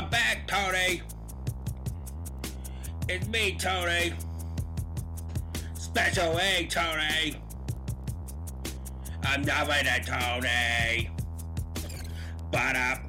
I'm back, Tony. It's me, Tony. Special A, Tony. I'm it, Tony. Ba-da, ba-da,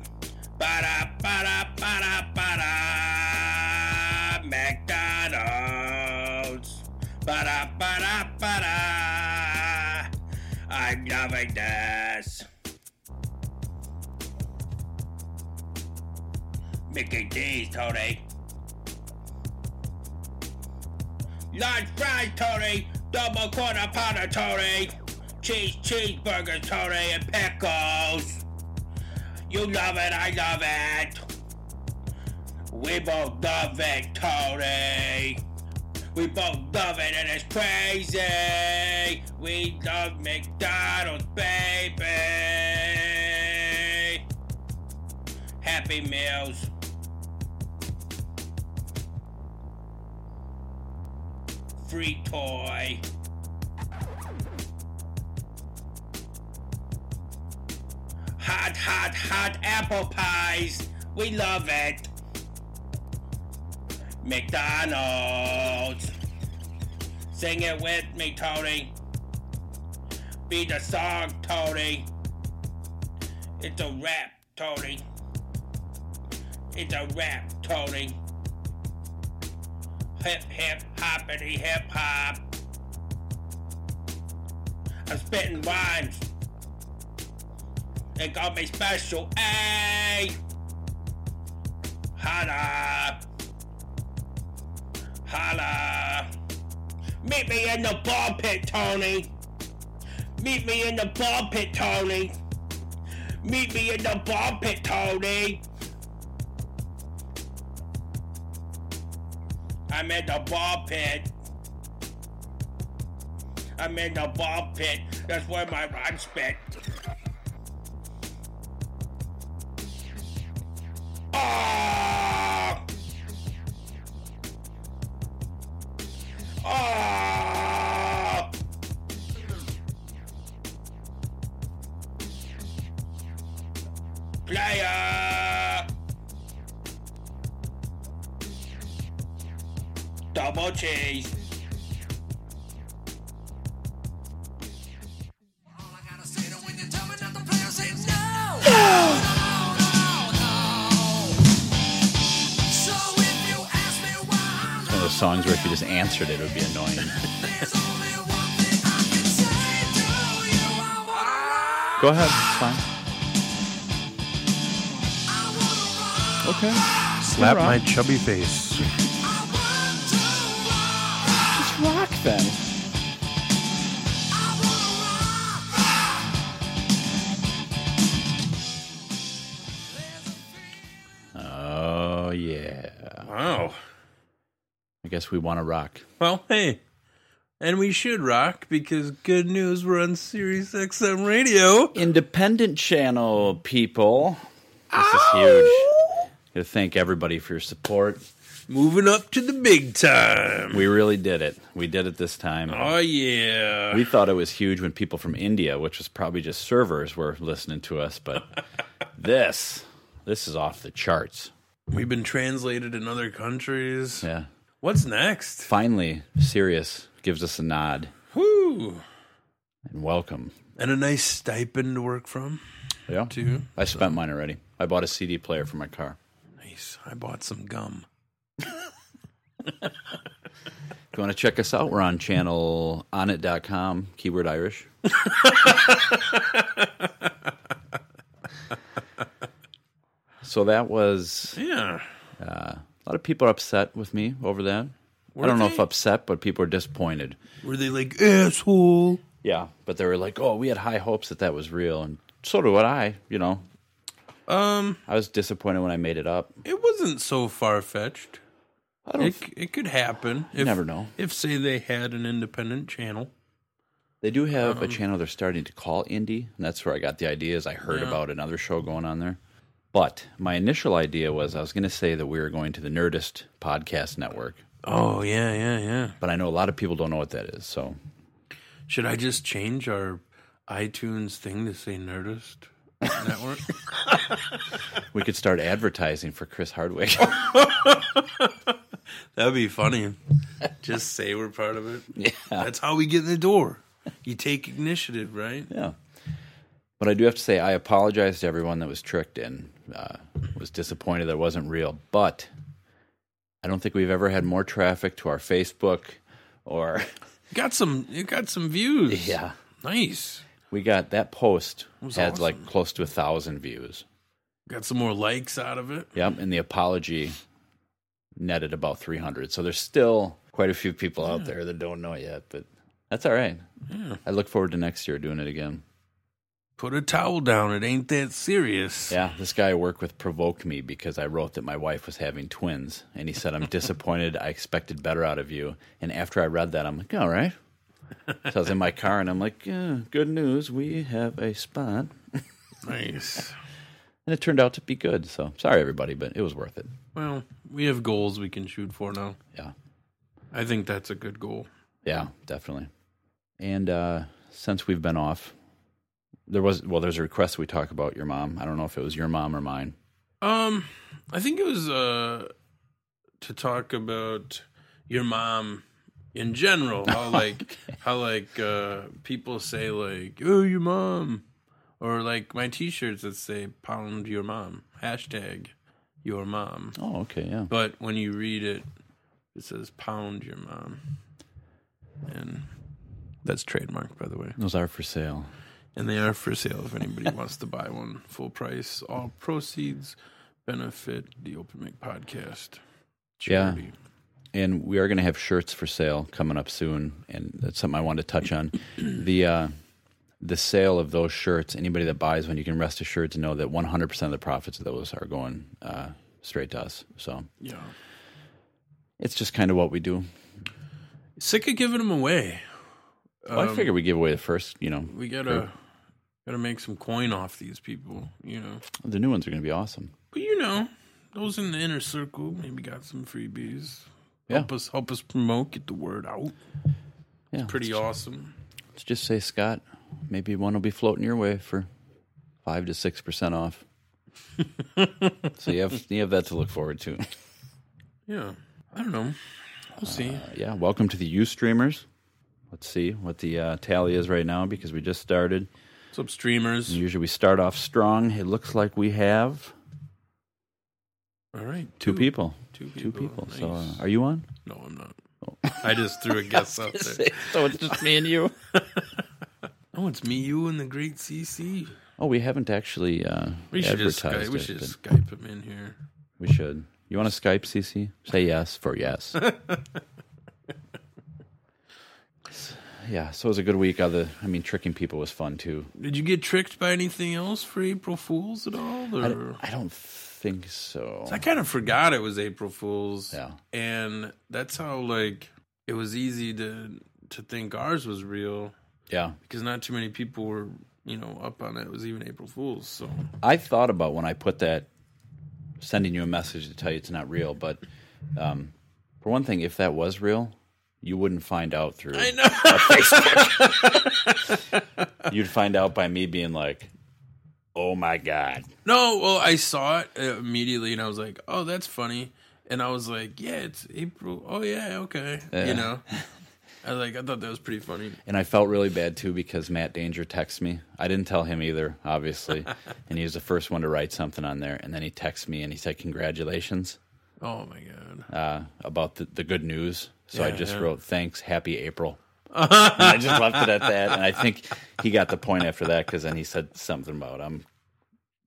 pounder, Tony. Cheese cheeseburgers, Tony, and pickles. You love it, I love it. We both love it, Tony. We both love it, and it's crazy. We love McDonald's, baby. Happy Meals. Free toy. Hot, hot, apple pies. We love it. McDonald's. Sing it with me, Tony. Be the song, Tony. It's a rap, Tony. It's a rap, Tony. Hip, hip, hoppity, hip hop. I'm spitting rhymes. They got me special A. Holla. Holla. Meet me in the ball pit, Tony. Meet me in the ball pit, Tony. Meet me in the ball pit, Tony. I'm in the ball pit. I'm in the ball pit. That's where my rhyme spit. Player! Double cheese. Songs where if you just answered it, it would be annoying. Go ahead, it's fine. Okay. Slap rock. my chubby face. Just rock then. We want to rock. Well, hey. And we should rock because good news, we're on Sirius XM radio. Independent channel people. This is huge. Gotta thank everybody for your support. Moving up to the big time. We really did it. We did it this time. Oh, yeah. We thought it was huge when people from India, which was probably just servers, were listening to us, but this, this is off the charts. We've been translated in other countries. Yeah. What's next? Finally, Sirius gives us a nod Whoo. and welcome. And a nice stipend to work from, Yeah. too. Mm-hmm. I spent mine already. I bought a CD player for my car. Nice. I bought some gum. If you want to check us out, we're on channel onnit.com, keyword Irish. so that was Yeah. Uh, a lot of people are upset with me over that. Were I don't know if upset, but people are disappointed. Were they like, asshole? Yeah, but they were like, "Oh, we had high hopes that that was real," and so what I. You know, Um, I was disappointed when I made it up. it wasn't so far fetched. I don't. It, it could happen. If, never know. If, say, they had an independent channel. They do have Um, a channel they're starting to call Indie, and that's where I got the idea. Is I heard about another show going on there. But my initial idea was I was going to say that we were going to the Nerdist podcast network, Oh, yeah, yeah, yeah. but I know a lot of people don't know what that is. So Should I just change our iTunes thing to say Nerdist? network. We could start advertising for Chris Hardwick. That'd be funny. Just say we're part of it. yeah. That's how we get in the door. You take initiative, right? Yeah. But I do have to say, I apologize to everyone that was tricked and uh, was disappointed that it wasn't real. But I don't think we've ever had more traffic to our Facebook or. Got some. You got some views. Yeah. nice. We got that post had awesome. like close to a thousand views. Got some more likes out of it. Yep. And the apology netted about 300. So there's still quite a few people out there that don't know yet, but that's all right. Yeah. I look forward to next year doing it again. Put a towel down. It ain't that serious. Yeah, this guy I work with provoked me because I wrote that my wife was having twins, and he said, "I'm disappointed. I expected better out of you." And after I read that, I'm like, "All right." So I was in my car, and I'm like, yeah, "Good news, we have a spot," Nice. and it turned out to be good. So sorry, everybody, but it was worth it. Well, we have goals we can shoot for now. Yeah, I think that's a good goal. yeah, definitely. And uh, since we've been off, there was well, there's a request we talk about your mom. I don't know if it was your mom or mine. Um, I think it was uh to talk about your mom in general. How like how like uh people say like oh your mom, or like my T-shirts that say pound your mom hashtag your mom. Oh, okay, yeah. But when you read it, it says pound your mom, and that's trademark by the way. Those are for sale. And they are for sale if anybody wants to buy one. Full price. All proceeds benefit the Open Mic podcast. Yeah. And we are going to have shirts for sale coming up soon, and that's something I wanted to touch on. the uh, the sale of those shirts, anybody that buys one, you can rest assured to know that 100% of the profits of those are going uh, straight to us. So Yeah. it's just kind of what we do. Sick of giving them away. Well, I Um, figure we give away the first, you know, We gotta gotta make some coin off these people, you know. the new ones are going to be awesome. But you know, those in the inner circle maybe got some freebies. Yeah. Help us help us promote, get the word out. Yeah, Pretty let's, awesome. let's just say, Scott, maybe one will be floating your way for five to six percent off. so you have you have that to look forward to. Yeah. I don't know. We'll see. Uh, yeah, welcome to the U streamers. Let's see what the uh, tally is right now because we just started. Up, streamers? Usually we start off strong. It looks like we have All right. two people. Two people. Two people. So, uh, are you on? No, I'm not. I just threw a guess out there. so it's just me and you. Oh, it's me, you, and the great CC. Oh, we haven't actually uh, We should just advertised Skype, we should just Skype him in here. we should. You want to Skype, CC? Say yes for yes. yeah, so it was a good week. Other, I mean, tricking people was fun too. Did you get tricked by anything else for April Fools at all? I, don't- I don't think so. I kind of forgot it was April Fools. Yeah. and that's how like it was easy to to think ours was real Yeah, because not too many people were you know up on it. It was even April Fools. So I thought about when I put that, sending you a message to tell you it's not real. But um, for one thing, if that was real, you wouldn't find out through I know. Facebook. You'd find out by me being like, "Oh my god!" No, well, I saw it uh, immediately, and I was like, "Oh, that's funny." And I was like, "Yeah, it's April. Oh yeah, okay." Yeah. You know, I like I thought that was pretty funny. And I felt really bad too because Matt Danger texted me. I didn't tell him either, obviously. and he was the first one to write something on there. And then he texted me and he said, Congratulations Oh my god. uh, about the, the good news. So I just yeah. wrote, Thanks, happy April. and I just left it at that. And I think he got the point after that because then he said something about, I'm,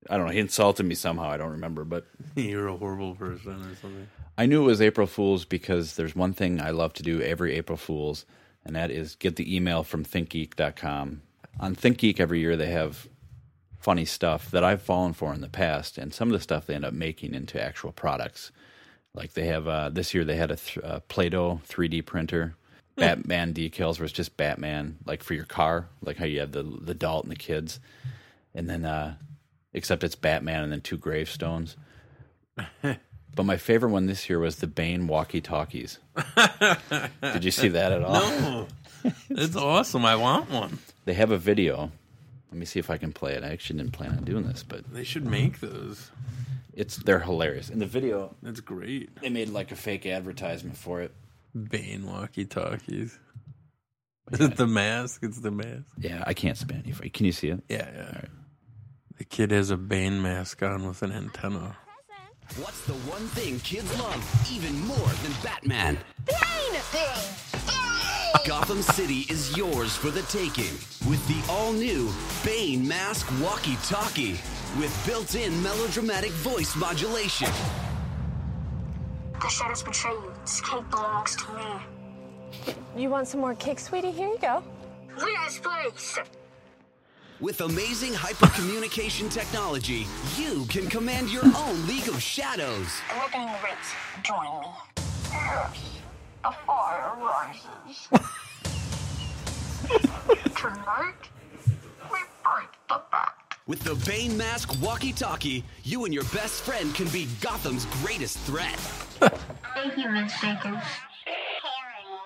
I don't know, he insulted me somehow. I don't remember. But You're a horrible person or something. I knew it was April Fool's because there's one thing I love to do every April Fool's, and that is get the email from ThinkGeek.com. On ThinkGeek every year they have funny stuff that I've fallen for in the past, and some of the stuff they end up making into actual products. Like they have uh, this year they had a th- uh, Play-Doh 3D printer. Batman decals where it's just Batman, like for your car, like how you have the the adult and the kids, and then uh, except it's Batman and then two gravestones. But my favorite one this year was the Bane walkie talkies. Did you see that at all? No, it's awesome. I want one. They have a video. Let me see if I can play it. I actually didn't plan on doing this, but They should make those. It's they're hilarious. In the video, That's great. they made like a fake advertisement for it. Bane walkie talkies. Is it the mask? It's the mask. Yeah, I can't spin any for. Can you see it? Yeah, yeah. The kid has a Bane mask on with an antenna. What's the one thing kids love even more than Batman? Gotham City is yours for the taking with the all new Bane Mask Walkie Talkie with built in melodramatic voice modulation. The shadow's betray you. This cake belongs to me. You want some more cake, sweetie? Here you go. Yes, please. With amazing hypercommunication technology, you can command your own League of Shadows. Living race, join me. Yes, the fire rises. Tonight, we break the bat. With the Bane Mask Walkie Talkie, you and your best friend can be Gotham's greatest threat. Thank you, Miss Baker. Karen,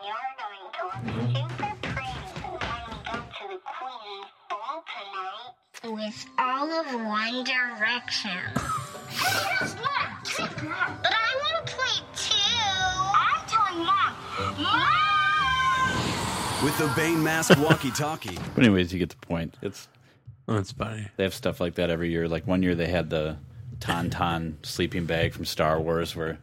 you're going to look super pretty when we go to the Queen's Ball tonight. With all of One Direction. With the Bane Mask Walkie Talkie, But anyways, you get the point. It's That's funny. they have stuff like that every year. Like one year they had the Tauntaun sleeping bag from Star Wars, where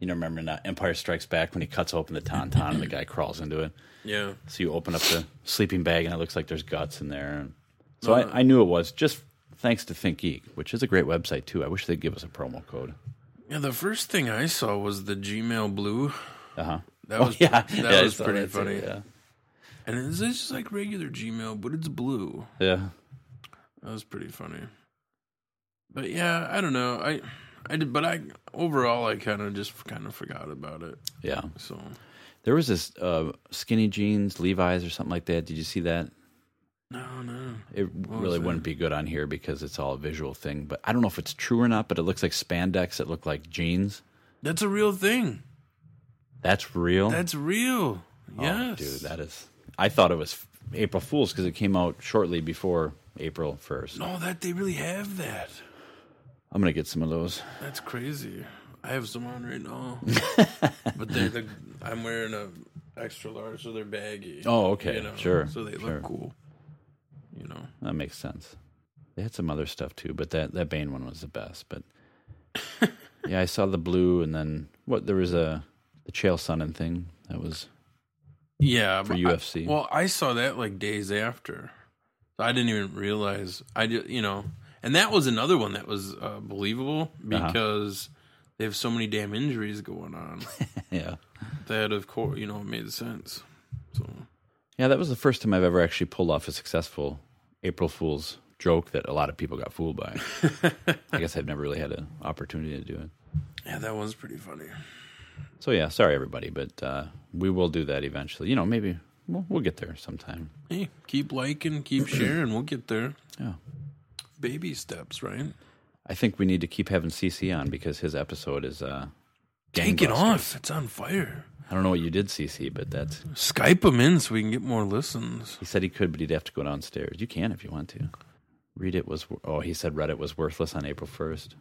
you know remember not Empire Strikes Back when he cuts open the Tauntaun and the guy crawls into it. Yeah. So you open up the sleeping bag and it looks like there's guts in there. So I, I knew it was just thanks to ThinkGeek, which is a great website too. I wish they'd give us a promo code. Yeah, the first thing I saw was the Gmail Blue. Uh huh. That was yeah, that yeah, was pretty that too, funny. Yeah. And it's just like regular Gmail, but it's blue. Yeah. That was pretty funny. But yeah, I don't know. I I did, but I overall I kind of just kind of forgot about it. Yeah. So There was this uh, skinny jeans, Levi's or something like that. Did you see that? no, no. It really wouldn't be good on here because it's all a visual thing. But I don't know if it's true or not. But it looks like spandex that look like jeans. That's a real thing. That's real. That's real. Oh, Yes, dude, that is. I thought it was April Fool's because it came out shortly before April first. No, that they really have that. I'm gonna get some of those. That's crazy. I have some on right now, but they're the, I'm wearing a extra large, so they're baggy. Oh, okay, you know, sure, So they sure. look cool. You know, That makes sense. They had some other stuff too, but that that Bane one was the best. But yeah, I saw the blue, and then what? There was a the Chael Sonnen thing that was yeah, For UFC. I, well, I saw that like days after. So I didn't even realize. I did, you know, and that was another one that was uh, believable Uh-huh. because they have so many damn injuries going on yeah that, of course, you know, it made sense. So yeah. That was the first time I've ever actually pulled off a successful April Fool's joke that a lot of people got fooled by. I guess I've never really had an opportunity to do it. yeah, that was pretty funny. So yeah, sorry everybody, but uh, we will do that eventually. You know, maybe we'll, we'll get there sometime. Hey, keep liking, keep sharing. We'll get there. Yeah. Baby steps, right? I think we need to keep having CC on because his episode is uh, Take it off. It's on fire. I don't know what you did, CC, but that's Skype him in so we can get more listens. he said he could, but he'd have to go downstairs. You can if you want to. Read it was oh he said Reddit was worthless on April first.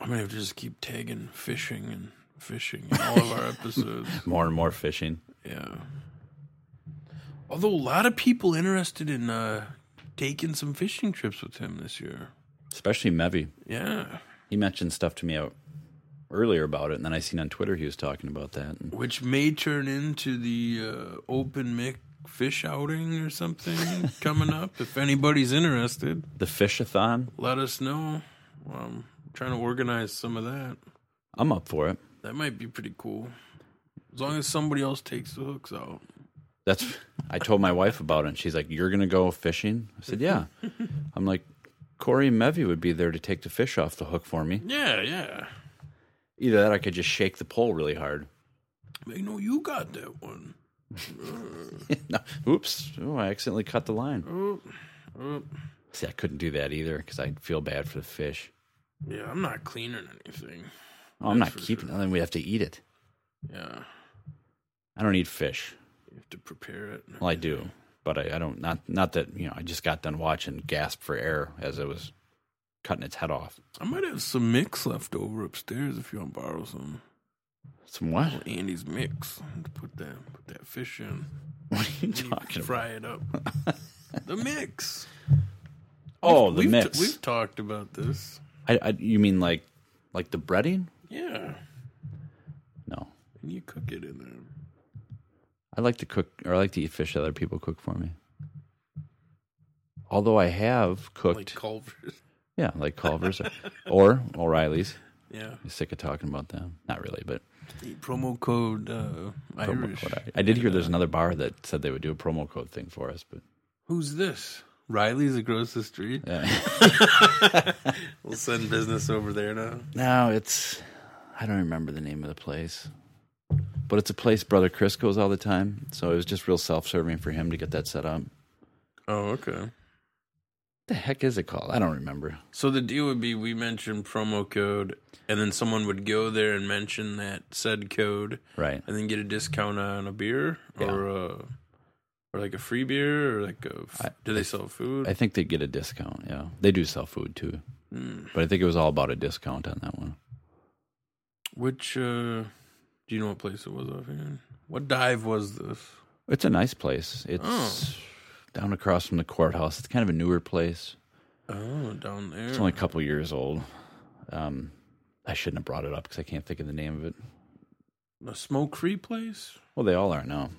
I'm gonna have to just keep tagging fishing and fishing in all of our episodes. More and more fishing. Yeah. Although a lot of people interested in uh, taking some fishing trips with him this year. Especially Mevy. Yeah. He mentioned stuff to me out earlier about it, and then I seen on Twitter he was talking about that. And Which may turn into the uh, open mic fish outing or something coming up. If anybody's interested, the fishathon, let us know. Um, I'm trying to organize some of that. I'm up for it. That might be pretty cool. As long as somebody else takes the hooks out. That's I told my wife about it and she's like, You're gonna go fishing? I said, Yeah. I'm like, Corey and Mevy would be there to take the fish off the hook for me. Yeah, yeah. Either that or I could just shake the pole really hard. They know you got that one. no, oops. Oh, I accidentally cut the line. Oh. See, I couldn't do that either because I'd feel bad for the fish. Yeah, I'm not cleaning anything. Oh, I'm not for keeping sure. it. Then we have to eat it. Yeah, I don't eat fish. you have to prepare it. Well, I do. but I, I don't not not that you know I just got done watching gasp for air as it was cutting its head off. I might have some mix left over upstairs if you want to borrow some. Some what? Andy's mix put that put that fish in. What are you talking about? Fry it up. the mix. Oh, the we've mix. we've talked about this. I, I, you mean like like the breading? Yeah, No, and you cook it in there. I like to cook or I like to eat fish that other people cook for me. Although I have cooked, Like Culver's. yeah, like Culver's or O'Reilly's. Yeah. I'm sick of talking about them. Not really, but Promo code uh, promo Irish. code. I, I did hear there's another bar that said they would do a promo code thing for us, but Who's this? Riley's across the street. yeah. We'll send business over there now. no, it's I don't remember the name of the place, but it's a place Brother Chris goes all the time. So it was just real self-serving for him to get that set up. Oh, okay. What the heck is it called? I don't remember. So the deal would be we mention promo code, and then someone would go there and mention that said code, Right. and then get a discount on a beer Yeah. or a, or like a free beer or like a. I- do they sell food? I think they get a discount. Yeah, they do sell food too, hmm. but I think it was all about a discount on that one. Which uh, do you know what place it was offhand? What dive was this? It's a nice place. It's Oh. down across from the courthouse. It's kind of a newer place. Oh, down there. It's only a couple years old. Um, I shouldn't have brought it up because I can't think of the name of it. a smoke free place. Well, they all are now.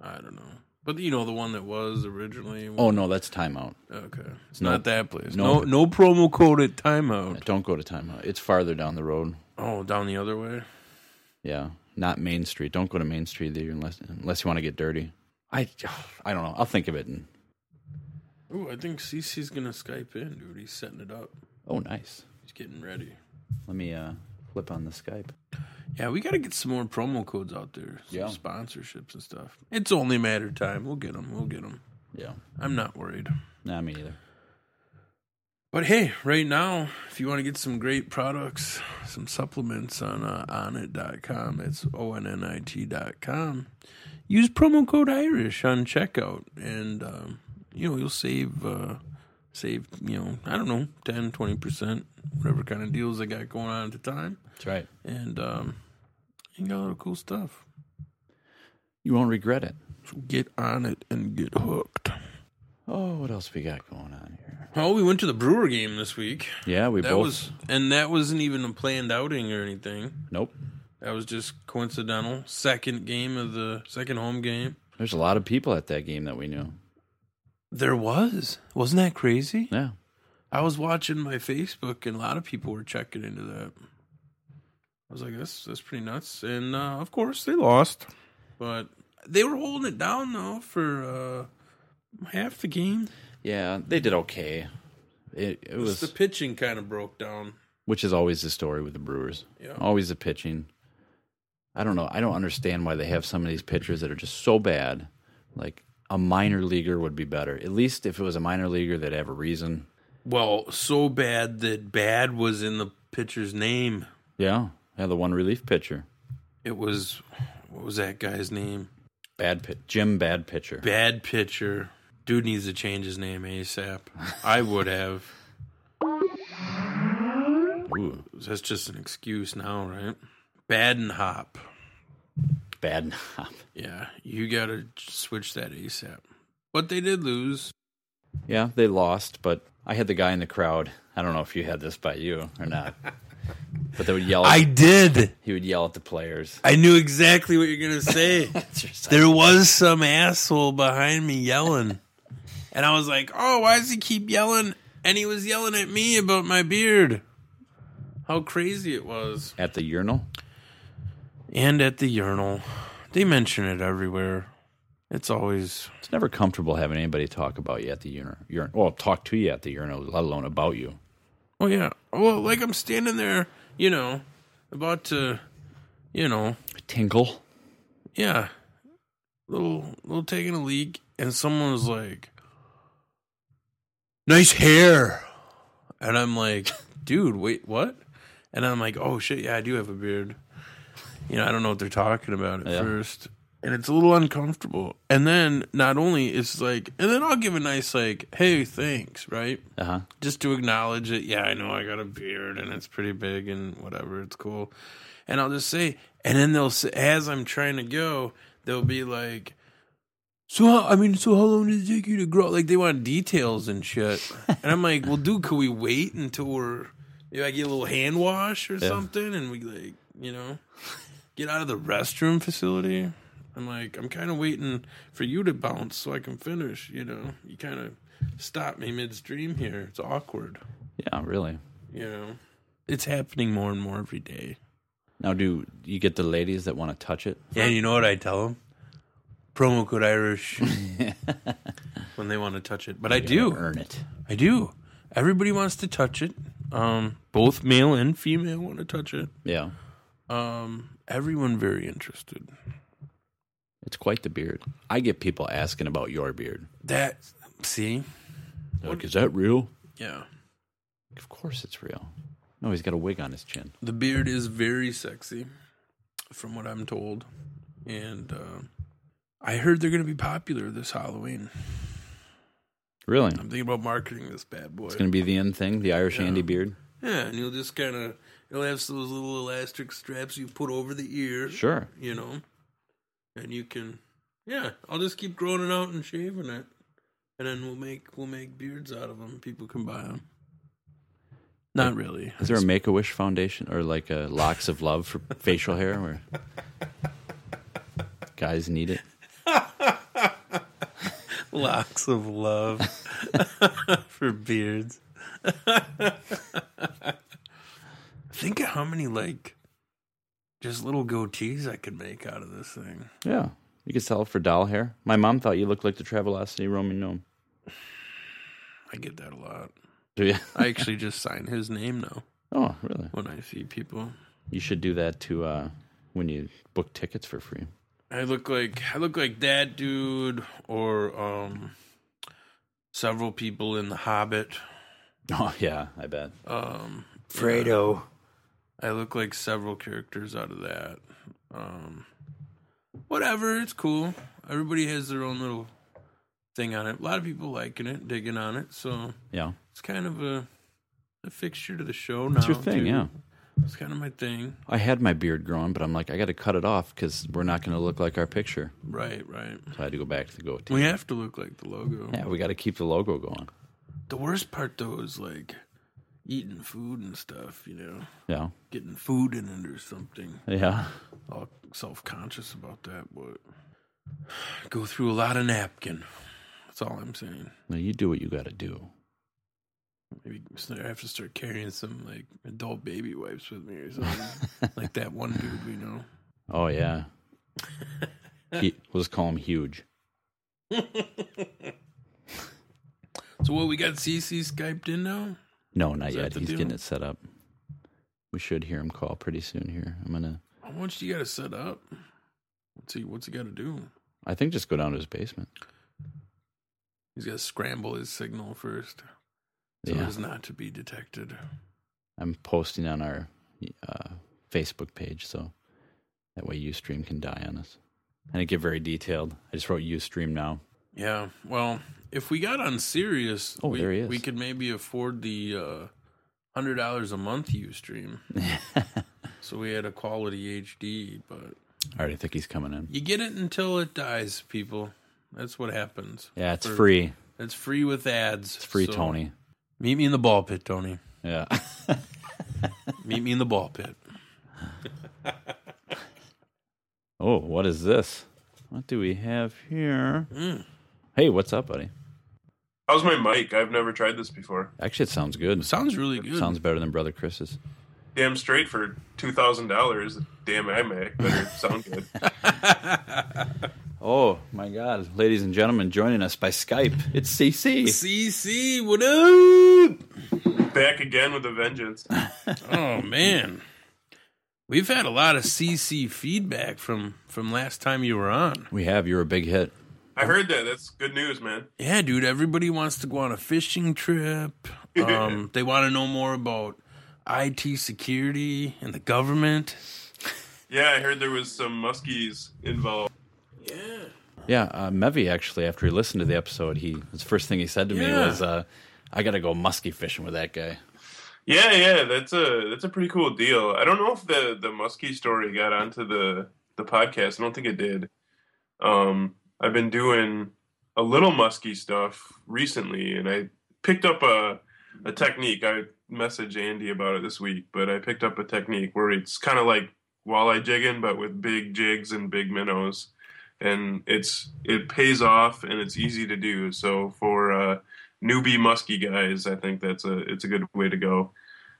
I don't know, but you know the one that was originally. Oh no, that's timeout. okay, it's No. not that place. No. No, no promo code at timeout. Don't go to timeout. It's farther down the road. Oh, down the other way. Yeah, not Main Street. Don't go to Main Street either unless unless you want to get dirty. I I don't know. I'll think of it. And, Ooh, I think CC's gonna Skype in, dude. He's setting it up. oh, nice. He's getting ready. Let me uh, flip on the Skype. Yeah, we got to get some more promo codes out there. Some Yeah. sponsorships and stuff. It's only a matter of time. We'll get them. We'll get them. Yeah. I'm not worried. Nah, me neither. But hey, right now, if you want to get some great products, some supplements on uh, onnit.com, it's O-N-N-I-T.com, use promo code Irish on checkout and, um, you know, you'll save, uh, save, you know, I don't know, 10, 20%, whatever kind of deals they got going on at the time. That's right. And, um, you got a lot of cool stuff. You won't regret it. So get on it and get hooked. Oh, what else we got going on here? Oh, we went to the Brewer game this week. Yeah, we That both. was, and that wasn't even a planned outing or anything. Nope. That was just coincidental. Second game of the second home game. There's a lot of people at that game that we knew. There was. Wasn't that crazy? Yeah. I was watching my Facebook and a lot of people were checking into that. I was like, that's that's pretty nuts. And uh, of course they lost. But they were holding it down though for uh, half the game. Yeah, they did okay. It, it was, the pitching kind of broke down. which is always the story with the Brewers. Yeah. Always the pitching. I don't know. I don't understand why they have some of these pitchers that are just so bad. Like a minor leaguer would be better. At least if it was a minor leaguer, they'd have a reason. Well, so bad that bad was in the pitcher's name. Yeah, yeah. The one relief pitcher, It was what was that guy's name? bad pit, Jim Bad Pitcher. Bad pitcher. Dude needs to change his name ASAP. I would have. Ooh, That's just an excuse now, right? Badenhop. bad knob. Yeah, you got to switch that ASAP. But they did lose. Yeah, they lost, but I had the guy in the crowd. I don't know if you had this by you or not, but they would yell. I did. he would yell at the players. I knew exactly what you're to say. there was some asshole behind me yelling. And I was like, oh, why does he keep yelling? And he was yelling at me about my beard. How crazy it was. At the urinal. And at the urinal. They mention it everywhere. It's always It's never comfortable having anybody talk about you at the urinal. Urin- well, talk to you at the urinal, let alone about you. Oh yeah. Well, like I'm standing there, you know, about to, you know, Tinkle. yeah, little little taking a leak, and someone was like, "Nice hair," and I'm like, "Dude, wait, what?" And I'm like, "Oh shit, yeah, I do have a beard." You know, I don't know what they're talking about at Yeah. first, and it's a little uncomfortable. And then not only it's like, and then I'll give a nice like, "Hey, thanks," right? Uh huh. just to acknowledge it. Yeah, I know I got a beard and it's pretty big and whatever. It's cool. And I'll just say, and then they'll say, as I'm trying to go, they'll be like, so how, I mean, so how long did it take you to grow? Like they want details and shit. and I'm like, well, dude, could we wait until we're, you know, I get a little hand wash or something, and we like, you know, get out of the restroom facility. I'm like, I'm kind of waiting for you to bounce so I can finish. You know, you kind of stop me midstream here. It's awkward. Yeah, really. You know, it's happening more and more every day. Now, do you get the ladies that want to touch it? Yeah, you know what I tell them? Promo code Irish when they want to touch it. But I do. Earn it. I do. Everybody wants to touch it. Um, both male and female want to touch it. Yeah. Um, everyone very interested. It's quite the beard. I get people asking about your beard. That see, Like, is that real? yeah, Of course it's real. No, he's got a wig on his chin. the beard is very sexy, from what I'm told, and uh, I heard they're going to be popular this Halloween. Really? I'm thinking about marketing this bad boy. It's going to be the end thing, the Irish Andy beard? Yeah, and you'll just kind of you'll have those little elastic straps you put over the ear. Sure. you know, and you can. Yeah, I'll just keep growing it out and shaving it, and then we'll make we'll make beards out of them. People can buy them. Not really. Is there a Make a Wish Foundation or like a Locks of Love for facial hair where guys need it? locks of love for beards? Think of how many like just little goatees I could make out of this thing. Yeah. You could sell it for doll hair. My mom thought you looked like the Travelocity Roaming Gnome. I get that a lot. Do you? I actually just sign his name now Oh, really? when I see people. You should do that to uh, when you book tickets for free. I look like I look like that dude or um several people in the Hobbit. Oh, yeah, I bet. Um Frodo. I look like several characters out of that. Um whatever, it's cool. Everybody has their own little thing on it. A lot of people liking it, digging on it, so Yeah. it's kind of a a fixture to the show now. It's your thing, too. yeah. It's kind of my thing. I had my beard growing, but I'm like, I got to cut it off because we're not going to look like our picture. Right, right. So I had to go back to the goatee. We have to look like the logo. yeah, we got to keep the logo going. The worst part though is like eating food and stuff, you know. Yeah. Getting food in it or something. Yeah. All self conscious about that, but go through a lot of napkin. That's all I'm saying. Now you do what you got to do. Maybe I have to start carrying some like adult baby wipes with me or something. like that one dude we know. Oh, yeah. he, we'll just call him huge. So what we got CC Skyped in now? No, not Is yet. He's deal? getting it set up. We should hear him call pretty soon here. I'm to, How much do you gotta set up? What's he what's he gotta do? I think just go down to his basement. He's gotta scramble his signal first. So Yeah. as not to be detected. I'm posting on our uh, Facebook page, so that way Ustream can die on us. I And it get very detailed. I just wrote Ustream now. Yeah. Well, if we got on Sirius, Oh, we, there he is. we could maybe afford the uh, hundred dollars a month Ustream. so we had a quality HD, but I already think he's coming in. you get it until it dies, people. That's what happens. Yeah, it's For- free. It's free with ads. It's free, So Tony. Meet me in the ball pit, Tony. Yeah. Meet me in the ball pit. oh, what is this? What do we have here? Mm. Hey, what's up, buddy? How's my mic? I've never tried this before. Actually, it sounds good. Sounds really good. Sounds better than Brother Chris's. Damn straight for two thousand dollars. Damn iMac better sound good. Oh my God, ladies and gentlemen, joining us by Skype, it's CC. CC, what up? Back again with a vengeance. Oh man, we've had a lot of CC feedback from from last time you were on. We have. You're a big hit. I heard that. That's good news, man. Yeah, dude. Everybody wants to go on a fishing trip. Um, they want to know more about IT security and the government. Yeah, I heard there was some muskies involved. Yeah, uh, Mevy actually, after he listened to the episode, he his first thing he said to me was, uh, "I got to go muskie fishing with that guy." Yeah, yeah, that's a that's a pretty cool deal. I don't know if the the muskie story got onto the the podcast. I don't think it did. Um, I've been doing a little muskie stuff recently, and I picked up a a technique. I messaged Andy about it this week, but I picked up a technique where it's kind of like walleye jigging, but with big jigs and big minnows, and it's it pays off and it's easy to do. So for uh, newbie muskie guys, I think that's a it's a good way to go.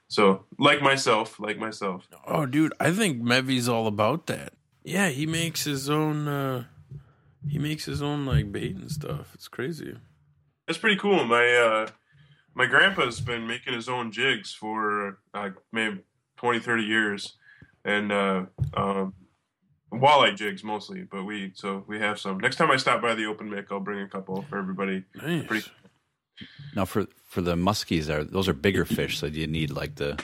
So like myself, like myself. Oh, dude, I think Mevy's all about that. Yeah, he makes his own. uh He makes his own like bait and stuff. It's crazy. It's pretty cool. My uh, my grandpa's been making his own jigs for uh, maybe 20, 30 years, and uh, um, walleye jigs mostly. But we so we have some. Next time I stop by the open mic, I'll bring a couple for everybody. Nice. Pretty- Now, for for the muskies, are those are bigger fish? So do you need like the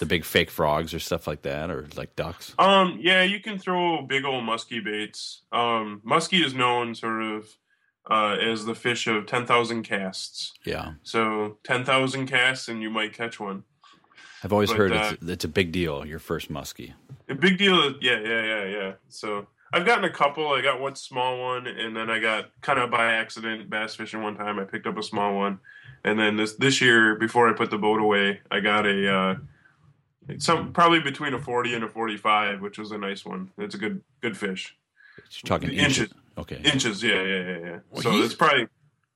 the big fake frogs or stuff like that, or like ducks? Um, yeah, you can throw big old muskie baits. Um, muskie is known sort of uh, as the fish of ten thousand casts. Yeah, So ten thousand casts, and you might catch one. I've always But, heard uh, it's, it's a big deal. Your first muskie. A big deal. Yeah, yeah, yeah, yeah. So I've gotten a couple. I got one small one, and then I got kind of by accident bass fishing one time. I picked up a small one, and then this this year before I put the boat away, I got a uh, some probably between a forty and a forty five, which was a nice one. It's a good good fish. You're talking Inches. inches. Okay. Inches, yeah, yeah, yeah, yeah. Well, so it's probably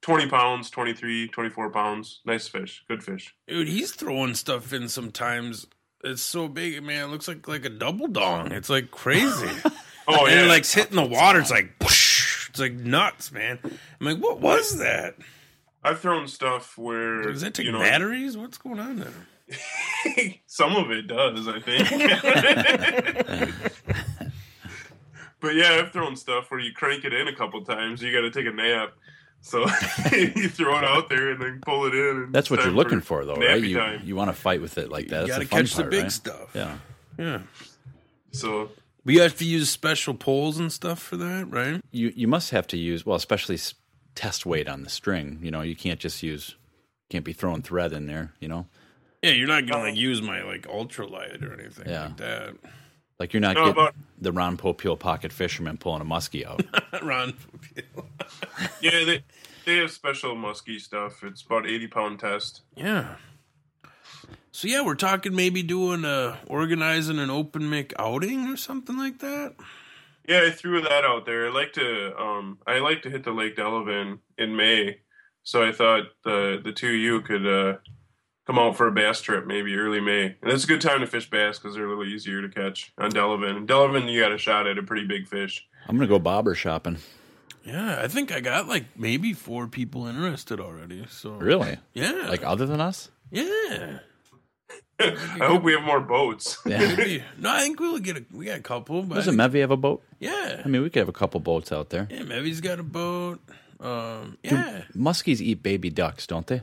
20 pounds, 23, 24 pounds. Nice fish. Good fish. Dude, he's throwing stuff in sometimes. It's so big, man. It looks like like a double dong. It's like crazy. Oh, yeah. and yeah. it like hitting the water. It's like whoosh. It's like nuts, man. I'm like, what was that? I've thrown stuff where. Does that take you know, batteries? What's going on there? Some of it does, I think. but yeah, I've thrown stuff where you crank it in a couple times. You got to take a nap. So you throw it out there and then pull it in. And That's what you're looking for, though, right? You time. you want to fight with it like that. You gotta the fun catch the big right? stuff. Yeah. Yeah. So But you have to use special poles and stuff for that, right? You you must have to use well, especially s- test weight on the string. You know, you can't just use can't be throwing thread in there. You know, Yeah, you're not gonna like use my like ultralight or anything Yeah. like that. Like you're not No, getting but- the Ron Popeil pocket fisherman pulling a muskie out. Ron. Popeil. yeah, they they have special muskie stuff. It's about 80 pound test. Yeah. So yeah, we're talking maybe doing a organizing an open mic outing or something like that. Yeah, I threw that out there. I like to um I like to hit the Lake Delavan in May. So I thought the the two of you could uh come out for a bass trip maybe early May. And it's a good time to fish bass because they're a little easier to catch on Delavan. And Delavan you got a shot at a pretty big fish. I'm gonna go bobber shopping. Yeah, I think I got like maybe four people interested already. So Really? yeah, Like other than us? yeah. I hope we have more boats. Yeah. No, I think we'll get a we got a couple. But I Doesn't think- Mevy have a boat? yeah, I mean, we could have a couple boats out there. yeah. Mevy's got a boat. Um, yeah. Muskies eat baby ducks, don't they?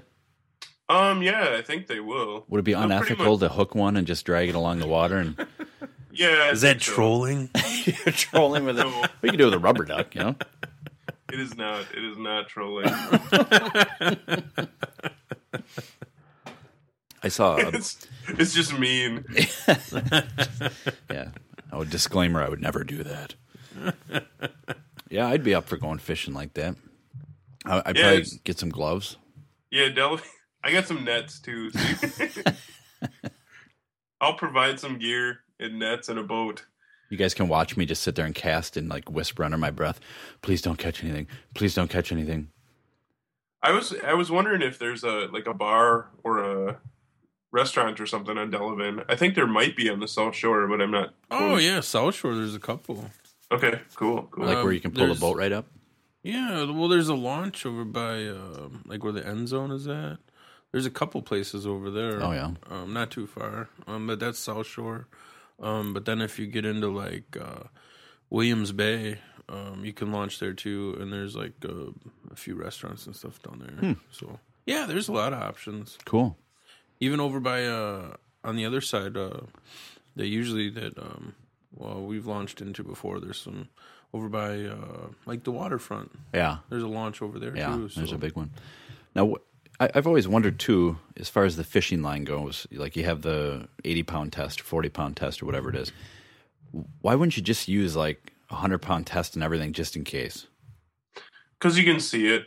Um yeah, I think they will. Would it be They'll unethical much- to hook one and just drag it along the water and Yeah. I Is that think so. trolling? trolling with it? No. We could do with a rubber duck, you know? It is not. It is not trolling. I saw, a, it's it's just mean. yeah. Oh, disclaimer: I would never do that. yeah, I'd be up for going fishing like that. I, I'd Yeah, probably get some gloves. Yeah, Del. I got some nets too. I'll provide some gear and nets and a boat. You guys can watch me just sit there and cast and like whisper under my breath, "Please don't catch anything. Please don't catch anything." I was I was wondering if there's a like a bar or a restaurant or something on Delavan. I think there might be on the South Shore, but I'm not. Oh yeah, South Shore. There's a couple. Okay, cool, cool. Like Um, where you can pull the there's- boat right up. Yeah, well, there's a launch over by um, like where the end zone is at. There's a couple places over there. Oh, yeah. um, not too far. Um, but that's South Shore. Um, but then if you get into like uh, Williams Bay, um, you can launch there too. And there's like uh, a few restaurants and stuff down there. So yeah, there's a lot of options. Cool. Even over by uh, on the other side, uh, they usually that um, well we've launched into before. There's some over by uh, like the waterfront. Yeah, There's a launch over there yeah. too. There's so- a big one. Now, I, I've always wondered too, as far as the fishing line goes. Like you have the 80 pound test, 40 pound test, or whatever it is. Why wouldn't you just use like a 100 pound test and everything just in case? because you can see it.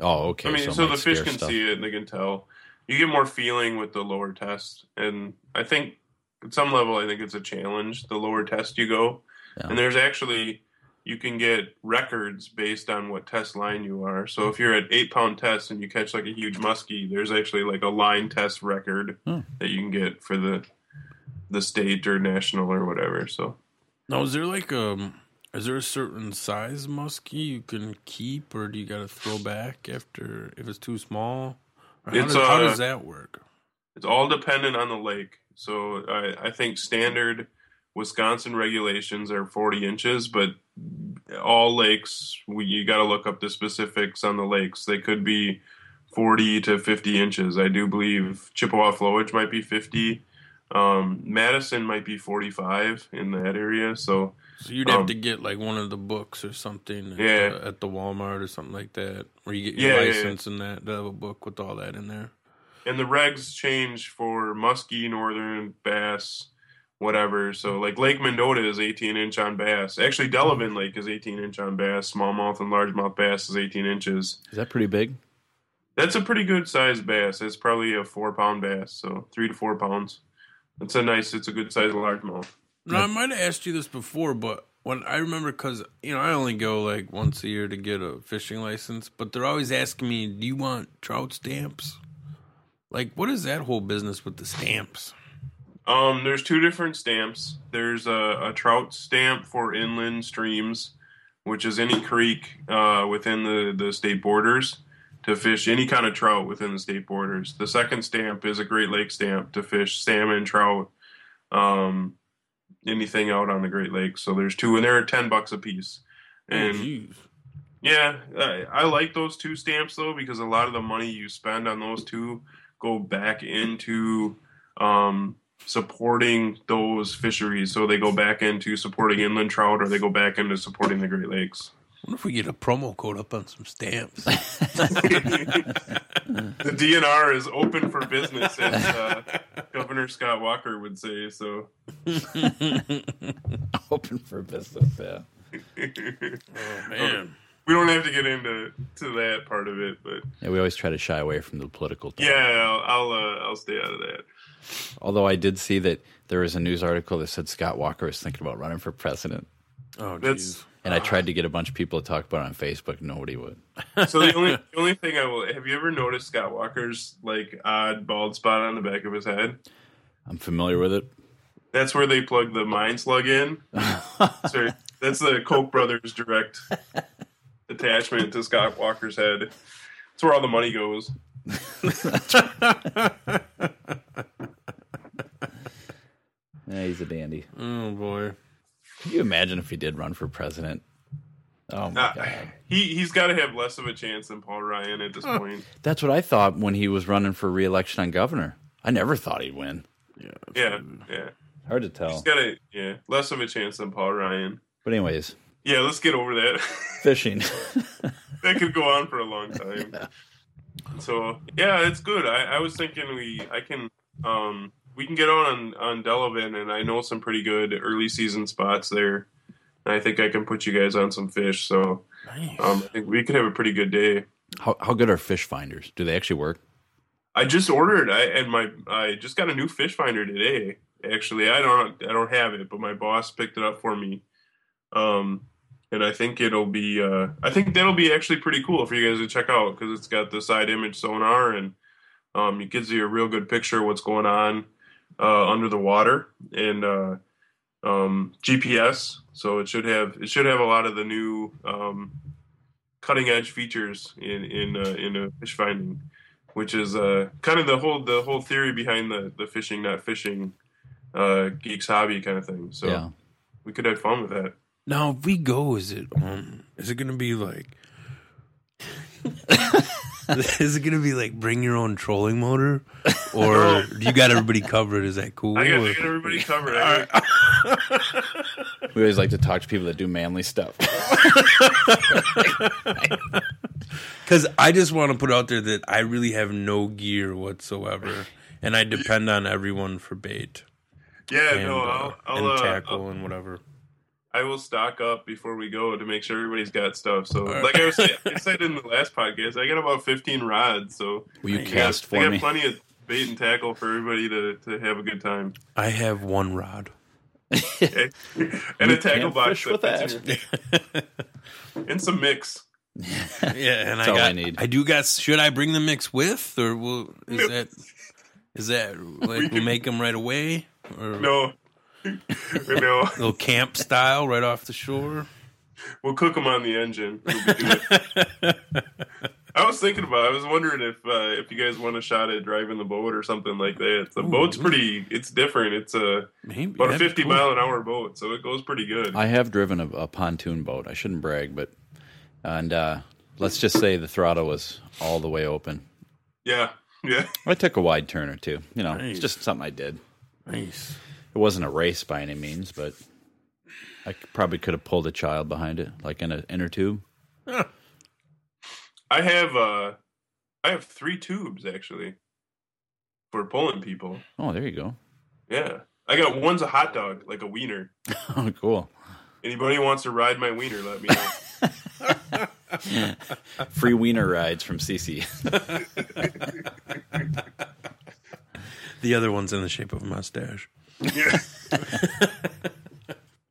Oh, okay. I mean, it so, the fish can stuff. see it and they can tell. You get more feeling with the lower test, and I think at some level, I think it's a challenge. The lower test you go, Yeah. and there's actually you can get records based on what test line you are. So if you're at eight pound test and you catch like a huge muskie, there's actually like a line test record Hmm. that you can get for the the state or national or whatever. So Now, is there like um, is there a certain size muskie you can keep, or do you got to throw back after if it's too small? Or how, does, how uh, does that work? It's all dependent on the lake. So I, I think standard Wisconsin regulations are 40 inches, but all lakes, we, you got to look up the specifics on the lakes. They could be 40 to 50 inches. I do believe Chippewa Flowage might be 50. Um, Madison might be 45 in that area. So So you'd have um, to get like one of the books or something at, Yeah. the, at the Walmart or something like that, where you get your Yeah, yeah, yeah. license and that. They have a book with all that in there. and the regs change for muskie, northern bass, whatever. So mm-hmm. like Lake Mendota is 18 inch on bass. Actually, Delavan mm-hmm. Lake is 18 inch on bass. Smallmouth and largemouth bass is 18 inches. Is that pretty big? That's a pretty good sized bass. It's probably a four pound bass, so three to four pounds. It's a nice. It's a good sized largemouth. No, I might have asked you this before, but when I remember, because you know, I only go like once a year to get a fishing license, but they're always asking me, "Do you want trout stamps?" Like, what is that whole business with the stamps? Um, there's two different stamps. There's a, a trout stamp for inland streams, which is any creek uh, within the, the state borders to fish any kind of trout within the state borders. The second stamp is a Great Lake stamp to fish salmon, trout, um, anything out on the Great Lakes. So there's two, and they're ten bucks a piece. Oh, And jeez. yeah, I, I like those two stamps though because a lot of the money you spend on those two go back into um, supporting those fisheries. So they go back into supporting inland trout, or they go back into supporting the Great Lakes. What if we get a promo code up on some stamps? The DNR is open for business, as uh, Governor Scott Walker would say. So Open for business. Yeah. oh man, we don't have to get into to that part of it, but Yeah, we always try to shy away from the political. Talk. yeah, I'll I'll, uh, I'll stay out of that. Although I did see that there was a news article that said Scott Walker was thinking about running for president, oh That's jeez. and I tried to get a bunch of people to talk about it on Facebook. Nobody would. So the only the only thing I will have you ever noticed Scott Walker's like odd bald spot on the back of his head? I'm familiar with it. That's where they plug the mine slug in. Sorry, that's the Koch brothers direct attachment to Scott Walker's head. That's where all the money goes. Yeah, he's a dandy. Oh boy. Can you imagine if he did run for president? Oh my Uh, god, he he's got to have less of a chance than Paul Ryan at this point. that's what I thought when he was running for re-election on governor. I never thought he'd win. Yeah. Yeah, yeah. Hard to tell. He's got a yeah less of a chance than Paul Ryan. But anyways, Yeah, let's get over that. fishing. that could go on for a long time. So yeah, it's good. I, I was thinking we I can um we can get on on Delavan and I know some pretty good early season spots there. And I think I can put you guys on some fish. So Nice. um, I think we could have a pretty good day. how how good are fish finders? Do they actually work? I just ordered. I and my I just got a new fish finder today. Actually, I don't I don't have it, but my boss picked it up for me. Um, and I think it'll be uh, I think that'll be actually pretty cool for you guys to check out because it's got the side image sonar and um, it gives you a real good picture of what's going on uh, under the water and uh, um, GPS. So it should have it should have a lot of the new um, cutting edge features in in uh, in fish finding which is uh, kind of the whole the whole theory behind the the fishing not fishing uh, geeks hobby kind of thing. So Yeah. we could have fun with that. Now, if we go, is it um, is it gonna be like? is it gonna be like bring your own trolling motor, or do you got everybody covered? Is that cool? I got, I got everybody covered. I, We always like to talk to people that do manly stuff. Because I just want to put out there that I really have no gear whatsoever, and I depend on everyone for bait Yeah, and, no, uh, I'll, I'll and uh, tackle I'll- and whatever. I will stock up before we go to make sure everybody's got stuff. So, right. like I was I said in the last podcast, I got about 15 rods. So, Will you I got, cast I for got me? plenty of bait and tackle for everybody to, to have a good time. I have one rod. Okay? and a tackle box fish with that fits and some mix. Yeah, and That's I all got. I I, do got. Should I bring the mix with, or will is that is that like we'll make them right away, or No, no, little camp style right off the shore? we'll cook them on the engine. We'll. I was thinking about. I was wondering if uh, if you guys want a shot at driving the boat or something like that. The Ooh. boat's pretty. It's different. It's a Maybe about a 50 cool. mile an hour boat, so it goes pretty good. I have driven a, a pontoon boat. I shouldn't brag, but and uh, let's just say the throttle was all the way open. yeah, yeah. I took a wide turn or two. You know, Nice. it's just something I did. Nice. It wasn't a race by any means, but I probably could have pulled a child behind it, like in an inner tube. I have uh, I have three tubes actually for pulling people. Oh, there you go. Yeah, I got one's a hot dog, like a wiener. Oh, cool. Anybody wants to ride my wiener? Let me know. Free wiener rides from CC. The other one's in the shape of a mustache. Yeah.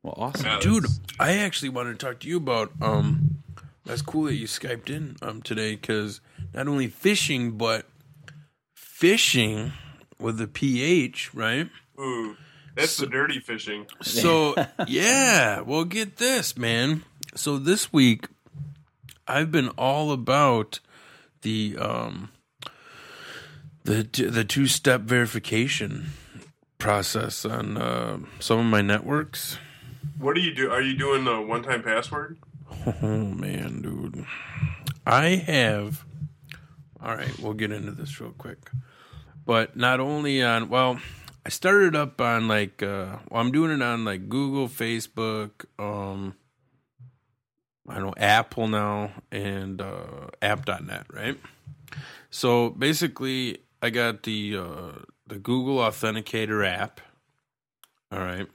Well, awesome. Yeah, Dude, that's- I actually wanted to talk to you about. Um, that's cool that you skyped in um today because not only fishing but fishing with the ph, right? Ooh, that's the dirty fishing. So yeah, well, get this, man. So this week, I've been all about the um the the two step verification process on uh, some of my networks. What do you do? Are you doing the one time password? Oh man, dude. I have All right, we'll get into this real quick. But not only on well, I started up on like uh well, I'm doing it on like Google, Facebook, um I don't know, Apple now and uh app.net, right? So basically I got the uh the Google Authenticator app. All right.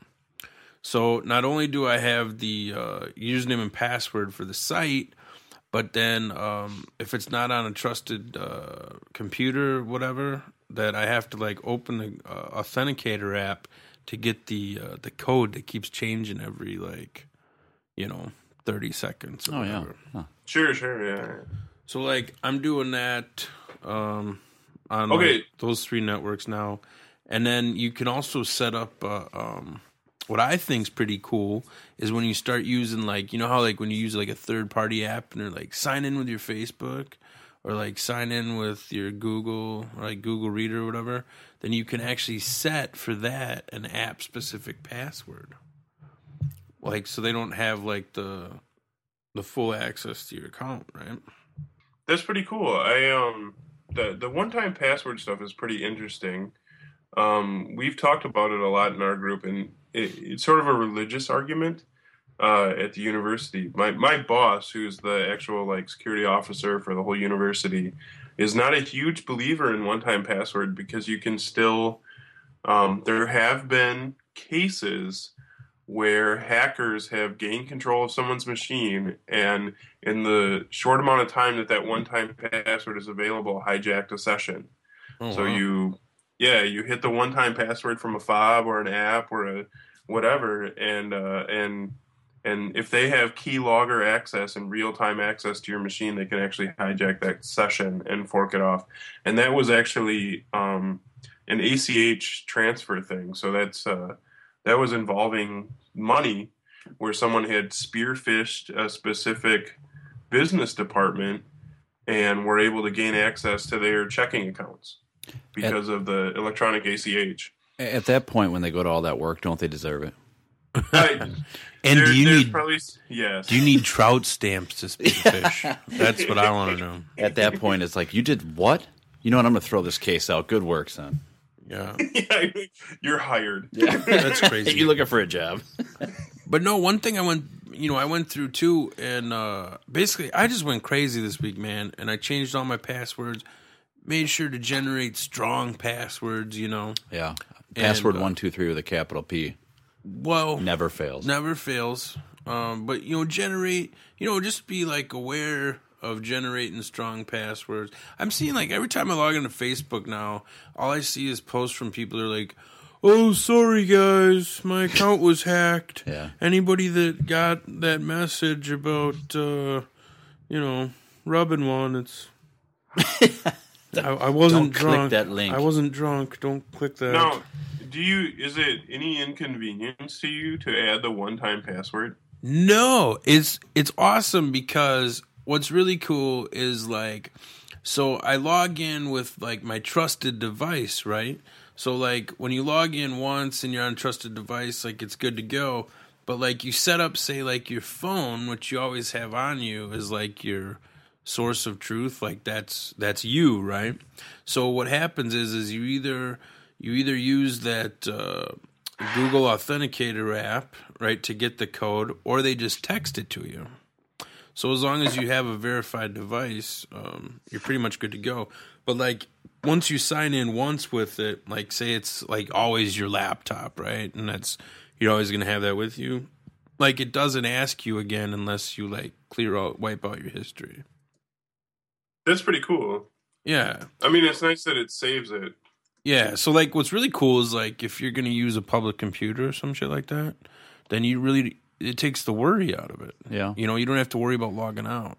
So not only do I have the uh, username and password for the site, but then um, if it's not on a trusted uh, computer, whatever, that I have to like open the uh, authenticator app to get the uh, the code that keeps changing every like you know thirty seconds. Or Oh yeah. Huh. Sure, sure, yeah. So like I'm doing that um, on Okay. like, those three networks now, and then you can also set up. Uh, um, what I think's pretty cool is when you start using like you know how like when you use like a third party app and they're like sign in with your Facebook or like sign in with your Google or like Google Reader or whatever, then you can actually set for that an app specific password. Like so they don't have like the the full access to your account, right? That's pretty cool. I um the the one time password stuff is pretty interesting. Um, we've talked about it a lot in our group, and it, it's sort of a religious argument uh, at the university. My my boss, who's the actual like security officer for the whole university, is not a huge believer in one time password because you can still. Um, there have been cases where hackers have gained control of someone's machine and in the short amount of time that that one time password is available hijacked a session. Oh, so wow. you yeah you hit the one time password from a fob or an app or a whatever and uh, and and if they have keylogger access and real time access to your machine they can actually hijack that session and fork it off. And that was actually um, an ach transfer thing. So that's uh, that was involving money where someone had spearfished a specific business department and were able to gain access to their checking accounts because of the electronic ACH. At that point, when they go to all that work, don't they deserve it? I, and there- do you need probably yes. do you need trout stamps to spearfish? That's what I want to know. At that point, it's like you did what? You know what? I'm going to throw this case out. Good work, son. Yeah, yeah, you're hired. that's crazy. you looking for a job? But no, one thing I went, you know, I went through too, and uh, basically, I just went crazy this week, man. And I changed all my passwords, made sure to generate strong passwords. You know, Yeah. Password uh, one two three with a capital P well, never fails. never fails. Um, but you know, generate, you know, just be like aware of generating strong passwords. I'm seeing like every time I log into Facebook now, all I see is posts from people who are like, "Oh, sorry guys, my account was hacked." Yeah. Anybody that got that message about, uh, you know, rubbing one, it's. I, I wasn't Don't click drunk. that link. I wasn't drunk. Don't click that. No. do you? Is it any inconvenience to you to add the one-time password? No, it's it's awesome because what's really cool is like so I log in with like my trusted device, right? So like when you log in once and you're on a trusted device, like it's good to go. But like you set up say like your phone, which you always have on you is like your source of truth, like that's that's you, right? So what happens is is you either you either use that uh Google Authenticator app, right, to get the code, or they just text it to you. So as long as you have a verified device, um, you're pretty much good to go. But like once you sign in once with it, like say it's like always your laptop, right, and that's you're always gonna have that with you. Like it doesn't ask you again unless you like clear out, wipe out your history. That's pretty cool. Yeah, I mean, it's nice that it saves it. Yeah, so like what's really cool is like if you're going to use a public computer or some shit like that, then you really it takes the worry out of it. Yeah. You know, you don't have to worry about logging out.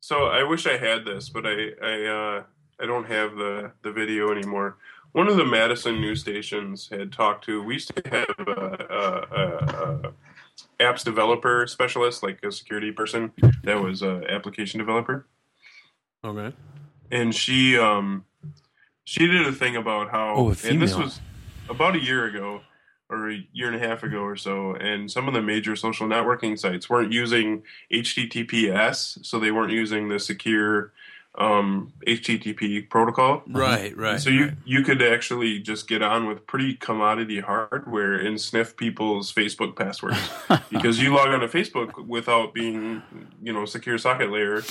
So I wish I had this, but I I uh, I don't have the the video anymore. One of the Madison news stations had talked to. We used to have a, a, a, a apps developer specialist, like a security person that was a application developer, Okay. and she um she did a thing about how Oh, a and this was about a year ago or a year and a half ago or so and some of the major social networking sites weren't using https so they weren't using the secure um, http protocol Right, right. so you right. you could actually just get on with pretty commodity hardware and sniff people's Facebook passwords because you log on to Facebook without being you know secure socket layer,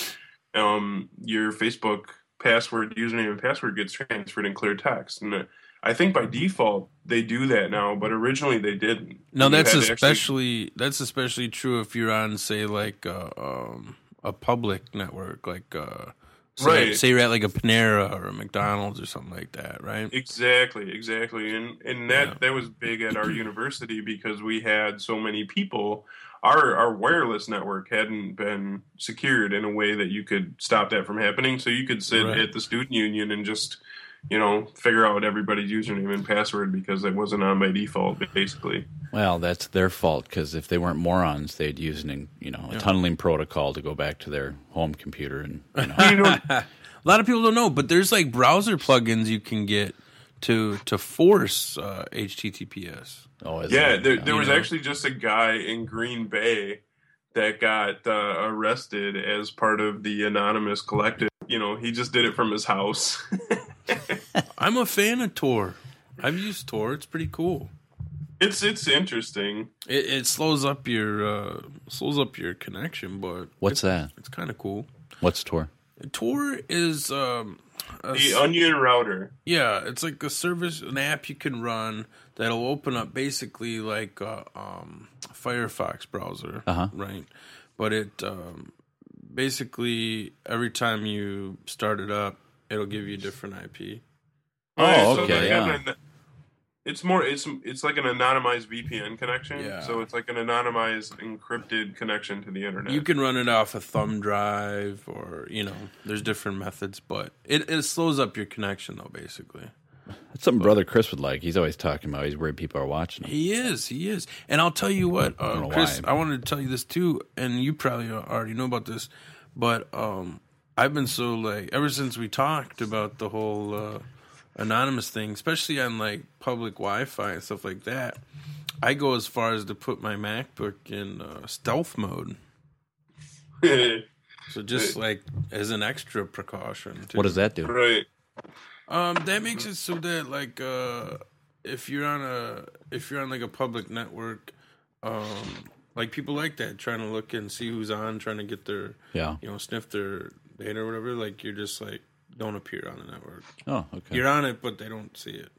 um, your Facebook password username and password gets transferred in clear text and. uh, I think by default they do that now, but originally they didn't. No, You that's to actually- especially that's especially true if you're on say like uh, um, a public network like uh say, Right. say you're at like a Panera or a McDonald's or something like that, right? Exactly, exactly, and and that Yeah. that was big at our university because we had so many people. Our our wireless network hadn't been secured in a way that you could stop that from happening. So you could sit Right. at the student union and just you know figure out everybody's username and password because it wasn't on by default, basically. Well, that's their fault because if they weren't morons, they'd use an you know a tunneling protocol to go back to their home computer and you know. You know, A lot of people don't know, but there's like browser plugins you can get to to force uh, HTTPS. oh, is yeah, there, there was know. actually just a guy in Green Bay that got uh, arrested as part of the anonymous collective. You know, he just did it from his house. I'm a fan of Tor. I've used Tor. It's pretty cool. it's it's interesting. It, it slows up your uh, slows up your connection, but What's that? it's kind of cool. What's Tor? Tor is um, a The Onion router. yeah, it's like a service, an app you can run that'll open up basically like a um, Firefox browser, Uh-huh. right? But it um, basically every time you start it up, it'll give you a different IP. Oh, Right, so okay, they yeah. an- it's more it's it's like an anonymized VPN connection. Yeah. So it's like an anonymized encrypted connection to the internet. You can run it off a thumb drive, or you know, there's different methods, but it, it slows up your connection though. Basically, That's something Brother Chris would like. He's always talking about. He's worried people are watching him. he is, he is, and I'll tell you what, uh, don't Chris, why. I wanted to tell you this too, and you probably already know about this, but um, I've been so like ever since we talked about the whole uh, anonymous thing, especially on like public Wi-Fi and stuff like that. I go as far as to put my MacBook in uh, stealth mode. So just like as an extra precaution. too. What does that do? right. Um, that makes it so that like uh, if you're on a if you're on like a public network, um, like people like that trying to look and see who's on, trying to get their Yeah. you know sniff their data or whatever. Like you're just like don't appear on the network. Oh, okay. You're on it, but they don't see it.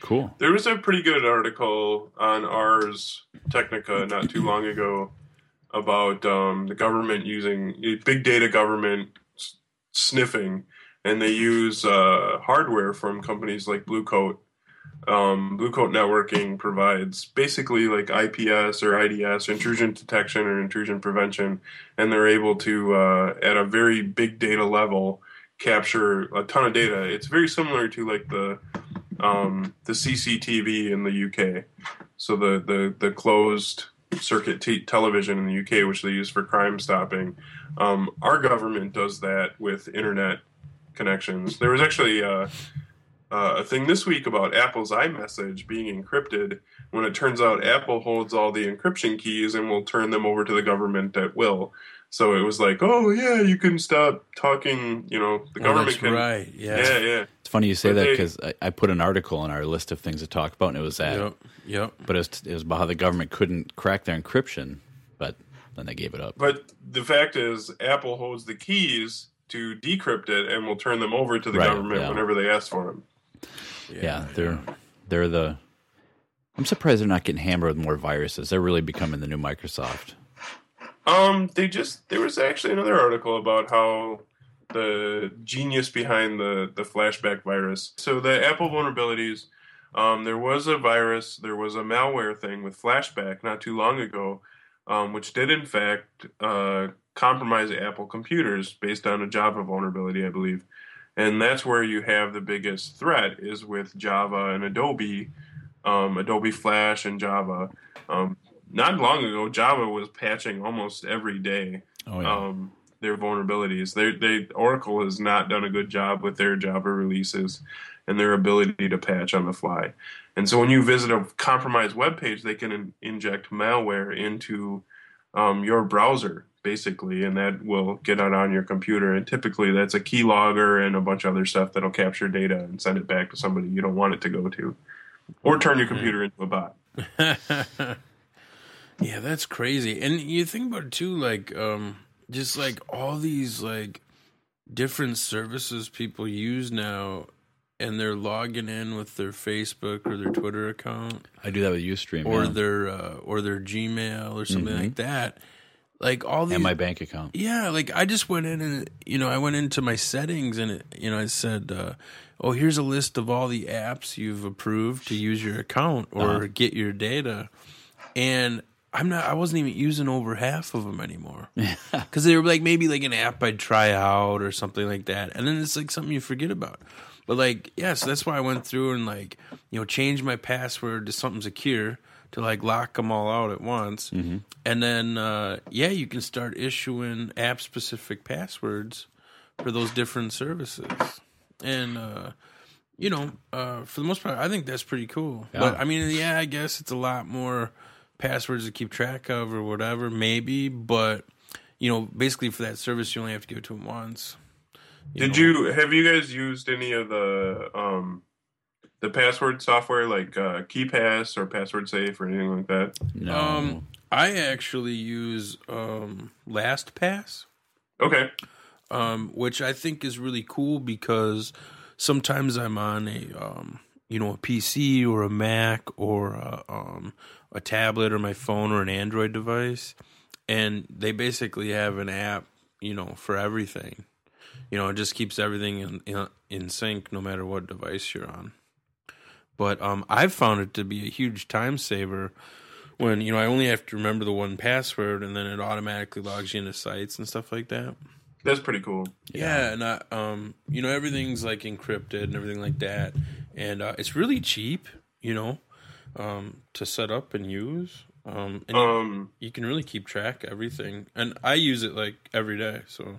cool. There was a pretty good article on Ars Technica not too long ago about um, the government using big data government s- sniffing, and they use uh, hardware from companies like Blue Coat. Um, Blue Coat Networking provides basically like IPS or IDS, intrusion detection or intrusion prevention, and they're able to, uh, at a very big data level, capture a ton of data. It's very similar to like the um, the CCTV in the UK, so the the the closed circuit t- television in the UK, which they use for crime stopping. Um, our government does that with internet connections. There was actually uh, uh, a thing this week about Apple's iMessage being encrypted. When it turns out Apple holds all the encryption keys and will turn them over to the government at will. So it was like, oh yeah, you can stop talking. You know, the Oh, government that's can. right. Yeah. Yeah, yeah. It's funny you say But that because I, I put an article on our list of things to talk about, and it was that. Yep. Yep. But it was, it was about how the government couldn't crack their encryption, but then they gave it up. But the fact is, Apple holds the keys to decrypt it and will turn them over to the Right, government yeah. whenever they ask for them. Yeah, they're they're the. I'm surprised they're not getting hammered with more viruses. They're really becoming the new Microsoft. Um, they just there was actually another article about how the genius behind the the flashback virus. So the Apple vulnerabilities, um, there was a virus, there was a malware thing with flashback not too long ago, um, which did in fact uh, compromise Apple computers based on a Java vulnerability, I believe. And that's where you have the biggest threat is with Java and Adobe, um, Adobe Flash and Java. Um, not long ago, Java was patching almost every day Oh yeah, um, their vulnerabilities. They, they Oracle has not done a good job with their Java releases and their ability to patch on the fly. And so when you visit a compromised web page, they can in, inject malware into um, your browser basically, and that will get it on your computer. And typically, that's a keylogger and a bunch of other stuff that'll capture data and send it back to somebody you don't want it to go to, or turn your computer into a bot. Yeah, that's crazy. And you think about it too, like um just like all these like different services people use now and they're logging in with their Facebook or their Twitter account I do that with UStream or yeah. their uh, or their Gmail or something like that. Like all these and my bank account. yeah, like I just went in and you know I went into my settings and it, you know I said, uh, "Oh, here's a list of all the apps you've approved to use your account or get your data," and I'm not. I wasn't even using over half of them anymore because they were like maybe like an app I'd try out or something like that, and then it's like something you forget about. But like, yeah, so that's why I went through and like you know changed my password to something secure to like lock them all out at once, and then uh, yeah, you can start issuing app specific passwords for those different services, and uh, you know, uh, for the most part, I think that's pretty cool. But I mean, yeah, I guess it's a lot more passwords to keep track of or whatever, maybe. But you know, basically for that service, you only have to give it to them once. Did know. you have you guys used any of the um the password software like uh, KeePass or Password Safe or anything like that? No, Um, I actually use um, LastPass. Okay. um, which I think is really cool because sometimes I'm on a um, you know a PC or a Mac or a, um, a tablet or my phone or an Android device, and they basically have an app you know for everything. You know, it just keeps everything in in, in sync no matter what device you're on. But um, I've found it to be a huge time saver when you know I only have to remember the one password and then it automatically logs you into sites and stuff like that. That's pretty cool. Yeah, and I, um, you know, everything's like encrypted and everything like that, and uh, it's really cheap, you know, um, to set up and use. Um, and you- Um you can really keep track of everything, and I use it like every day, so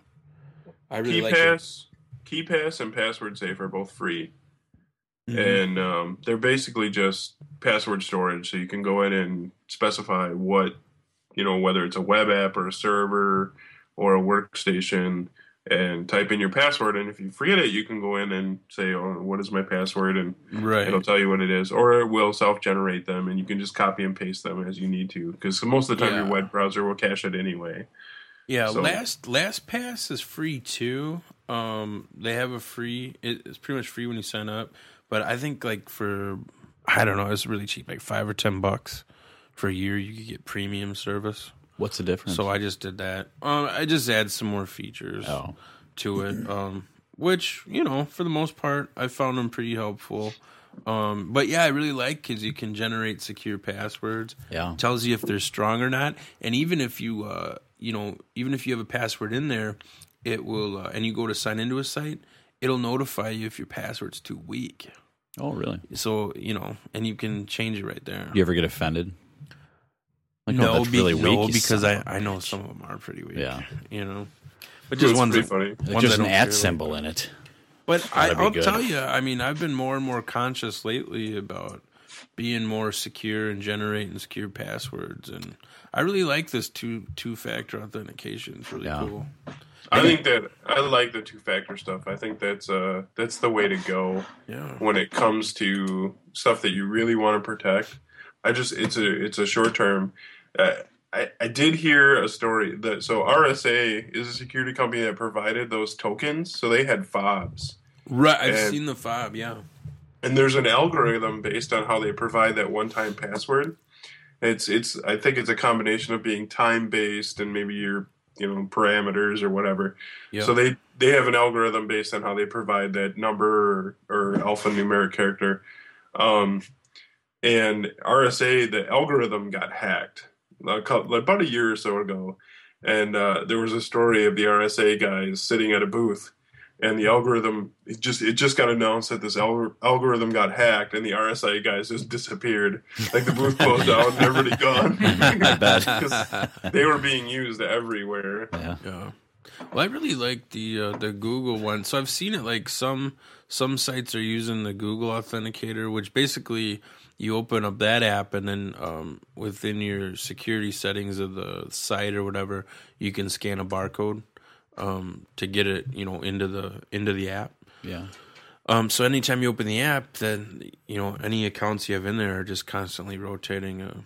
I really like it. KeePass KeePass and Password Safe are both free. Mhm. And um, they're basically just password storage. So you can go in and specify what, you know, whether it's a web app or a server or a workstation, and type in your password. And if you forget it, you can go in and say, "Oh, what is my password?" and Right. it'll tell you what it is, or it will self-generate them, and you can just copy and paste them as you need to. Because most of the time, your web browser will cache it anyway. Yeah, So- last LastPass is free too. Um, they have a free. It's pretty much free when you sign up, but I think like for I don't know, it's really cheap, like five or ten bucks for a year. You could get premium service. What's the difference? So I just did that. Um, I just add some more features Oh. to it, um, which you know, for the most part, I found them pretty helpful. Um, but yeah, I really like because you can generate secure passwords. Yeah. tells you if they're strong or not, and even if you, uh, you know, even if you have a password in there, it will, uh, and you go to sign into a site, it'll notify you if your password's too weak. oh, really? So you know, and you can change it right there. You ever get offended? Like, oh, no, oh, that's be- really weak. no, because son I, of a I know some of them are pretty weak. Yeah. you know, but just ones pretty funny. There's ones just an at symbol about. in it. But I, I'll good. tell you, I mean, I've been more and more conscious lately about being more secure and generating secure passwords, and I really like this two two factor authentication. It's really Yeah. cool. I think that I like the two-factor stuff. I think that's uh that's the way to go. Yeah, when it comes to stuff that you really want to protect. I just it's a it's a short term. Uh, I I did hear a story that so RSA is a security company that provided those tokens, so they had fobs, right. I've And- seen the fob. Yeah, and there's an algorithm based on how they provide that one-time password. It's it's I think it's a combination of being time based and maybe your you know parameters or whatever. yeah. So they they have an algorithm based on how they provide that number or, or alphanumeric character. Um, and RSA, the algorithm got hacked a couple, about a year or so ago, and uh, there was a story of the RSA guys sitting at a booth, and the algorithm it just it just got announced that this al- algorithm got hacked, and the RSI guys just disappeared. Like the booth closed down, and everybody gone. I bet. 'Cause they were being used everywhere. Yeah. Yeah. Well, I really like the uh, the Google one. So I've seen it like some some sites are using the Google Authenticator, which basically you open up that app and then um, within your security settings of the site or whatever, you can scan a barcode um, to get it, you know, into the into the app. Yeah. Um, so anytime you open the app, then you know any accounts you have in there are just constantly rotating a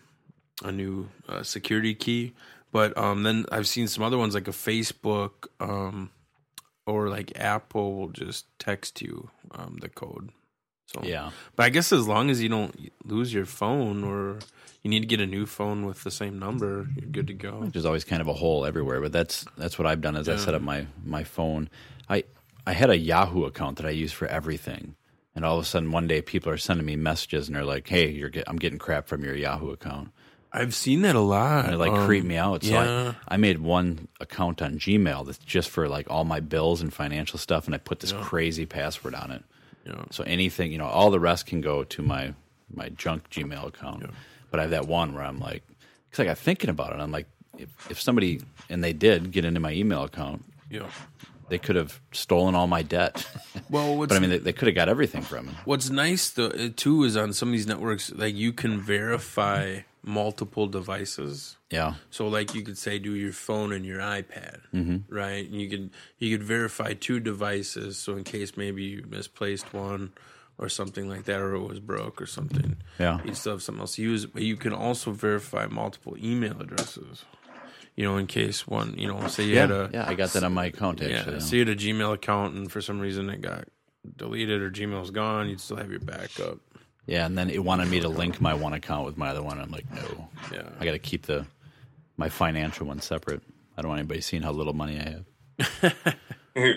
a new uh, security key. But um, then I've seen some other ones like a Facebook um, or like Apple will just text you um, the code. So Yeah. but I guess as long as you don't lose your phone or you need to get a new phone with the same number, you're good to go. There's always kind of a hole everywhere, but that's that's what I've done. Is I set up my my phone. I I had a Yahoo account that I use for everything, and all of a sudden one day people are sending me messages and they're like, "Hey, you're get, I'm getting crap from your Yahoo account." I've seen that a lot. And it like Um, creeped me out. So yeah. I, I made one account on Gmail that's just for like all my bills and financial stuff, and I put this crazy password on it. Yeah. So anything, you know, all the rest can go to my my junk Gmail account. But I have that one where I'm like, because I got thinking about it. I'm like, if, if somebody and they did get into my email account, Yeah. they could have stolen all my debt. Well, what's but I mean, they, they could have got everything from it. What's nice though uh, too is on some of these networks, like you can verify multiple devices. Yeah. So like you could say do your phone and your iPad, Mm-hmm. right? And you could you could verify two devices, so in case maybe you misplaced one or something like that, or it was broke or something. Yeah. you still have something else to use. But you can also verify multiple email addresses. You know, in case one, you know, say you Yeah. had a yeah. I got that on my account yeah, actually. so you had a Gmail account and for some reason it got deleted or Gmail's gone, you'd still have your backup. Yeah, and then it wanted me to link my one account with my other one. I'm like, no, Yeah. I got to keep the my financial one separate. I don't want anybody seeing how little money I have. hey,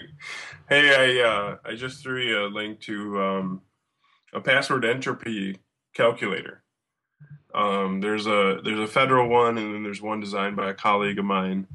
I uh, I just threw you a link to um, a password entropy calculator. Um, there's a there's a federal one, and then there's one designed by a colleague of mine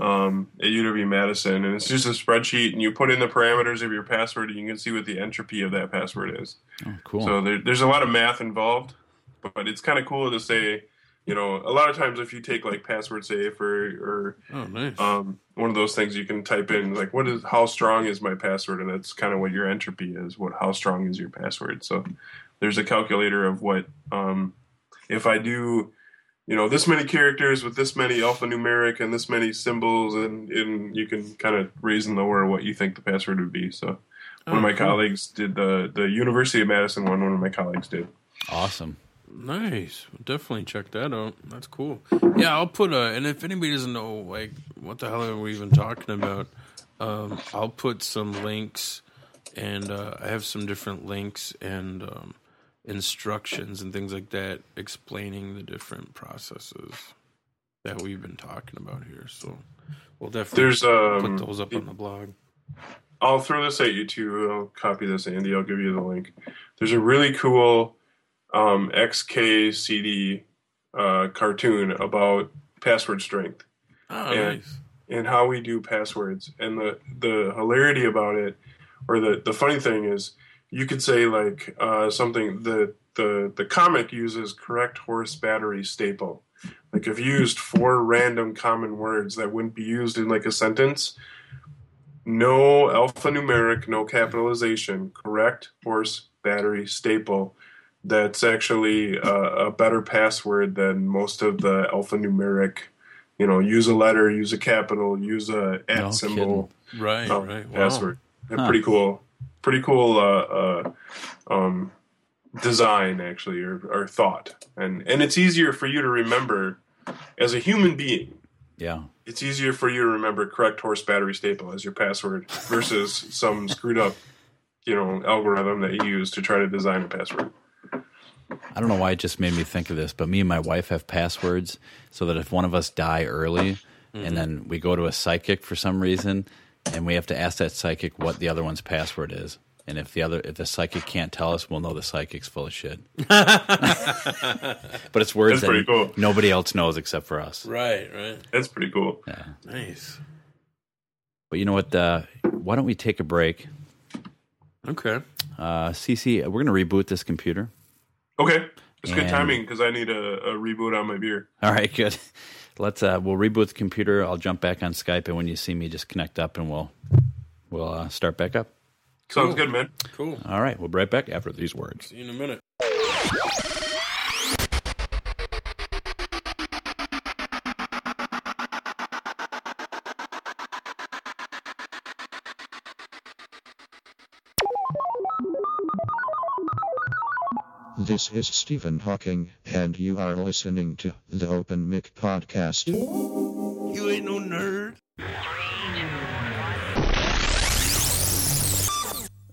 um, at UW Madison, and it's just a spreadsheet, and you put in the parameters of your password, and you can see what the entropy of that password is. Oh, cool. So there, there's a lot of math involved, but it's kind of cool to say, you know, a lot of times if you take like password safe or or Oh, nice. um, one of those things you can type in like what is how strong is my password and that's kind of what your entropy is what how strong is your password so there's a calculator of what um, if i do you know, this many characters with this many alphanumeric and this many symbols, and, and you can kind of raise and lower what you think the password would be. So, one of my colleagues did the the University of Madison one. One of my colleagues did. Awesome. Nice. Definitely check that out. That's cool. Yeah, I'll put a. And if anybody doesn't know, like, what the hell are we even talking about? Um, I'll put some links, and uh, I have some different links and um, instructions and things like that explaining the different processes that we've been talking about here. So we'll definitely There's um, put those up on the blog. I'll throw this at you too. I'll copy this, Andy. I'll give you the link. There's a really cool um, XKCD uh, cartoon about password strength Oh, Yeah. nice. and how we do passwords. And the the hilarity about it, or the the funny thing is, you could say like uh, something the the the comic uses correct horse battery staple. Like if you used four random common words that wouldn't be used in like a sentence, no alphanumeric, no capitalization, correct horse battery staple. That's actually a, a better password than most of the alphanumeric. You know, use a letter, use a capital, use a at No symbol Right, um, right. Wow. password. Yeah, Pretty cool. Pretty cool. Uh, uh, um, design actually, or, or thought, and and it's easier for you to remember as a human being Yeah. it's easier for you to remember correct horse battery staple as your password versus some screwed up, you know, algorithm that you use to try to design a password. I don't know why it just made me think of this, but me and my wife have passwords so that if one of us die early and then we go to a psychic for some reason and we have to ask that psychic what the other one's password is. And if the other if the psychic can't tell us, we'll know the psychic's full of shit. but it's words That's that cool. nobody else knows except for us. Right, right. That's pretty cool. Nice. But you know what? Uh, why don't we take a break? Okay. Uh, CC, we're going to reboot this computer. Okay, it's good timing because I need a, a reboot on my beer. All right, good. Let's uh we'll reboot the computer. I'll jump back on Skype and when you see me just connect up and we'll we'll uh, start back up. Sounds good, man. Cool. All right, we'll be right back after these words. See you in a minute. This is Stephen Hawking, and you are listening to the Open Mic Podcast. You ain't no nerd.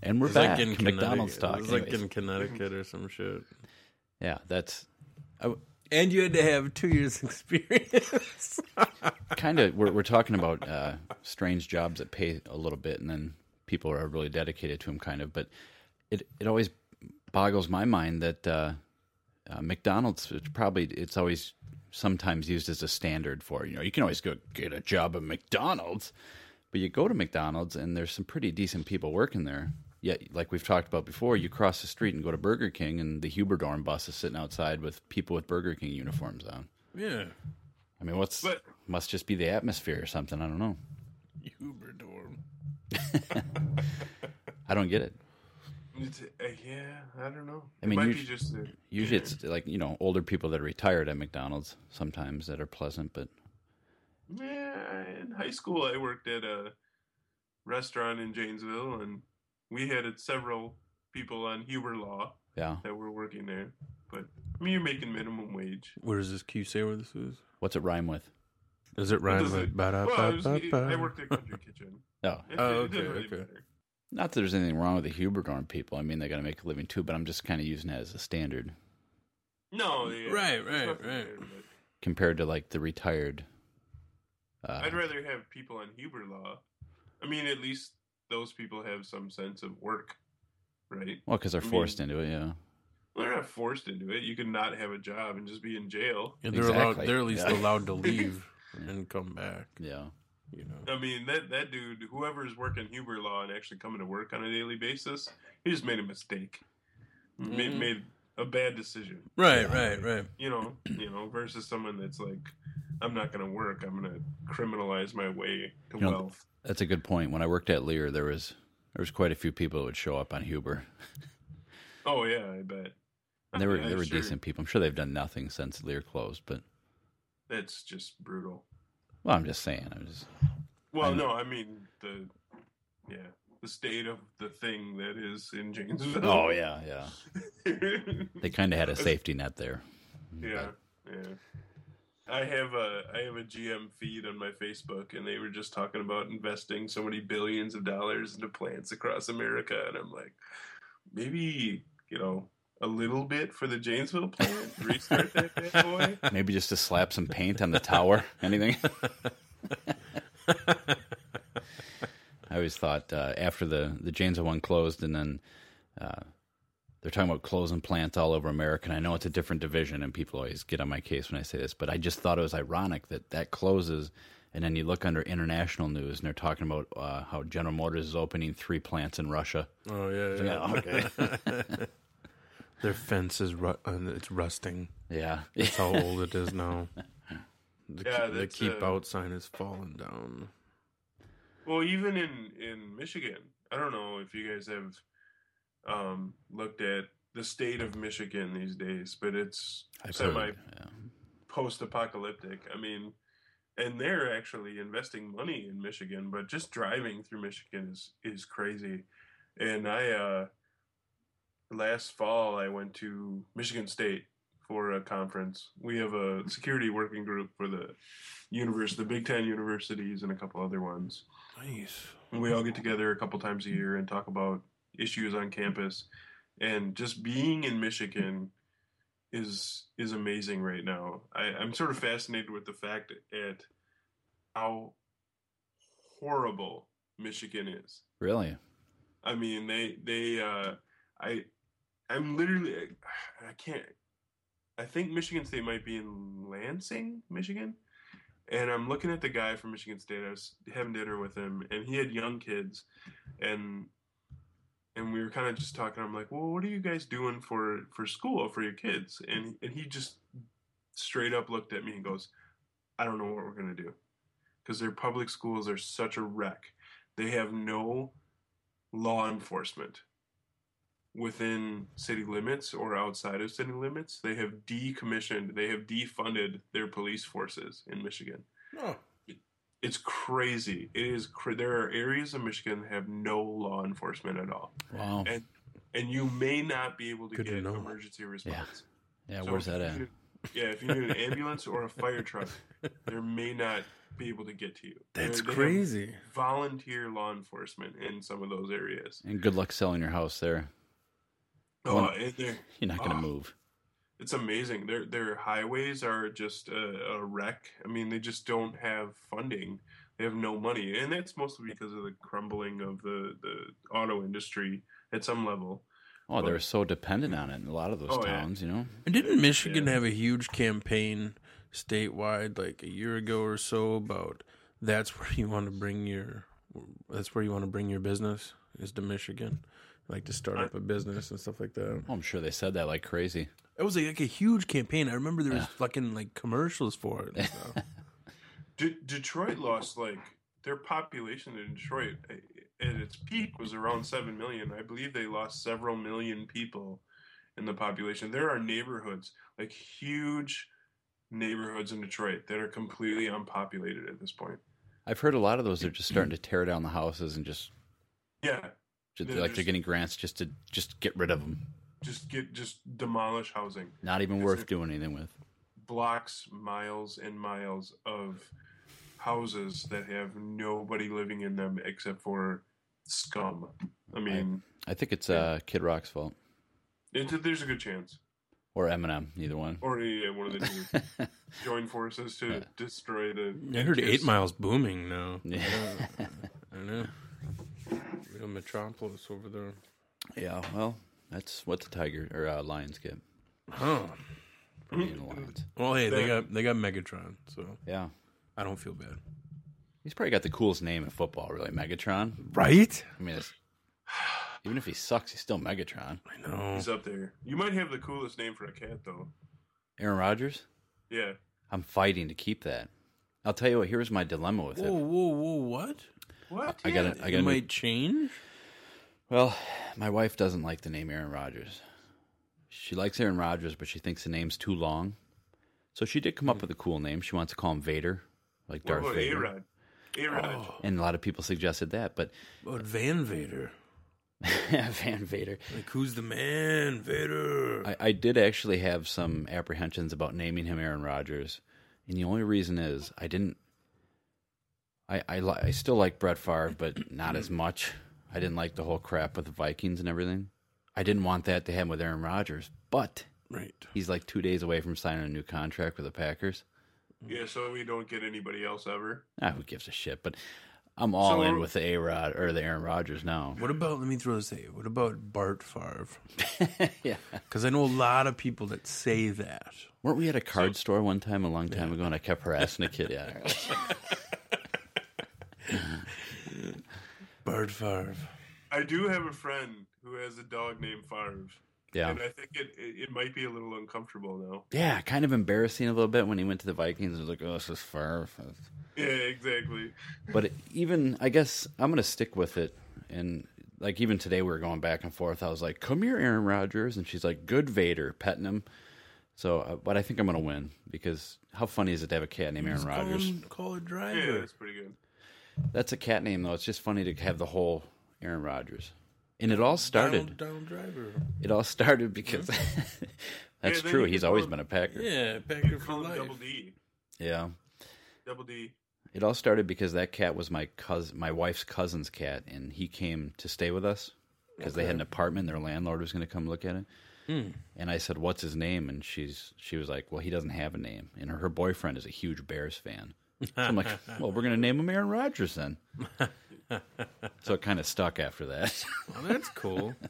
And we're It's back. like in McDonald's Connecticut. talk. It's like in Connecticut or some shit. yeah, that's I, And you had to have two years experience. kind of we're we're talking about uh, strange jobs that pay a little bit, and then people are really dedicated to them, kind of. But it it always boggles my mind that uh, uh, McDonald's it's probably it's always sometimes used as a standard for you know you can always go get a job at McDonald's, but you go to McDonald's and there's some pretty decent people working there. Yet, like we've talked about before, you cross the street and go to Burger King, and the Huberdorm bus is sitting outside with people with Burger King uniforms on. yeah. I mean, what's But- must just be the atmosphere or something? I don't know. Uberdorm. I don't get it. It's, uh, yeah, I don't know. I mean, it might usu- be just a, Usually, it's like you know older people that are retired at McDonald's sometimes that are pleasant, but Yeah, in high school, I worked at a restaurant in Janesville, and we had several people on Huber Law yeah. that were working there. But I mean, you're making minimum wage. Where does this? Can you say where this is? What's it rhyme with? Does it rhyme does with it- well, I, was- ba ba? I worked at Country Kitchen. Oh, It, Oh, okay, didn't really okay. matter. Not that there's anything wrong with the Huberdorm people. I mean, they got to make a living too, but I'm just kind of using that as a standard No, yeah, Right, right, right. there, but compared to like the retired. Uh, I'd rather have people on Huber Law. I mean, at least those people have some sense of work, right? well, because they're I mean- forced into it. Yeah. Well, they're not forced into it. You can not have a job and just be in jail. Yeah, they're allowed. Exactly. They're at least Yeah. allowed to leave and come back. Yeah. You know. I mean, that that dude, whoever's working Huber Law and actually coming to work on a daily basis, he just made a mistake, made, Mhm. made a bad decision. Right, right, right. You know, you know, versus someone that's like, I'm not going to work. I'm going to criminalize my way to You know, wealth. That's a good point. When I worked at Lear, there was there was quite a few people that would show up on Huber, Oh yeah, I bet. and they were Yeah, they were sure. decent people. I'm sure they've done nothing since Lear closed, but That's just brutal. Well, I'm just saying. I'm just Well, I know. no, I mean the yeah, the state of the thing that is in Janesville. Oh yeah, yeah. They kind of had a safety net there. yeah, yeah. I have a I have a GM feed on my Facebook, and they were just talking about investing so many billions of dollars into plants across America, and I'm like, maybe you know a little bit for the Janesville plant, restart that bad boy. Maybe just to slap some paint on the tower. Anything? I always thought uh, after the the Janesville one closed, and then uh, they're talking about closing plants all over America. And I know it's a different division, and people always get on my case when I say this, but I just thought it was ironic that that closes, and then you look under international news, and they're talking about uh, how General Motors is opening three plants in Russia. Oh yeah, yeah. okay. Their fence is ru- and it's rusting. yeah, That's how old it is now. The, Yeah, the keep uh, out sign is falling down. Well, even in in Michigan, I don't know if you guys have um, looked at the state of Michigan these days, but it's I've semi heard. Yeah. post-apocalyptic. I mean, and they're actually investing money in Michigan, but just driving through Michigan is is crazy. And I uh last fall I went to Michigan State for a conference. We have a security working group for the universe, the Big Ten universities and a couple other ones. Nice. And we all get together a couple times a year and talk about issues on campus. And just being in Michigan is is amazing right now. I, I'm sort of fascinated with the fact at how horrible Michigan is. Really? I mean, they they uh, I I'm literally I can't. I think Michigan State might be in Lansing, Michigan, and I'm looking at the guy from Michigan State. I was having dinner with him, and he had young kids, and and we were kind of just talking. I'm like, well, what are you guys doing for for school for your kids? And and he just straight up looked at me and goes, I don't know what we're gonna do, because their public schools are such a wreck. They have no law enforcement within city limits or outside of city limits. They have decommissioned, they have defunded their police forces in Michigan. Oh, It's crazy. It is. Cra- there are areas of Michigan that have no law enforcement at all, Wow. and and you may not be able to Good to get know. emergency response. Yeah, So where's that at? need- Yeah, if you need an ambulance or a fire truck, there may not be able to get to you. that's They- they crazy. Volunteer law enforcement in some of those areas. And good luck selling your house there. Oh, Well, and they're- You're not going to Oh. Uh, move. it's amazing. Their their highways are just a, a wreck. I mean, they just don't have funding. They have no money, and that's mostly because of the crumbling of the the auto industry at some level. Oh, they're so dependent on it in a lot of those Oh, yeah. towns, you know? And didn't Michigan Yeah. have a huge campaign statewide like a year ago or so about that's where you want to bring your that's where you want to bring your business is to Michigan, like to start up a business and stuff like that. Oh, I'm sure they said that like crazy. It was like, a huge campaign. I remember there was fucking like commercials for it. And stuff. De- Detroit lost like their population in Detroit eh, at its peak was around seven million. I believe they lost several million people in the population. There are neighborhoods like huge neighborhoods in Detroit that are completely unpopulated at this point. I've heard a lot of those are just starting to tear down the houses and just, Yeah, just They're like they're getting grants just to just get rid of them. just get just demolish housing. Not even worth doing anything with. blocks, miles and miles of houses that have nobody living in them except for scum. I mean, I think it's uh, Kid Rock's fault it's, there's a good chance, or Eminem, either one. or yeah, one of the two join forces to destroy the. I heard Kiss. Eight Miles booming now. Yeah. I know. Real metropolis over there. yeah, well, that's what the Tiger or uh, Lions get Oh, for being the Lions. well, hey, they got they got Megatron, so Yeah, I don't feel bad. he's probably got the coolest name in football, really, Megatron. Right? I mean, it's, even if he sucks, he's still Megatron. I know. He's up there. You might have the coolest name for a cat, though. Aaron Rodgers. Yeah. I'm fighting to keep that. I'll tell you what. Here's my dilemma with it. Whoa, it. whoa, whoa! What? What? I got I It got. might change. Well, my wife doesn't like the name Aaron Rodgers. She likes Aaron Rodgers, but she thinks the name's too long. So she did come up hmm. with a cool name. She wants to call him Vader, like What Darth about Vader. A-Rod? A-Rod. Oh. And a lot of people suggested that, but What about Van Vader? Van Vader. Like, who's the man, Vader? I, I did actually have some apprehensions about naming him Aaron Rodgers, and the only reason is I didn't. I I, li- I still like Brett Favre, but not as much. I didn't like the whole crap with the Vikings and everything. I didn't want that to happen with Aaron Rodgers, but right. he's like two days away from signing a new contract with the Packers. Yeah, so we don't get anybody else ever. Ah, who gives a shit? But I'm all So- in with the A Rod or the Aaron Rodgers now. What about, let me throw this at you. What about Bart Favre? yeah. Because I know a lot of people that say that. Weren't we at a card store one time a long time ago and I kept harassing a kid? Yeah. Bart Favre. I do have a friend who has a dog named Favre. Yeah. And I think it, it, it might be a little uncomfortable now. Yeah, kind of embarrassing a little bit when he went to the Vikings. It was like, oh, this is Favre. Yeah, exactly. But even, I guess I'm going to stick with it. And like even today, we were going back and forth. I was like, come here, Aaron Rodgers. And she's like, good Vader, petting him. So, uh, but I think I'm going to win because how funny is it to have a cat named Aaron Just call Rodgers? him- Call a Yeah, driver. that's pretty good. That's a cat name, though. It's just funny to have the whole Aaron Rodgers. And it all started. Donald, Donald Driver. It all started because that's Yeah, true. He's always call been a Packer. Yeah, Packer for life. Double D. Yeah. Double D. It all started because that cat was my cousin, my wife's cousin's cat, and he came to stay with us because they had an apartment. Their landlord was going to come look at it, hmm. and I said, "What's his name?" And she's she was like, "Well, he doesn't have a name." And her, her boyfriend is a huge Bears fan. So I'm like, "Well, we're going to name him Aaron Rodgers then." so it kind of stuck after that. Oh, that's cool.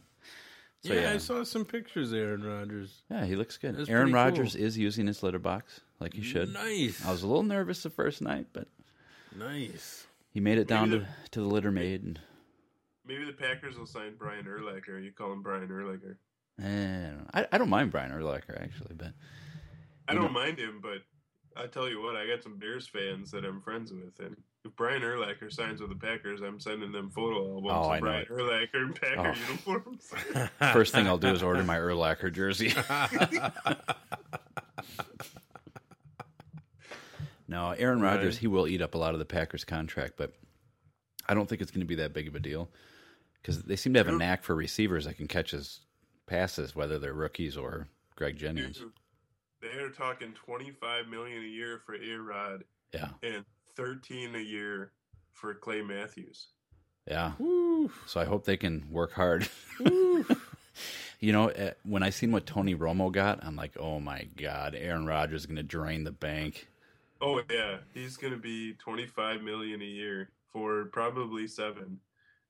So, yeah, yeah. I saw some pictures of Aaron Rodgers. yeah, he looks good. That's Aaron pretty Rodgers cool. is using his litter box like he should. Nice. I was a little nervous the first night, but Nice. he made it down Maybe to, to the litter maid, and Maybe the Packers will sign Brian Urlacher. You call him Brian Urlacher. eh, I, don't. I, I don't mind Brian Urlacher actually, but I don't know- mind him, but I tell you what, I got some Bears fans that I'm friends with, and if Brian Urlacher signs with the Packers, I'm sending them photo albums Oh, of I know Brian it. Urlacher and Packer Oh. uniforms. First thing I'll do is order my Urlacher jersey. no, Aaron Rodgers, Right. he will eat up a lot of the Packers contract, but I don't think it's going to be that big of a deal because they seem to have a knack for receivers that can catch his passes, whether they're rookies or Greg Jennings. They're talking 25 million a year for A Rod Yeah, and 13 a year for Clay Matthews. yeah. So I hope they can work hard. you know, eh, when I seen what Tony Romo got, I'm like, oh my god, Aaron Rodgers is going to drain the bank. Oh yeah, he's going to be 25 million a year for probably seven.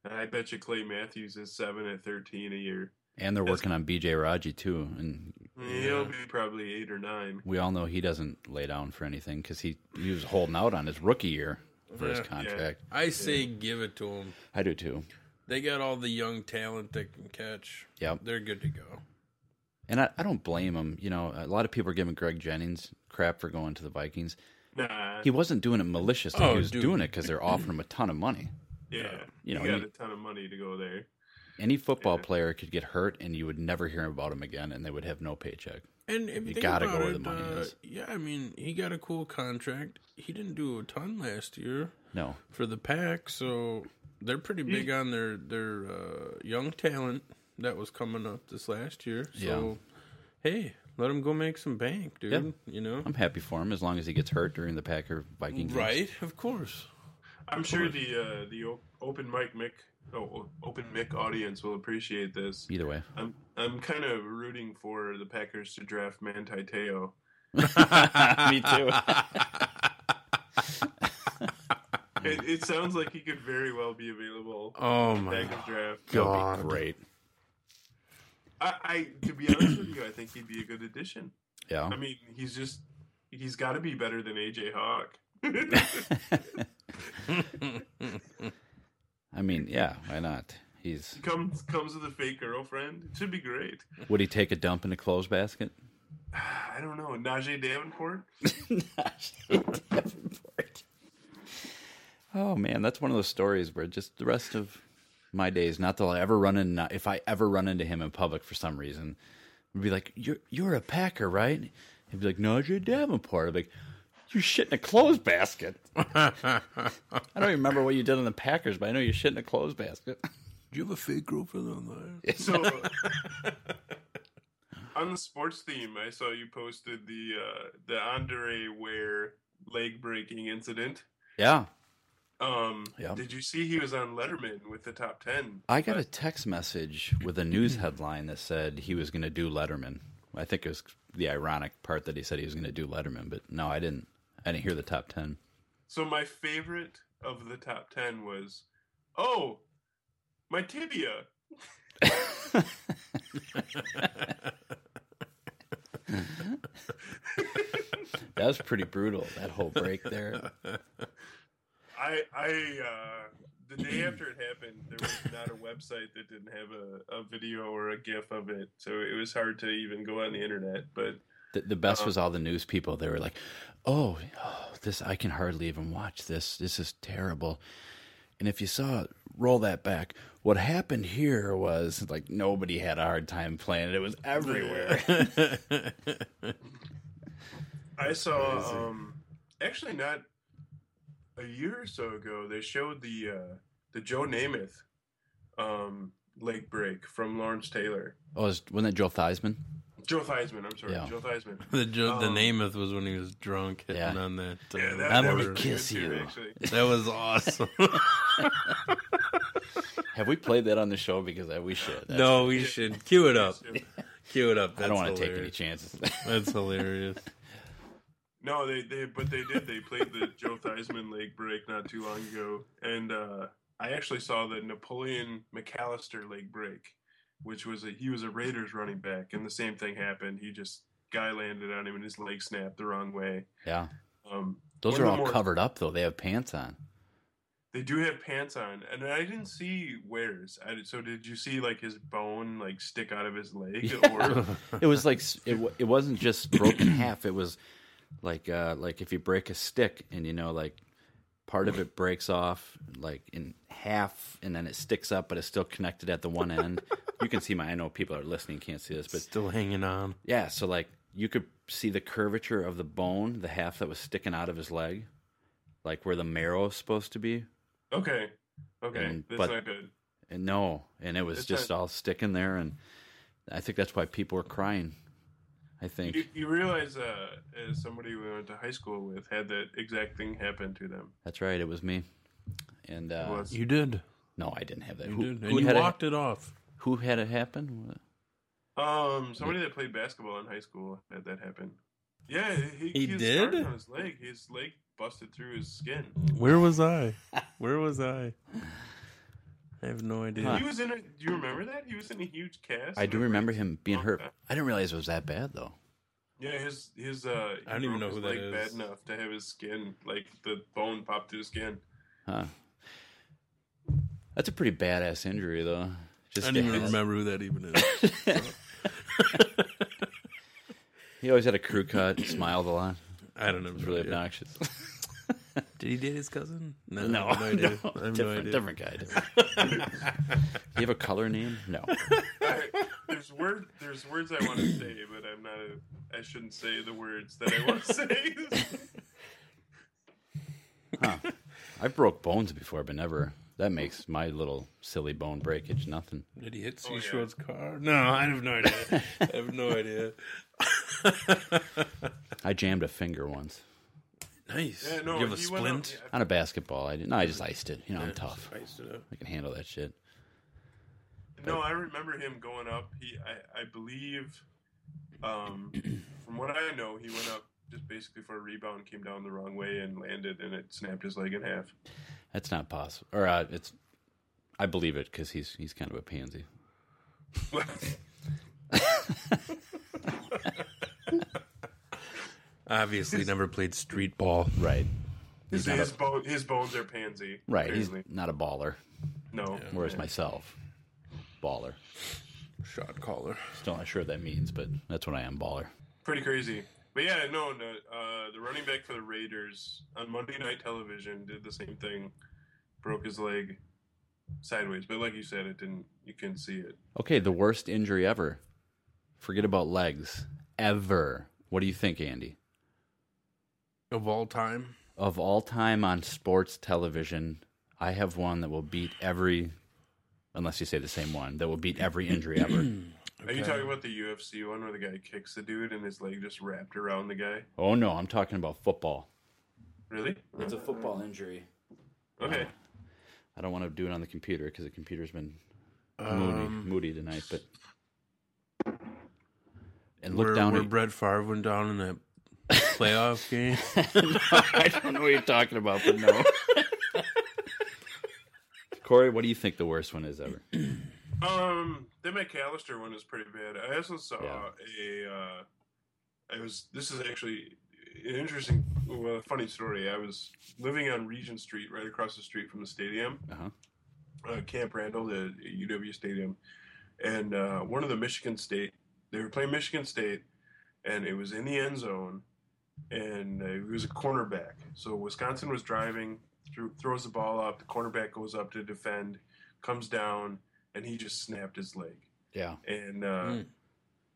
And I bet you Clay Matthews is seven at 13 a year. And they're working on BJ Raji too, and He'll be probably eight or nine. we all know he doesn't lay down for anything because he he was holding out on his rookie year for his Yeah. contract. I say give it to him. I do too, They got all the young talent that can catch. Yep. They're good to go. and I, I don't blame him. You know, a lot of people are giving Greg Jennings crap for going to the Vikings. Nah, He wasn't doing it maliciously; Oh, he was dude. doing it because they're offering him a ton of money. yeah, you you know, got he- a ton of money to go there. Any football Yeah. player could get hurt, and you would never hear about him again, and they would have no paycheck. And if you, You gotta about go where the money uh, is. Yeah, I mean, he got a cool contract. He didn't do a ton last year No, for the pack, so they're pretty big on their their uh, young talent that was coming up this last year. So, hey, let him go make some bank, dude. Yeah. You know, I'm happy for him as long as he gets hurt during the Packer Viking games. right? Of course. I'm sure the uh, the open mic Mick, oh, open mic audience will appreciate this. Either way, I'm I'm kind of rooting for the Packers to draft Manti Te'o. me too. It, it sounds like he could very well be available. Oh my Packers draft. God. Great. I, I to be honest with you, I think he'd be a good addition. Yeah. I mean, he's just he's got to be better than AJ Hawk. I mean, yeah, why not? He's comes comes with a fake girlfriend. It should be great. would he take a dump in a clothes basket? I don't know. Najeh Davenport. Oh man, that's one of those stories where just the rest of my days, not that I'll ever run in, if I ever run into him in public for some reason, would be like, "You're you're a Packer, right?" He'd be like, "No, it's Davenport." I'd be like, "You shit in a clothes basket." I don't even remember what you did on the Packers, but I know you shit in a clothes basket. Do you have a fake girlfriend on there? So on the sports theme, I saw you posted the uh, the Andre Ware leg breaking incident. Yeah, Um, Yeah. Did you see he was on Letterman with the top ten? I got a text message with a news headline that said he was going to do Letterman. I think it was the ironic part that he said he was going to do Letterman, but no, I didn't. I didn't hear the top ten. So my favorite of the top ten was, oh, my tibia. That was pretty brutal. That whole break there. I I uh, the day after it happened, there was not a website that didn't have a, a video or a GIF of it, so it was hard to even go on the internet. But The, the best was all the news people. They were like, "Oh, oh, this I can hardly even watch this. This is terrible." And if you saw, roll that back. What happened here was like nobody had a hard time playing it. It was everywhere. I saw um actually not a year or so ago they showed the uh, the Joe Namath um leg break from Lawrence Taylor. oh, was, wasn't that Joe Theismann? Joe Theismann, I'm sorry, Yeah. Joe Theismann. The jo- the Um, Namath was when he was drunk hitting Yeah. on that. Uh, Yeah, that, I'm that gonna was pretty kiss good too, you. Actually. that was awesome. Have we played that on the show? Because I, we should. That's- no, we should cue it up. Cue it up. I don't want to take any hilarious. chances. That's hilarious. No, they, they but they did. They played the Joe Theismann leg break not too long ago, and uh, I actually saw the Napoleon McAllister leg break, which was a he was a Raiders running back, and the same thing happened. He just guy landed on him and his leg snapped the wrong way. yeah, Um, those are all more- covered up though. They have pants on. They do have pants on, and I didn't see Wares. I, so did you see like his bone like stick out of his leg? Or it was like it. It wasn't just broken half. It was like uh, like if you break a stick and you know like part of it breaks off like in half and then it sticks up, but it's still connected at the one end. you can see my. I know people are listening can't see this, but Still hanging on. yeah. So like you could see the curvature of the bone, the half that was sticking out of his leg, like where the marrow is supposed to be. okay, okay, And- that's but- not good. And no, and it was It's just not- all sticking there, and I think that's why people were crying. I think. You, you realize, uh, as somebody we went to high school with had that exact thing happen to them. That's right. It was me. And uh, It was. You did. no, I didn't have that. You who, did. who And you had walked it? it off. Who had it happen? Um, somebody that played basketball in high school had that happen. Yeah, he, He was did? on his leg. His leg busted through his skin. Where was I? Where was I? I have no idea. He was in a. Do you remember that? He was in a huge cast. I do remember him being hurt. Okay. I didn't realize it was that bad though. Yeah, his his uh. I don't even know his who that leg is. Bad enough to have his skin, like the bone, pop through the skin. Huh. That's a pretty badass injury though. Just I don't even remember who that even is. He always had a crew cut, smiled a lot. I don't know. It was really obnoxious. Did he date his cousin? No, No, I have no idea. no, I have no different, idea. different guy. Different. Do you have a color name? No. I, there's word there's words I want to say, but I'm not. A, I shouldn't say the words that I want to say. I broke bones before, but never. That makes my little silly bone breakage nothing. Did he hit Oh, yeah. Seashort's car? No, I have no idea. I have no idea. I jammed a finger once Nice. Yeah, no, you have a he went up- splint? on a basketball. I didn't. No, I just iced it. You know, I'm tough. Iced it up. I can handle that shit. No, I remember him going up. He, I, I believe, um, from what I know, he went up just basically for a rebound, came down the wrong way, and landed, and it snapped his leg in half. That's not possible. Or uh, it's. I believe it because he's he's kind of a pansy. Obviously, never played street ball. Right. his, his, a- bone, his bones are pansy. Right. He's not a baller. no. Whereas myself, baller. Shot caller. Still not sure what that means, but that's what I am, baller. Pretty crazy. But yeah, no, no. Uh, the running back for the Raiders on Monday Night Television did the same thing, broke his leg sideways. But like you said, it didn't. You couldn't see it. Okay, the worst injury ever. Forget about legs. Ever. What do you think, Andy? Of all time, Of all time on sports television, I have one that will beat every, unless you say the same one, that will beat every injury ever. Are you talking about the UFC one where the guy kicks the dude and his leg just wrapped around the guy? oh no, I'm talking about football. Really? It's a football injury. Okay. I don't want to do it on the computer because the computer's been moody, um, moody tonight. But and look where, down where at Brett Favre went down in that playoff game. I don't know what you're talking about, but no. Corey, what do you think the worst one is ever? Um, the McAllister one is pretty bad. I also saw Yeah. a. Uh, I was. This is actually an interesting, well, funny story. I was living on Regent Street, right across the street from the stadium, Uh-huh. uh, Camp Randall, the UW stadium, and uh, one of the Michigan State. They were playing Michigan State, and it was in the end zone, and uh, it was a cornerback. So Wisconsin was driving, threw, throws the ball up. The cornerback goes up to defend, comes down, and he just snapped his leg. Yeah. And uh, Mm.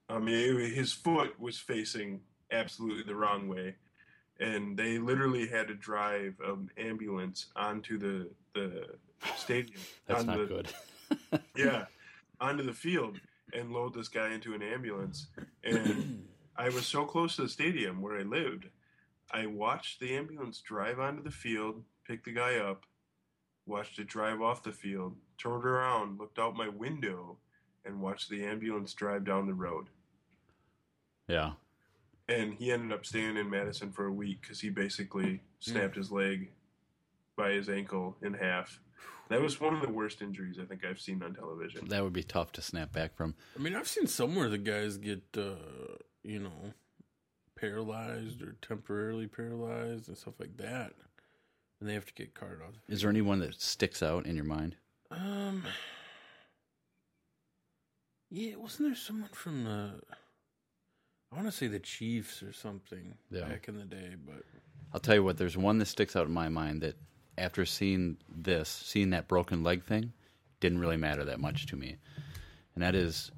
I mean, it- his foot was facing absolutely the wrong way, and they literally had to drive an ambulance onto the the stadium. That's not the- good. yeah, onto the field and load this guy into an ambulance. And I was so close to the stadium where I lived, I watched the ambulance drive onto the field, pick the guy up, watched it drive off the field, turned around, looked out my window, and watched the ambulance drive down the road. Yeah. And he ended up staying in Madison for a week because he basically snapped his leg by his ankle in half. That was one of the worst injuries I think I've seen on television. That would be tough to snap back from. I mean, I've seen somewhere the guys get, uh, you know, paralyzed or temporarily paralyzed and stuff like that, and they have to get carted off. Is there anyone that sticks out in your mind? Um, yeah, wasn't there someone from the? I want to say the Chiefs or something Yeah. back in the day, but I'll tell you what, there's one that sticks out in my mind that after seeing this, seeing that broken leg thing, didn't really matter that much to me. And that is,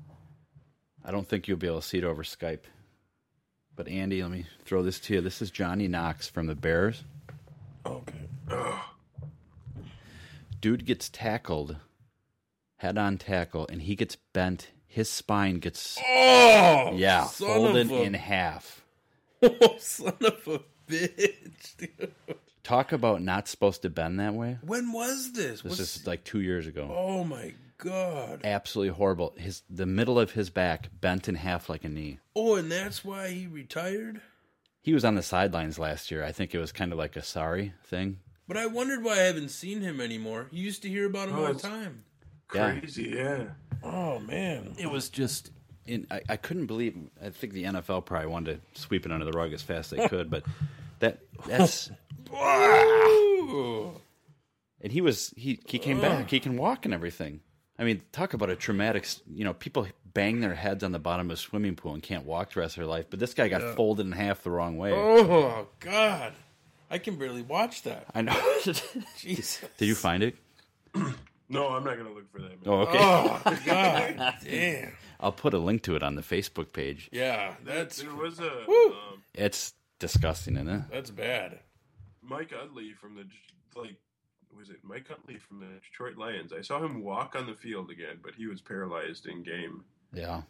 I don't think you'll be able to see it over Skype. But Andy, let me throw this to you. This is Johnny Knox from the Bears. Okay. Dude gets tackled, head on tackle, and he gets bent. His spine gets, Oh, yeah, folded a- in half. Oh, son of a bitch! dude. Talk about not supposed to bend that way. When was this? This What's- is like two years ago. oh my god! absolutely horrible. His the middle of his back bent in half like a knee. Oh, and that's why he retired. He was on the sidelines last year. I think it was kind of like a sorry thing. But I wondered why I haven't seen him anymore. You used to hear about him Oh, all the time. Crazy, yeah. Oh man! It was just. In, I, I couldn't believe. I think the NFL probably wanted to sweep it under the rug as fast as they could, but that that's. and he was he he came back. He can walk and everything. I mean, talk about a traumatic. You know, people bang their heads on the bottom of a swimming pool and can't walk the rest of their life. But this guy got folded in half the wrong way. Oh god! I can barely watch that. I know. Jesus. Did you find it? No, I'm not gonna look for that. Man. Oh, okay. Oh god! Damn. I'll put a link to it on the Facebook page. Yeah, that's There was a um, It's disgusting, isn't it? that's bad. Mike Utley from the like was it Mike Utley from the Detroit Lions? I saw him walk on the field again, but he was paralyzed in game Yeah.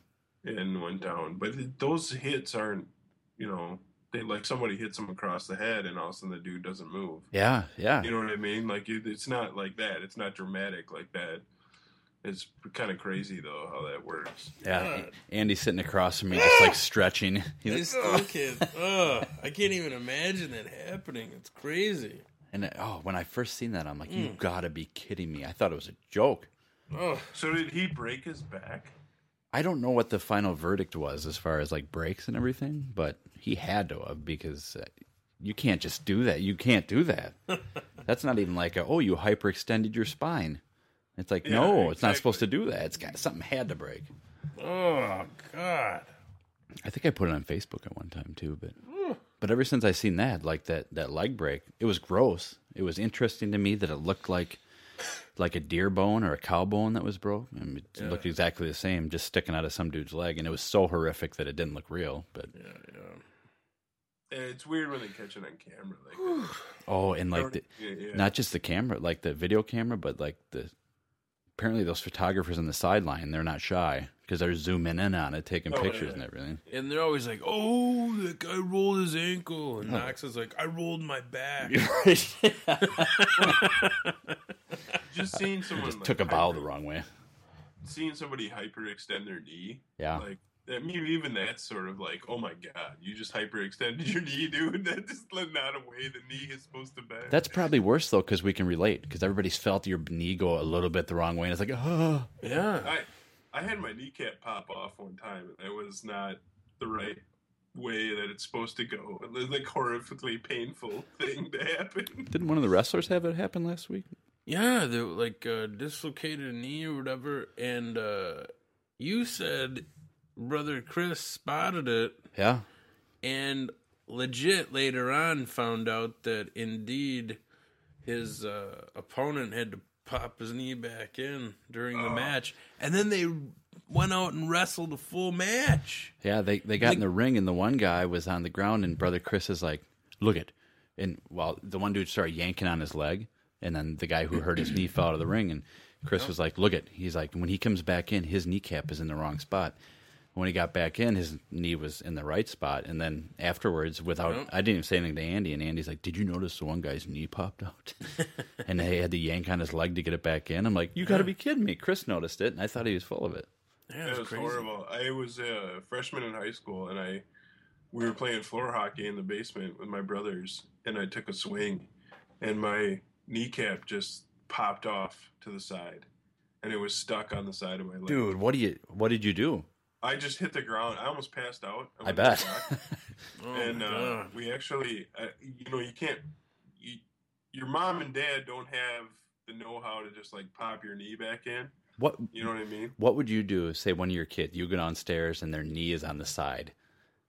and went down. But those hits aren't, you know, they like somebody hits him across the head and all of a sudden the dude doesn't move. Yeah, yeah. You know what I mean? Like it, it's not like that. It's not dramatic like that. It's kind of crazy though how that works. Yeah. Andy's sitting across from me, just like ah! stretching. He's I like, still can't. Ugh, I can't even imagine that happening. It's crazy. And oh, when I first seen that, I'm like, Mm. you gotta be kidding me. I thought it was a joke. Oh, So did he break his back? I don't know what the final verdict was as far as like breaks and everything, but he had to have because uh, you can't just do that. You can't do that. That's not even like a, oh, you hyperextended your spine. It's like, no, it's not supposed to do that. It's got something had to break. oh God! I think I put it on Facebook at one time too, but but ever since I seen that, like that that leg break, it was gross. It was interesting to me that it looked like like a deer bone or a cow bone that was broke. I mean, it looked exactly the same, just sticking out of some dude's leg, and it was so horrific that it didn't look real. But yeah, yeah. And It's weird when they catch it on camera. Like. Oh, and like the, yeah, yeah. not just the camera, like the video camera, but like the apparently those photographers on the sideline, they're not shy because they're zooming in on it, taking Oh, pictures yeah. and everything. And they're always like, "Oh, that guy rolled his ankle," and Knox is like, "I rolled my back." just seeing someone like, Took a bow hyper- the wrong way. Seeing somebody hyperextend their knee. Yeah. Like I mean, even that's sort of like, oh my god, you just hyperextended your knee, dude. That just let not a way the knee is supposed to bend. That's probably worse though, because we can relate. Because everybody's felt your knee go a little bit the wrong way, and it's like, oh, Yeah. I I had my kneecap pop off one time, and it was not the right way that it's supposed to go. It was like horrifically painful thing to happen. didn't one of the wrestlers have it happen last week? Yeah, they were like uh, dislocated knee or whatever, and uh, you said brother Chris spotted it, Yeah, and legit later on found out that indeed his uh, opponent had to pop his knee back in during the oh. match, and then they went out and wrestled a full match. yeah. They they got in the ring, and the one guy was on the ground, and brother Chris is like, look it, and while the one dude started yanking on his leg, and then the guy who hurt his knee fell out of the ring, and Chris was like, look it, he's like, when he comes back in, his kneecap is in the wrong spot. When he got back in, his knee was in the right spot, and then afterwards, without Yep. I didn't even say anything to Andy, and Andy's like, "Did you notice the one guy's knee popped out?" and they had to yank on his leg to get it back in. I'm like, "You got to be kidding me!" Chris noticed it, and I thought he was full of it. Yeah, It it's was crazy. horrible. I was a freshman in high school, and I we were playing floor hockey in the basement with my brothers, and I took a swing, and my kneecap just popped off to the side, and it was stuck on the side of my leg. Dude, what do you? What did you do? I just hit the ground. I almost passed out. I went bet. back, Oh and uh, we actually, uh, you know, you can't. You, your mom and dad don't have the know-how to just like pop your knee back in. What You know what I mean? What would you do? Say one of your kids, you go downstairs and their knee is on the side.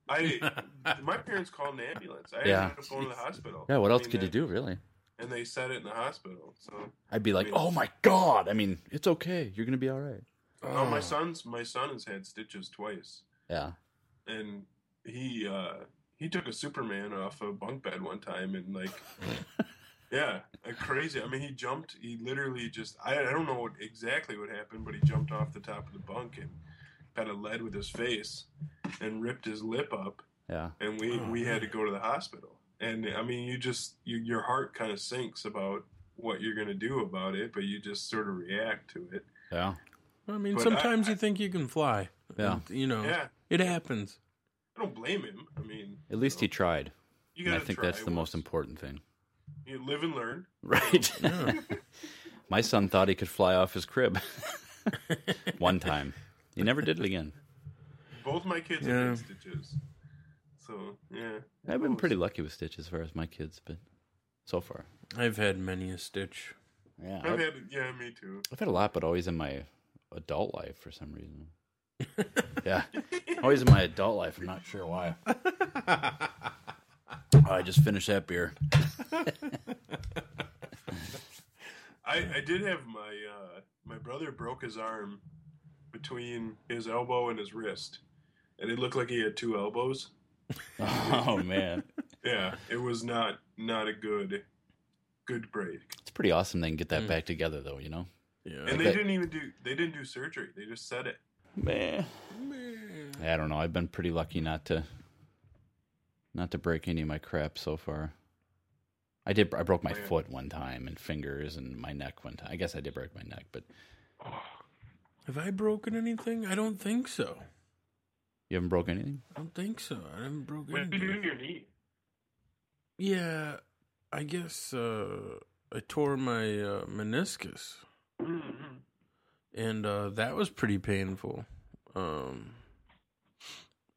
I my parents called an ambulance. I Yeah. ended up going to the hospital. Yeah, what I else mean, could you do, really? And they said it in the hospital. So I'd be like, mean- "Oh my god!" I mean, it's okay. You're gonna be all right. Oh, my son's my son has had stitches twice, Yeah. and he uh he took a Superman off a bunk bed one time, and like. Yeah, crazy. I mean, he jumped. He literally just. I, I don't know what, exactly what happened, but he jumped off the top of the bunk and kind of led with his face and ripped his lip up. Yeah. and we we had to go to the hospital. And I mean, you just you, your heart kind of sinks about what you're going to do about it, but you just sort of react to it. Yeah. I mean, But sometimes I- you think you can fly. Yeah. And, you know, Yeah. it happens. I don't blame him. I mean, At least he tried. you And I gotta think try that's the most important thing. You live and learn. Right. My son thought he could fly off his crib one time. He never did it again. Both my kids Yeah. have had stitches, so yeah. I've been pretty lucky with Stitch as far as my kids, but so far. I've had many a stitch. Yeah. I've I've, had yeah, me too. I've had a lot, but always in my adult life for some reason. yeah. Always in my adult life. I'm not sure why. Oh, I just finished that beer. I, I did have my uh, my brother broke his arm between his elbow and his wrist, and it looked like he had two elbows. Oh, man. Yeah, it was not not a good good break. It's pretty awesome they can get that back together, though, you know? Yeah. And they bet- didn't even do they didn't do surgery. They just said it. Man. man. I don't know. I've been pretty lucky not to not to break any of my crap so far. I did. I broke my yeah. foot one time and fingers and my neck one time. I guess I did break my neck, but Have I broken anything? I don't think so. you haven't broke anything. I don't think so. I haven't broken What did you do your knee? Yeah, I guess uh, I tore my uh, meniscus, Mm-hmm. and uh, that was pretty painful. Um,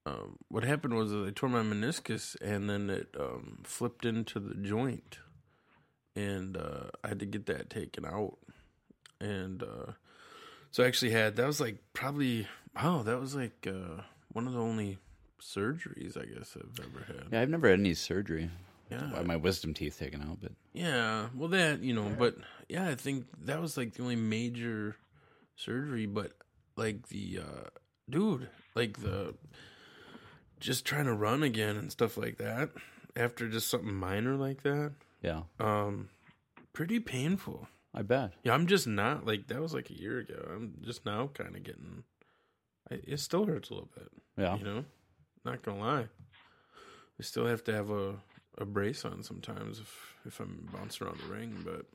um, what happened was that I tore my meniscus, and then it um, flipped into the joint, and uh, I had to get that taken out. And uh, so I actually had that was like probably oh that was like uh, one of the only surgeries I guess I've ever had. Yeah, I've never had any surgery. Yeah. My wisdom teeth taken out, but Yeah, well, that you know, but yeah, I think that was like the only major surgery. But like the uh dude, like the just trying to run again and stuff like that. after just something minor like that, Yeah, um, pretty painful. I bet. Yeah, I'm just not like that was like a year ago. I'm just now kind of getting. I, it still hurts a little bit. Yeah. you know, not gonna lie. I still have to have a, a brace on sometimes if if I'm bouncing around the ring. But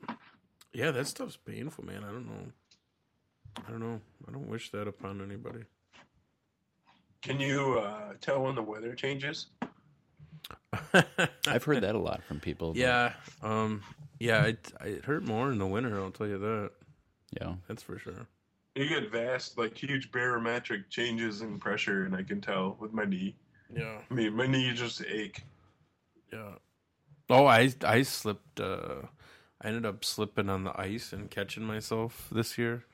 yeah, that stuff's painful, man. I don't know. I don't know. I don't wish that upon anybody. Can you uh, tell when the weather changes? I've heard that a lot from people. Yeah, um, yeah, it it hurt more in the winter. I'll tell you that. yeah. That's for sure. You get vast, like huge barometric changes in pressure, and I can tell with my knee. Yeah, I mean, my knee just ache. Yeah. Oh, I I slipped. Uh, I ended up slipping on the ice and catching myself this year,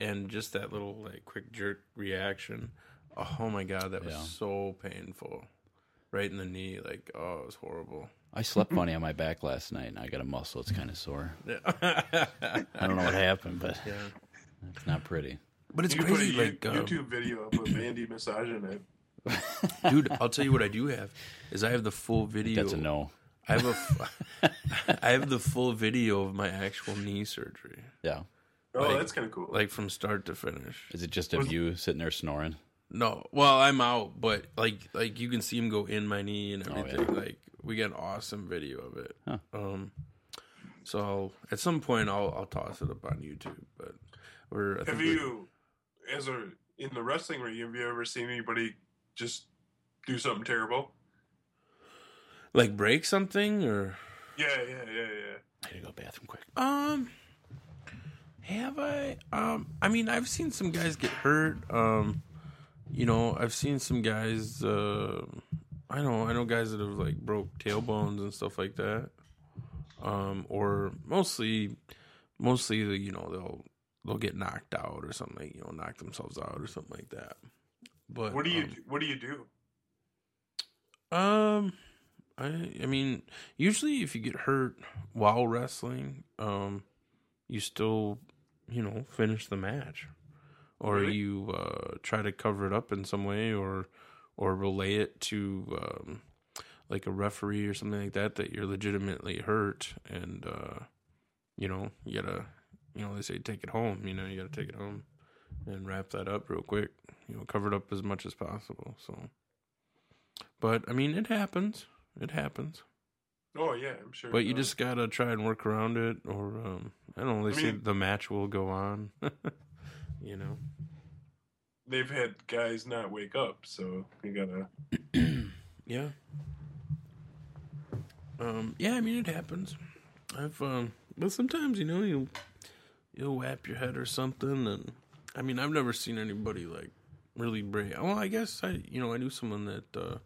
and just that little like quick jerk reaction. Oh my god, that was Yeah. so painful. Right in the knee, like oh, it was horrible. I slept funny on my back last night, and I got a muscle. It's kind of sore. Yeah. I don't know what happened, but yeah. it's not pretty. But it's You can put a crazy, You- like uh, YouTube video up of Andy massaging it. Dude. I'll tell you what I do have is I have the full video. That's a no. I have a, f- I have the full video of my actual knee surgery, Yeah. Oh, Like- that's kind of cool. like from start to finish. Is it just of you sitting there snoring? No, well, I'm out, but like, like you can see him go in my knee and Oh, everything. yeah. Like, we got an awesome video of it. Huh. Um, so I'll, at some point I'll I'll toss it up on YouTube. But we're I have think we- you, as a in the wrestling ring, have you ever seen anybody just do something terrible? like break something or Yeah, yeah, yeah, yeah. I gotta go to the bathroom quick. Um, have I? Um, I mean, I've seen some guys get hurt. Um, you know, I've seen some guys. Uh, I know, I know guys that have like broke tailbones and stuff like that. Um, or mostly, mostly, you know, they'll they'll get knocked out or something. Like, you know, knock themselves out or something like that. But What do you um, What do you do? um, I I mean, usually if you get hurt while wrestling, um, you still, you know, finish the match, or Really? you uh, try to cover it up in some way, or or relay it to um, like a referee or something like that that you're legitimately hurt, and uh, you know, you gotta, you know, they say take it home. You know, you gotta take it home and wrap that up real quick. You know, cover it up as much as possible. So. But I mean, it happens. It happens. Oh yeah, I'm sure. But you does. just gotta try and work around it, or um, I don't know. They I say mean- the match will go on. you know. they've had guys not wake up, so you gotta. Yeah. Um. Yeah. I mean, it happens. I've um. But sometimes you know you you'll whap your head or something, and I mean, I've never seen anybody like really break. Well, I guess I you know I knew someone that uh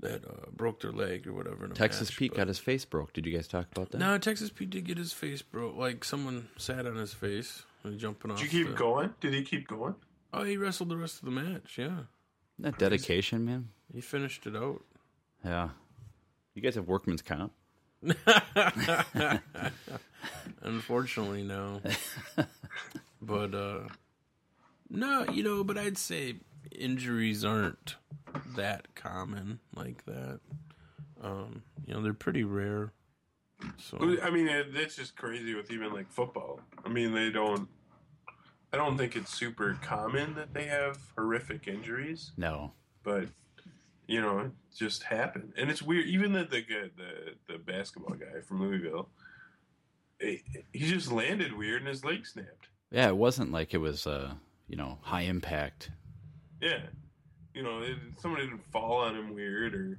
that uh, broke their leg or whatever. In a Texas match, Pete but- got his face broke. Did you guys talk about that? No, Texas Pete did get his face broke. Like someone sat on his face and jumping off. Did you keep the- going? Did he keep going? Oh, he wrestled the rest of the match. Yeah, That dedication, man. he finished it out. Yeah. You guys have workman's comp. Unfortunately, no. but uh no, you know, but I'd say injuries aren't that common like that. Um, you know, they're pretty rare. So I mean, it, that's just crazy with even like football. I mean, they don't. I don't think it's super common that they have horrific injuries, No. but you know, it just happened, and it's weird. Even the the the the basketball guy from Louisville, he, he just landed weird and his leg snapped. Yeah, it wasn't like it was, uh, you know, high impact. Yeah, you know, it, somebody didn't fall on him weird or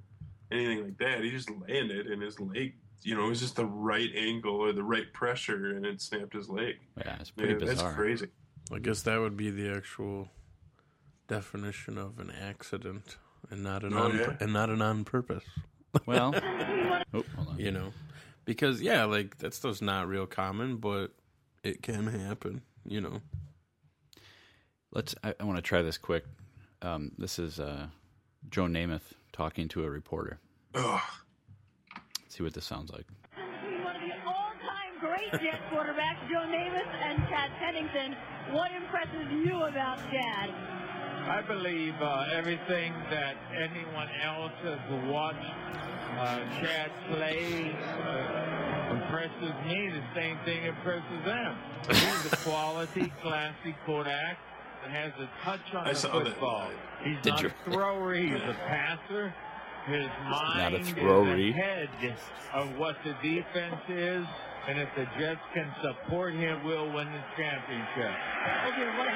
anything like that. He just landed, and his leg, you know, it was just the right angle or the right pressure, and it snapped his leg. Yeah, it's pretty Yeah, that's crazy. I guess that would be the actual definition of an accident and not an Oh, on yeah. and not an on purpose. Well, oh, hold on. you know because yeah like that stuff's not real common but it can happen you know Let's. I, I want to try this quick. Um, this is uh, Joe Namath talking to a reporter. Ugh. Let's see what this sounds like. One of the all-time great Jet quarterbacks, Joe Namath and Chad Pennington. What impresses you about Chad? I believe uh, everything that anyone else has watched uh, Chad Slade uh, impresses me. The same thing impresses them. He's a quality, classy Kodak that has a touch on I the saw that football. live. He's Did not you? a thrower. He's a passer. His not a mind is thrower-y. ahead of what the defense is. And if the Jets can support him, we'll win the championship. Okay, what is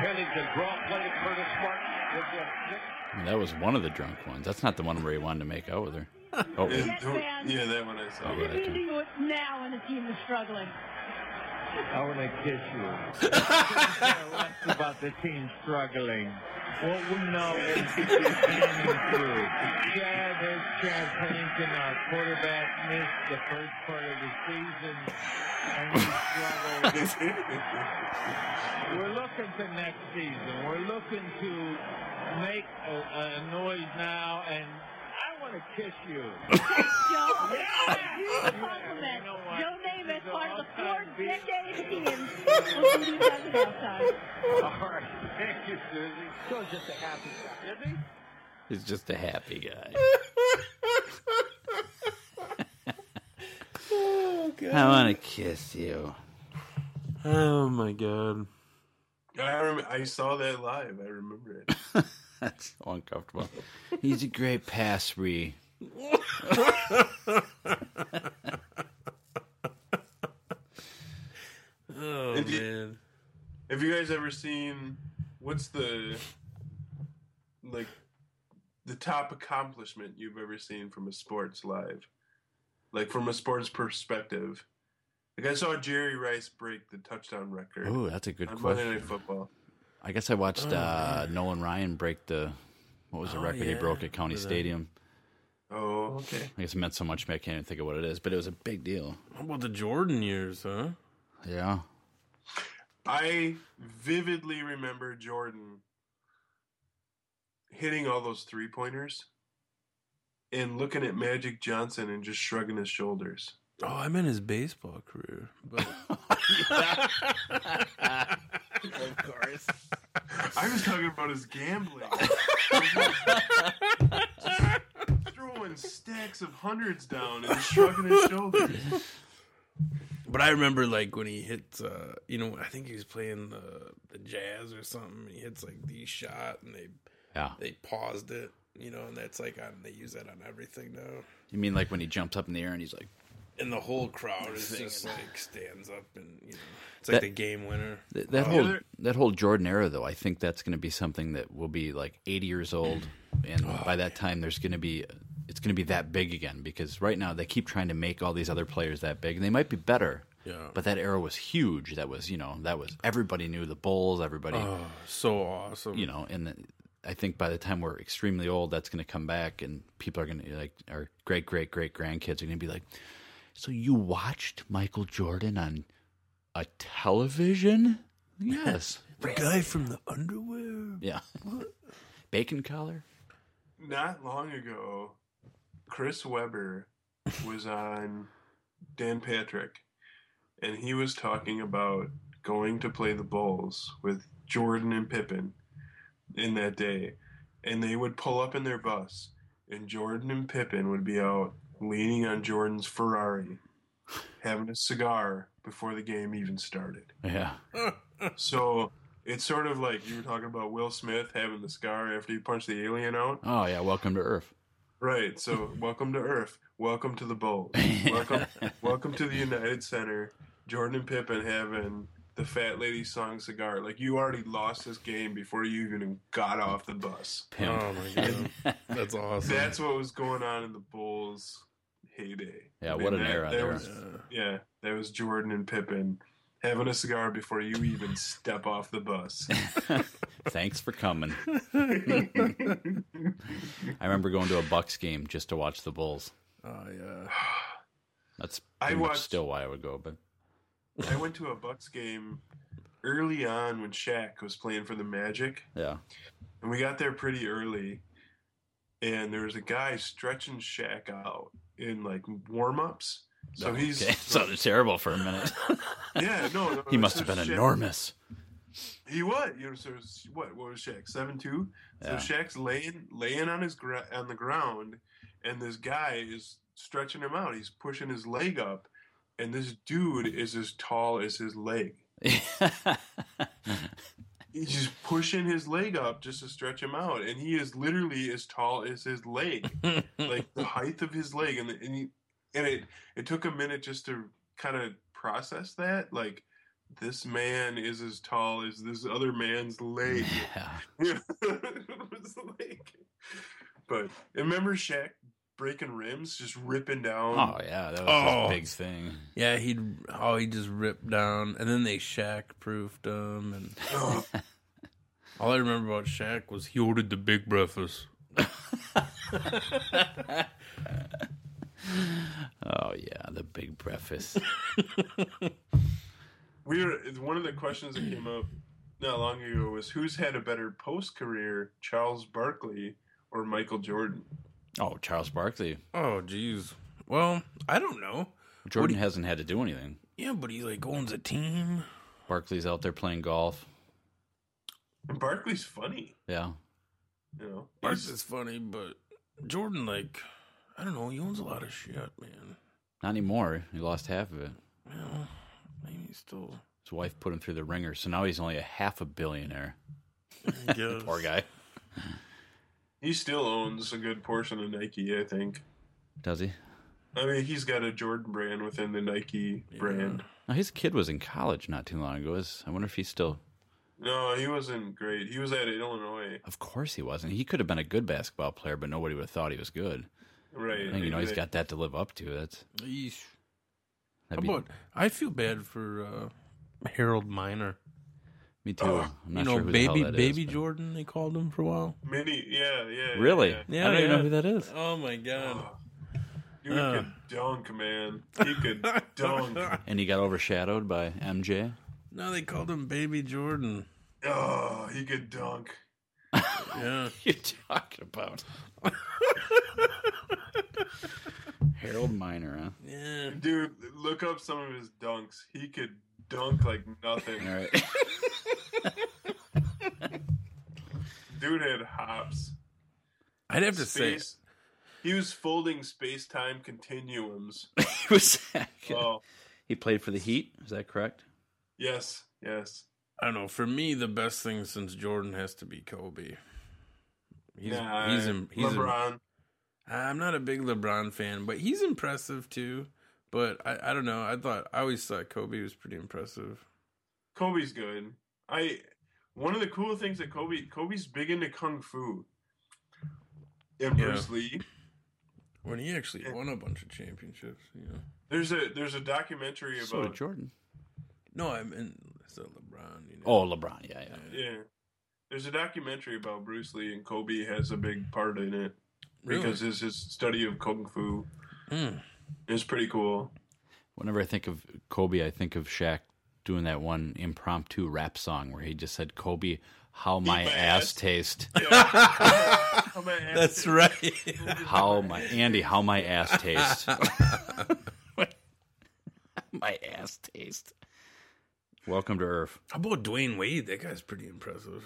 Pennington draw play to Curtis Martin. Gives him six I mean, that was one of the drunk ones. That's not the one where he wanted to make out with her. Oh, Yeah, Jet don't- fans. yeah, that one I saw. Oh, What yeah, do you too. do now when the team is struggling? I want to kiss you. Less about the team struggling. What we know is standing through. Chad has Chad Pennington, our quarterback, missed the first part of the season, and he struggled. We're looking to next season. We're looking to make a, a noise now, and I want to kiss you. Joe, Yeah. compliment. You know what? Joe Namath, part of the all four decade team. We'll see you guys at. All right. Thank you, Suzy. Joe's just a happy guy, isn't he? he's just a happy guy. I want to kiss you. Oh my god. I, rem- I saw that live. I remember it. That's so uncomfortable. He's a great pass re. Oh Did you- man. Have you guys ever seen what's the like the top accomplishment you've ever seen from a sports live? Like from a sports perspective. Like I saw Jerry Rice break the touchdown record Oh, that's a good on Monday Night. Football. I guess I watched uh, Nolan Ryan break the what was the Oh, record he broke at County Stadium. Oh, okay. I guess it meant so much, to me, I can't even think of what it is, but it was a big deal. How about the Jordan years, huh? Yeah. I vividly remember Jordan hitting all those three pointers and looking at Magic Johnson and just shrugging his shoulders. Oh, I meant his baseball career. But Of course. I was talking about his gambling. Throwing stacks of hundreds down and shrugging his shoulders. But I remember like when he hits, uh, you know, I think he was playing the the Jazz or something. And he hits like the shot, and they Yeah. they paused it, you know, and that's like on they use that on everything now. You mean like when he jumps up in the air and he's like, And the whole crowd is just like stands up, and you know, it's like That- the game winner. Th- that Oh, whole that whole Jordan era, though, I think that's going to be something that will be like 80 years old, and Oh, by that time, there's going to be it's going to be that big again. Because right now, they keep trying to make all these other players that big, and they might be better. Yeah. But that era was huge. That was you know that was everybody knew the Bulls. Everybody Oh, so awesome. you know, and the, I think by the time we're extremely old, that's going to come back, and people are going to like our great great great grandkids are going to be like, "So you watched Michael Jordan on a television?" Yes. the guy from the underwear. yeah. Bacon collar. Not long ago, Chris Webber was on Dan Patrick, and he was talking about going to play the Bulls with Jordan and Pippen in that day. And they would pull up in their bus, and Jordan and Pippen would be out leaning on Jordan's Ferrari, having a cigar before the game even started. Yeah. So it's sort of like you were talking about Will Smith having the cigar after he punched the alien out. Oh yeah. Welcome to Earth. Right. So, welcome to Earth. Welcome to the Bulls. Welcome, welcome to the United Center. Jordan and Pippen having the fat lady song cigar. Like you already lost this game before you even got off the bus. Pimp. Oh my god, that's awesome. That's what was going on in the Bulls' heyday. Yeah, I what an that- era that there. was- yeah, that was Jordan and Pippen having a cigar before you even step off the bus. Thanks for coming. I remember going to a Bucks game just to watch the Bulls. oh yeah. That's I watched- still why I would go. But I went to a Bucks game early on when Shaq was playing for the Magic. yeah, And we got there pretty early, and there was a guy stretching Shaq out in like warm ups. So oh, he's okay. sounded terrible for a minute. yeah, no, no he must have been Shaq- enormous. He was, you know. So it's- what? What was Shaq? Seven two. So Yeah. Shaq's laying laying on his gra- on the ground, and this guy is stretching him out. He's pushing his leg up, and this dude is as tall as his leg. He's just pushing his leg up just to stretch him out, and he is literally as tall as his leg, like the height of his leg. And and, he, and it it took a minute just to kind of process that, like. This man is as tall as this other man's leg. Yeah. It was like- but remember Shaq breaking rims, just ripping down. Oh yeah, that was Oh. his big thing. Yeah, he'd oh he just ripped down, and then they Shaq proofed him, and Oh, all I remember about Shaq was he ordered the big breakfast. Oh yeah, the big breakfast. we were one of the questions that came up not long ago was who's had a better post career, Charles Barkley or Michael Jordan? Oh, Charles Barkley. Oh jeez. Well, I don't know. Jordan hasn't had to do anything. Yeah, but he like owns a team. Barkley's out there playing golf. And Barkley's funny, Yeah. you know. Barks He's- is funny, but Jordan like I don't know. He owns a lot of shit, man. Not anymore. He lost half of it. Well, maybe he's still. His wife put him through the ringer, so now he's only a half a billionaire. I guess. Poor guy. He still owns a good portion of Nike, I think. Does he? I mean, he's got a Jordan brand within the Nike brand. No, his kid was in college not too long ago. I wonder if he's still. No, he wasn't great. He was at Illinois, Of course he wasn't. He could have been a good basketball player, but nobody would have thought he was good. right? I think you know he's got that to live up to. That's Yeesh. How be, about I feel bad for uh, Harold Miner. Me too. Oh, I'm You know, sure who the hell baby baby but- Jordan. They called him for a while. many. Yeah, yeah. Really? Yeah. Yeah, I don't even know who that is. Oh my god. Oh, Dude Uh. could dunk, man. He could dunk. And he got overshadowed by MJ. No, they called him Baby Jordan. Oh, he could dunk. Yeah. you talking about? Harold Miner, huh? Yeah. Dude, look up some of his dunks. He could dunk like nothing. All right. Dude had hops. I'd have to say He was folding space time continuums. he was. Oh, He played for the Heat. Is that correct? yes, yes. I don't know. For me, the best thing since Jordan has to be Kobe. He's Nah, he's in, he's in- LeBron. I'm not a big LeBron fan, but he's impressive too. But I, I don't know. I thought I always thought Kobe was pretty impressive. Kobe's good. I one of the cool things that Kobe Kobe's big into kung fu. And Yeah. Bruce Lee. When he actually won a bunch of championships, you know. There's a there's a documentary So about Jordan. No, I mean so LeBron. You know. Oh, LeBron. Yeah, yeah. yeah. There's a documentary about Bruce Lee and Kobe has a big part in it Really? because his his study of kung fu Mm. Is pretty cool. Whenever I think of Kobe, I think of Shaq doing that one impromptu rap song where he just said, "Kobe, how my, my ass, ass." taste." How my ass That's is- right. how my Andy, how my ass taste. my ass taste. Welcome to Earth. How about Dwyane Wade? That guy's pretty impressive.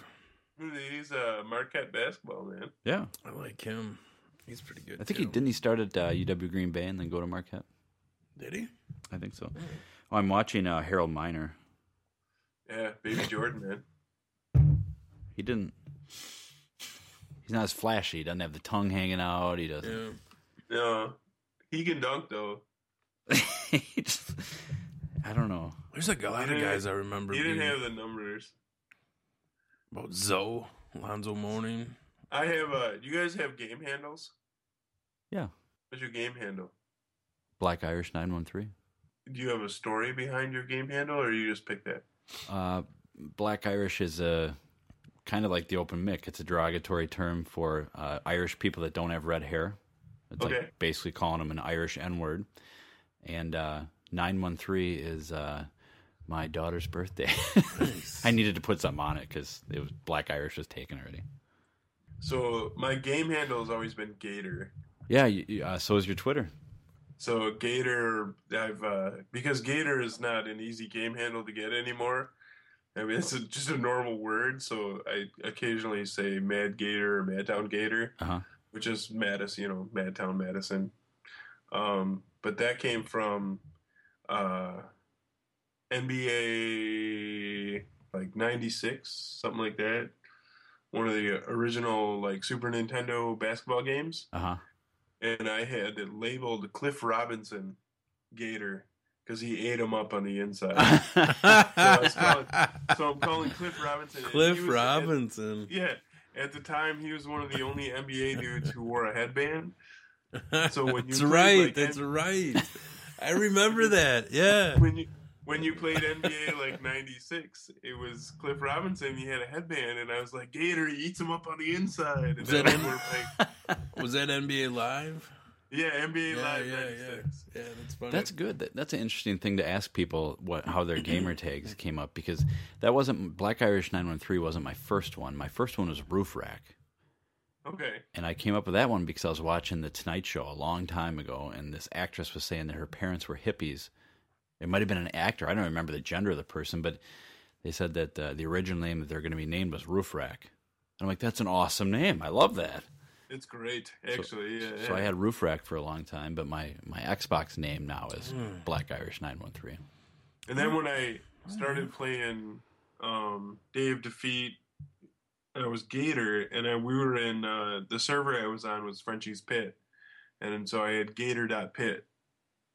He's a Marquette basketball man. Yeah, I like him. He's pretty good. I think he didn't. He start at uh, UW Green Bay and then go to Marquette. Did he? I think so. Oh, I'm watching uh, Harold Miner. Yeah, baby Jordan man. He didn't. He's not as flashy. He doesn't have the tongue hanging out. He doesn't. Yeah. No, he can dunk though. just, I don't know. There's like a lot of guys I remember. He didn't being- have the numbers. about Zoe, Lonzo Mourning. I have. Uh, you guys have game handles? Yeah, What's your game handle? Black Irish nine one three. Do you have a story behind your game handle, or you just pick that? Uh, Black Irish is a kind of like the open mic. It's a derogatory term for uh, Irish people that don't have red hair. It's Okay. like basically calling them an Irish N word. And uh, nine one three is uh, my daughter's birthday. I needed to put something on it because it was Black Irish was taken already. So my game handle has always been Gator. Yeah, you, uh, so is your Twitter. So Gator, I've uh, because Gator is not an easy game handle to get anymore. I mean, it's a, just a normal word, so I occasionally say Mad Gator or Madtown Gator, Uh huh. which is Madison, you know, Madtown Madison. Um, but that came from uh, NBA like '96, something like that. One of the original like Super Nintendo basketball games, Uh huh. and I had it labeled Cliff Robinson Gator because he ate him up on the inside. so, calling, so I'm calling Cliff Robinson. Cliff was- Robinson. yeah, at the time he was one of the only NBA dudes who wore a headband. So when you that's played, right. like, that's N- right. I remember that. Yeah. when you when you played NBA like '96, it was Cliff Robinson. He had a headband, and I was like, Gator, he eats him up on the inside. And Was that we were like, Was that NBA Live? yeah, NBA Yeah, Live yeah, '96. yeah. Yeah, that's funny. That's good. That, that's an interesting thing to ask people what how their gamer tags came up because that wasn't Black Irish nine one three wasn't my first one. My first one was Roof Rack, Okay. and I came up with that one because I was watching the Tonight Show a long time ago, and this actress was saying that her parents were hippies. It might have been an actor. I don't remember the gender of the person, but they said that uh, the original name that they're going to be named was Roof Rack. And I'm like, that's an awesome name. I love that. It's great, actually. yeah, So I had Roof Rack for a long time, but my, my Xbox name now is Hmm. Black Irish 913. And then when I started playing um, Day of Defeat, I was Gator, and I, we were in uh, the server I was on was Frenchie's Pit, and so I had Gator.pit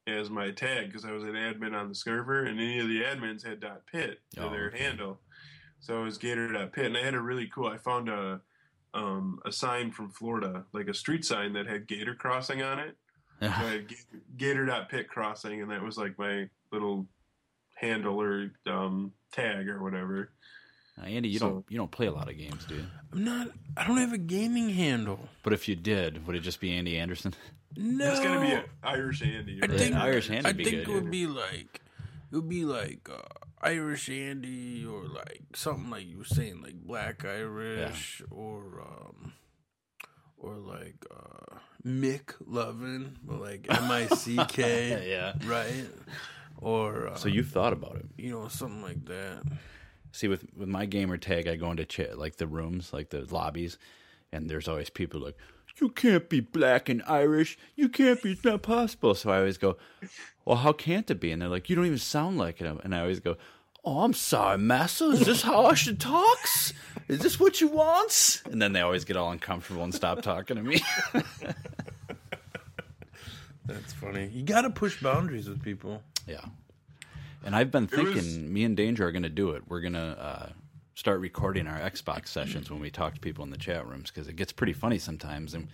as my tag because I was an admin on the server, and any of the admins had dot .pit for Oh, their okay. handle, so it was Gator.pit, and I had a really cool. I found a um, a sign from Florida, like a street sign that had Gator crossing on it. So I had Ga- Gator.pit crossing, and that was like my little handle or um, tag or whatever. Uh, Andy, you So- don't you don't play a lot of games, do you? I'm not. I don't have a gaming handle. But if you did, would it just be Andy Anderson? No. It's gonna be a Irish Andy. I right? think Irish Andy I be think good, it would be like it would be like uh, Irish Andy or like something like you were saying like Black Irish or um or like uh Mick Lovin, but like M I C K, Yeah. right? Or uh, So you've thought about it. you know something like that. See, with with my gamer tag, I go into cha- like the rooms, like the lobbies, and there's always people like, "You can't be black and Irish. You can't be. It's not possible." So I always go, "Well, how can't it be?" And they're like, "You don't even sound like it." And I always go, "Oh, I'm sorry, massa. Is this how I should talk? Is this what you want?" And then they always get all uncomfortable and stop talking to me. That's funny. You got to push boundaries with people. Yeah. And I've been was- thinking, me and Danger are going to do it. We're going to uh, start recording our Xbox sessions when we talk to people in the chat rooms because it gets pretty funny sometimes. And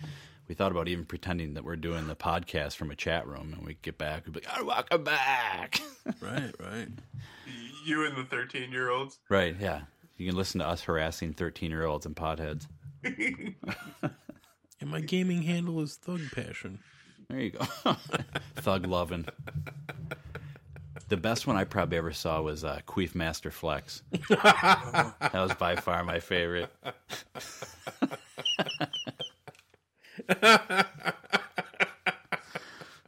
we thought about even pretending that we're doing the podcast from a chat room, and we get back, we'd be like, "Oh, welcome back." Right, right. You and the thirteen-year-olds. right? Yeah. You can listen to us harassing thirteen-year-olds and potheads. And my gaming handle is Thug Passion. There you go. Thug loving. The best one I probably ever saw was uh, Queef Master Flex. that was by far my favorite.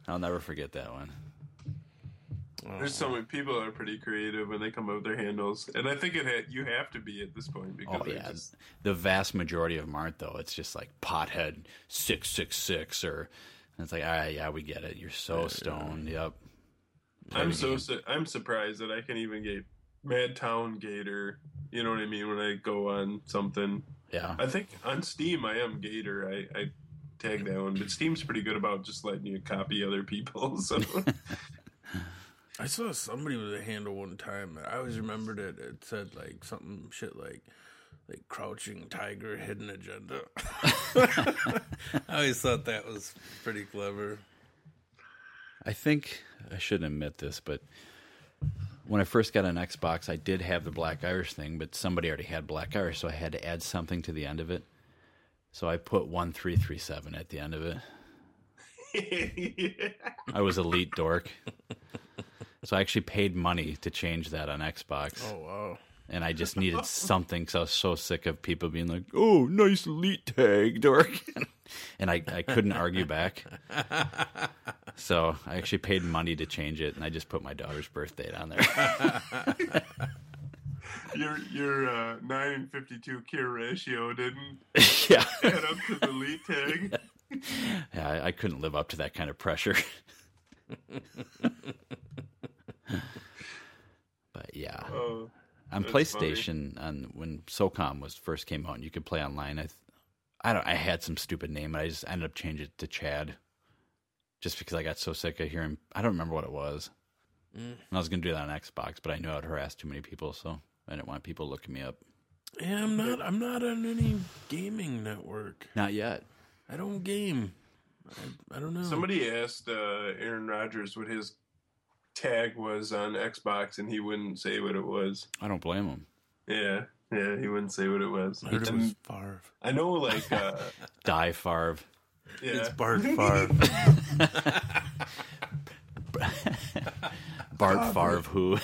I'll never forget that one. There's so many people that are pretty creative when they come up with their handles, and I think it had, you have to be at this point because Oh yeah, just the vast majority of them aren't though. It's just like pothead six six six, or and it's like, all right, yeah, we get it. You're so stoned. Yep. I'm so su- I'm surprised that I can even get Madtown Gator. You know what I mean? When I go on something, Yeah. I think on Steam I am Gator. I, I tag that one, but Steam's pretty good about just letting you copy other people. So I saw somebody with a handle one time. and I always remembered it. It said like something shit like like crouching tiger, hidden agenda. I always thought that was pretty clever. I think I shouldn't admit this, but when I first got an Xbox, I did have the Black Irish thing, but somebody already had Black Irish, so I had to add something to the end of it. So I put one three three seven at the end of it. I was elite dork. So I actually paid money to change that on Xbox. Oh wow. And I just needed something because I was so sick of people being like, "Oh, nice elite tag, dork," and I, I couldn't argue back. So I actually paid money to change it, and I just put my daughter's birthday date on there. your your uh, nine and fifty two cure ratio didn't yeah. add up to the lead tag. Yeah, I, I couldn't live up to that kind of pressure. but yeah, Oh, on PlayStation, on when SOCOM was first came out, and you could play online. I, th- I don't. I had some stupid name, and I just ended up changing it to Chad, just because I got so sick of hearing. I don't remember what it was. Mm. And I was going to do that on Xbox, but I knew I'd harass too many people, so I didn't want people looking me up. Yeah, I'm not. I'm not on any gaming network. Not yet. I don't game. I, I don't know. Somebody asked uh, Aaron Rodgers what his tag was on Xbox, and he wouldn't say what it was. I don't blame him. Yeah, yeah, he wouldn't say what it was. I heard it was Favre. I know, like, uh, Die Favre. Yeah, It's Bart Favre. Bart Favre, who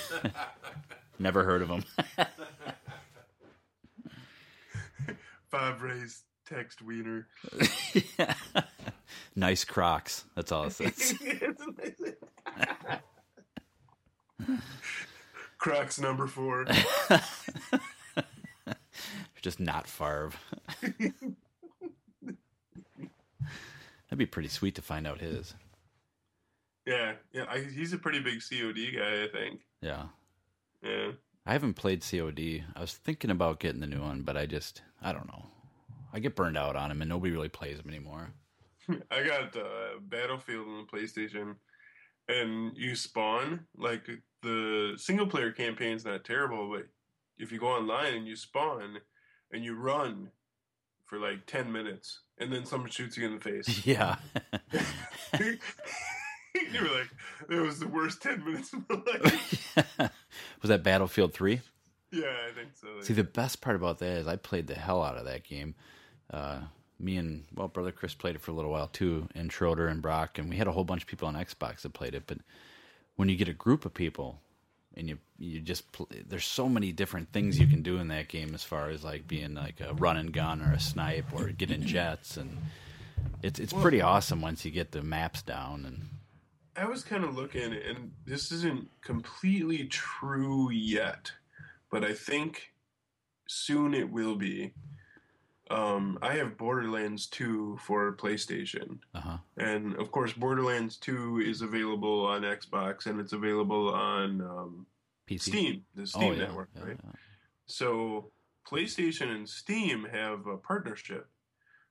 never heard of him. Favre's text wiener. nice Crocs. That's all it says. Crocs number four. Just not Favre. That'd be pretty sweet to find out his. Yeah, yeah, I, he's a pretty big COD guy, I think. Yeah. Yeah, I haven't played COD. I was thinking about getting the new one, but I just, I don't know. I get burned out on him, and nobody really plays him anymore. I got uh, Battlefield on the PlayStation, and you spawn like the single player campaign's not terrible, but if you go online and you spawn and you run for like ten minutes, and then someone shoots you in the face, Yeah. you were like, that was the worst ten minutes of my life. was that Battlefield 3? yeah, I think so. See, the best part about that is I played the hell out of that game. Uh, me and well, brother Chris played it for a little while too, and Schroeder and Brock, and we had a whole bunch of people on Xbox that played it. But when you get a group of people, and you you just pl- there's so many different things you can do in that game as far as like being like a run and gun or a snipe or getting jets, and it's it's pretty awesome once you get the maps down and. I was kind of looking, and this isn't completely true yet, but I think soon it will be. Um, I have Borderlands 2 for PlayStation. Uh-huh. And of course, Borderlands 2 is available on Xbox and it's available on um, PC. Steam, the Steam Oh, yeah, network, yeah, right? yeah. So PlayStation and Steam have a partnership.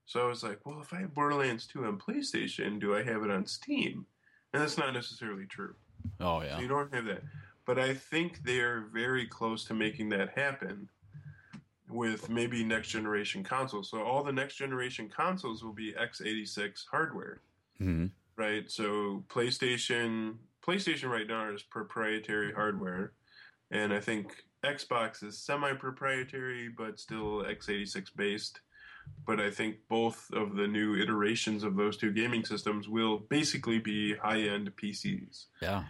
So I was like, well, if I have Borderlands 2 on PlayStation, do I have it on Steam? And that's not necessarily true. Oh yeah. So you don't have that. But I think they're very close to making that happen with maybe next generation consoles. So all the next generation consoles will be x86 hardware, hmm right? So PlayStation PlayStation right now is proprietary hardware and I think Xbox is semi-proprietary but still x86 based. But I think both of the new iterations of those two gaming systems will basically be high-end PCs Yeah.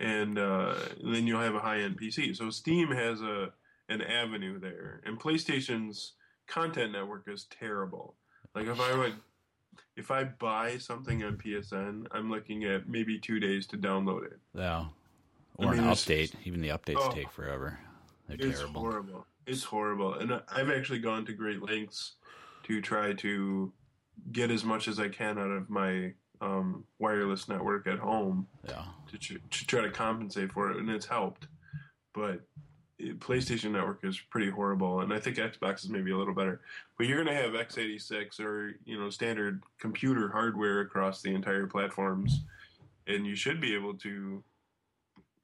and uh, then you'll have a high end PC. So Steam has a an avenue there, and PlayStation's content network is terrible. Like if I would, if I buy something on PSN, I'm looking at maybe two days to download it. Yeah. I Or mean, an update. Even the updates Oh. take forever. They're It's terrible. horrible. It's horrible, and I- I've actually gone to great lengths to try to get as much as I can out of my um, wireless network at home. Yeah. to, tr- to try to compensate for it, and it's helped. But PlayStation Network is pretty horrible, and I think Xbox is maybe a little better. But you're going to have x86 or you know standard computer hardware across the entire platforms, and you should be able to.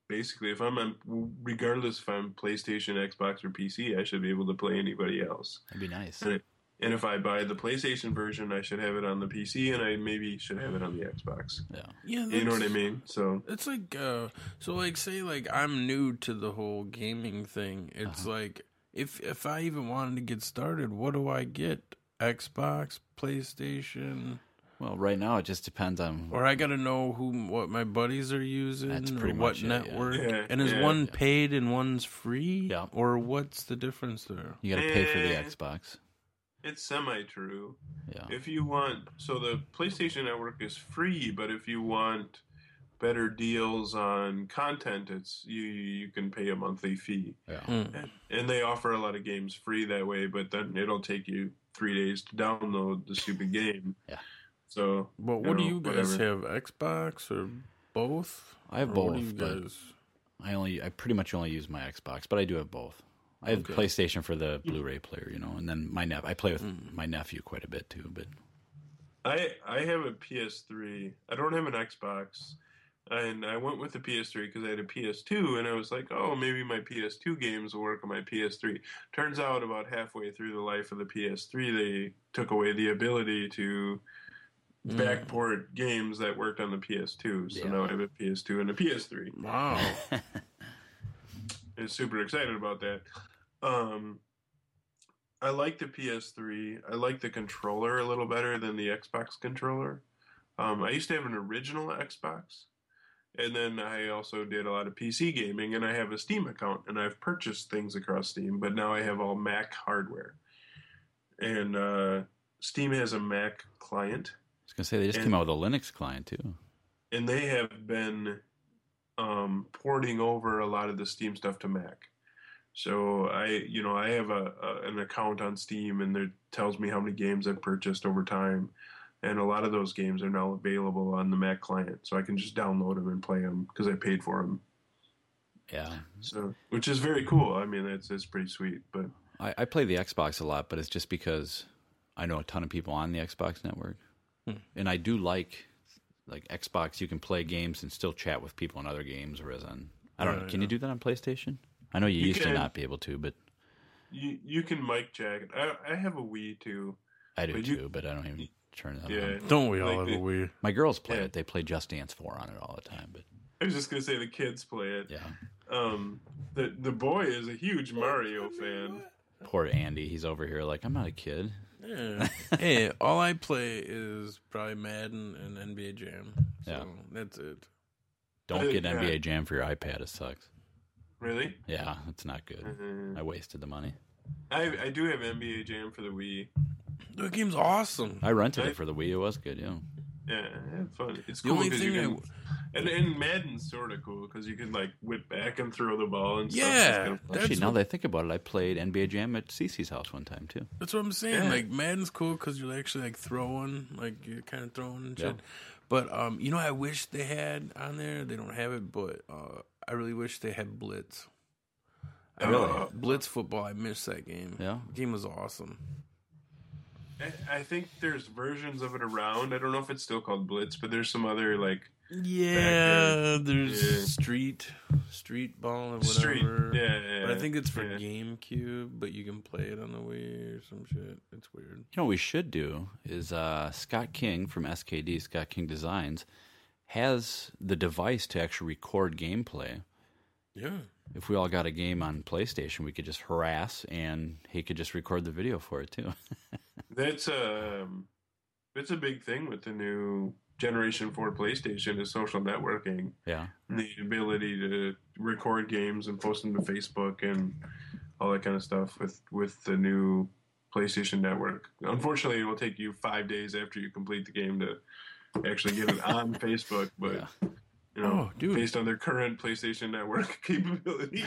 Basically, if I'm on, regardless if I'm PlayStation, Xbox, or PC, I should be able to play anybody else. That'd be nice. And, it, and if I buy the PlayStation version, I should have it on the PC, and I maybe should have it on the Xbox. Yeah. Yeah, You know what I mean? So It's like uh so like say like I'm new to the whole gaming thing. It's like if if I even wanted to get started, what do I get? Xbox, PlayStation, Well, right now it just depends on. or I got to know who what my buddies are using That's or pretty what much it, yeah. network. Yeah, and is yeah. one paid and one's free? Yeah. Or what's the difference there? You got to pay for the Eh. Xbox. It's semi true. Yeah. If you want, so the PlayStation Network is free, but if you want better deals on content, it's you you can pay a monthly fee, Yeah. Mm. and, and they offer a lot of games free that way. But then it'll take you three days to download the stupid game. Yeah. So, But what do know, you guys whatever. have? Xbox or both? I have Or what do both, you but- guys? I only I pretty much only use my Xbox, but I do have both. I have Okay. PlayStation for the Blu-ray player, you know, and then my nep- I play with Mm. my nephew quite a bit too. But I I have a PS3. I don't have an Xbox, and I went with the PS3 because I had a PS2, and I was like, oh, maybe my PS2 games will work on my PS3. Turns out, about halfway through the life of the PS3, they took away the ability to backport games that worked on the PS2. So Yeah. now I have a PS2 and a PS3. Wow. is super excited about that. Um, I like the PS3. I like the controller a little better than the Xbox controller. Um, I used to have an original Xbox, and then I also did a lot of PC gaming, and I have a Steam account, and I've purchased things across Steam, but now I have all Mac hardware. And uh, Steam has a Mac client, I was gonna say they just And- came out with a Linux client too. and they have been um, porting over a lot of the Steam stuff to Mac. So I, you know, I have a, a an account on Steam, and it tells me how many games I've purchased over time, and a lot of those games are now available on the Mac client, so I can just download them and play them because I paid for them. Yeah, So, which is very cool. I mean, it's it's pretty sweet. But I, I play the Xbox a lot, but it's just because I know a ton of people on the Xbox network, hmm. and I do like like Xbox. You can play games and still chat with people in other games, whereas on I don't know. Yeah, Can you do that on PlayStation? I know you, You used can. to not be able to, but you you can mic jack it. I I have a Wii too. I do But you- too. But I don't even turn that Yeah. on. Don't we all Like have a Wii? My girls play Yeah. it. They play Just Dance Four on it all the time. But I was just gonna say the kids play it. yeah, Um, the the boy is a huge Mario fan. poor Andy. He's over here like I'm not a kid. Yeah. hey, all I play is probably Madden and NBA Jam. So Yeah. that's it. Don't Uh, get yeah. NBA Jam for your iPad. It sucks. Really? Yeah, it's not good. Mhm. I wasted the money. I I do have NBA Jam for the Wii. The game's awesome. I rented I- it for the Wii. It was good. Yeah. Yeah, it's fun. It's The cool only because you thing can. And, and Madden's sort of cool because you can like whip back and throw the ball and stuff. Yeah, kind of Actually, now what- that I think about it, I played NBA Jam at Cece's house one time too. That's what I'm saying. Yeah. Like Madden's cool because you're actually like throwing, like you're kind of throwing and shit. Yeah. But um, you know, I wish they had on there. They don't have it, but uh, I really wish they had Blitz. I Really? really Blitz football. I missed that game. Yeah. the game was awesome. I, I think there's versions of it around. I don't know if it's still called Blitz, but there's some other like Yeah, there's Yeah. street, street ball or whatever. Street. Yeah, yeah, But I think it's for yeah. GameCube, but you can play it on the Wii or some shit. It's weird. You know what we should do is uh, Scott King from SKD, Scott King Designs, has the device to actually record gameplay. Yeah. If we all got a game on PlayStation, we could just harass, and he could just record the video for it too. That's um, that's a big thing with the new Generation Four PlayStation is social networking. yeah, the ability to record games and post them to Facebook and all that kind of stuff with with the new PlayStation Network. Unfortunately, it will take you five days after you complete the game to actually get it on Facebook, but Yeah. you know, Oh, dude. based on their current PlayStation Network capabilities.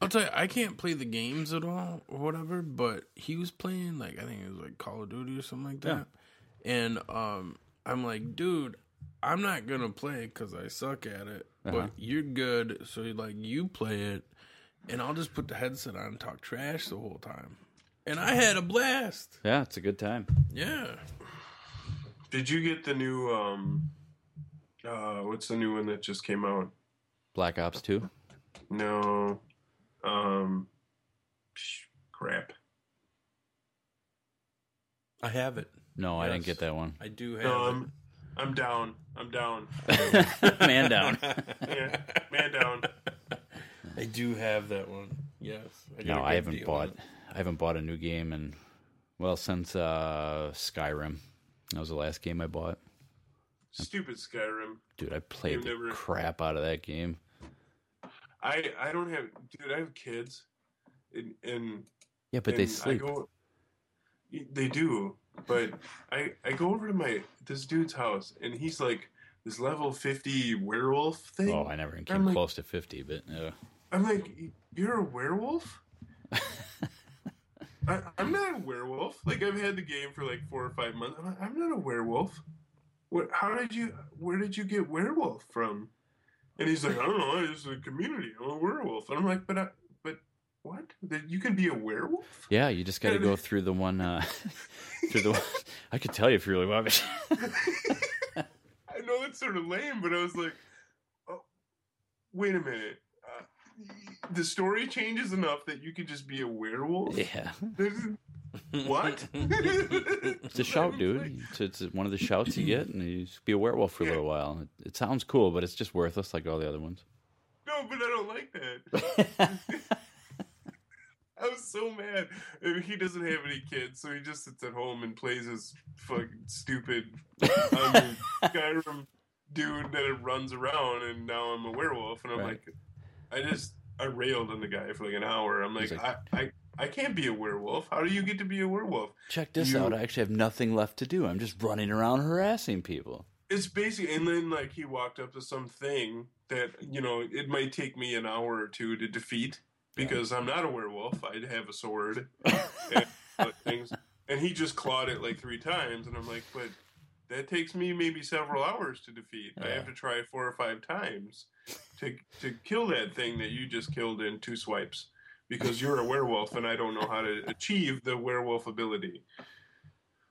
I'll tell you, I can't play the games at all or whatever, but he was playing like I think it was like Call of Duty or something like that. And um I'm like, dude, I'm not gonna play because I suck at it, Uh-huh. but you're good, so like you play it, and I'll just put the headset on and talk trash the whole time. And I had a blast. yeah, it's a good time. Yeah. Did you get the new um uh what's the new one that just came out? Black Ops Two. No. Um psh, crap. I have it. No, I didn't Yes. get that one. I do have No, it. I'm I'm down. I'm down. Man down. Yeah, man down. I do have that one. Yes. I got a No, good I haven't deal bought. it. I haven't bought a new game in well since uh, Skyrim. That was the last game I bought. Stupid Skyrim. Dude, I played You've the never- crap out of that game. I I don't have dude. I have kids, and, and Yeah, but they sleep. I go, they do, but I I go over to my this dude's house, and he's like this level fifty werewolf thing. Oh, I never even I'm came like- close to fifty, but uh, I'm like, you're a werewolf? I, I'm not a werewolf. Like I've had the game for like four or five months. I'm, like, I'm not a werewolf. What? How did you? Where did you get werewolf from? And he's like, I don't know. It's a community. I'm a werewolf. And I'm like, but I, but what? That you can be a werewolf? yeah, you just got to go through the one. Uh, through the. One, I could tell you if you really want me. I know it's sort of lame, but I was like, oh, wait a minute. The story changes enough that you could just be a werewolf. yeah, what? it's a shout, dude. It's, it's one of the shouts you get, and you just be a werewolf for a little while. It, it sounds cool, but it's just worthless like all the other ones. No, but I don't like that. I was so mad. I mean, he doesn't have any kids, so he just sits at home and plays his fucking stupid um, Skyrim dude that runs around, and now I'm a werewolf, and I'm Right. like, I just I railed on the guy for like an hour. I'm like, He's I, I I can't be a werewolf. How do you get to be a werewolf? Check this You- out. I actually have nothing left to do. I'm just running around harassing people. It's basically, and then like he walked up to something that you know it might take me an hour or two to defeat because I'm not a werewolf. I'd have a sword and things, and he just clawed it like three times, and I'm like, but that takes me maybe several hours to defeat. I have to try four or five times to to kill that thing that you just killed in two swipes because you're a werewolf and I don't know how to achieve the werewolf ability.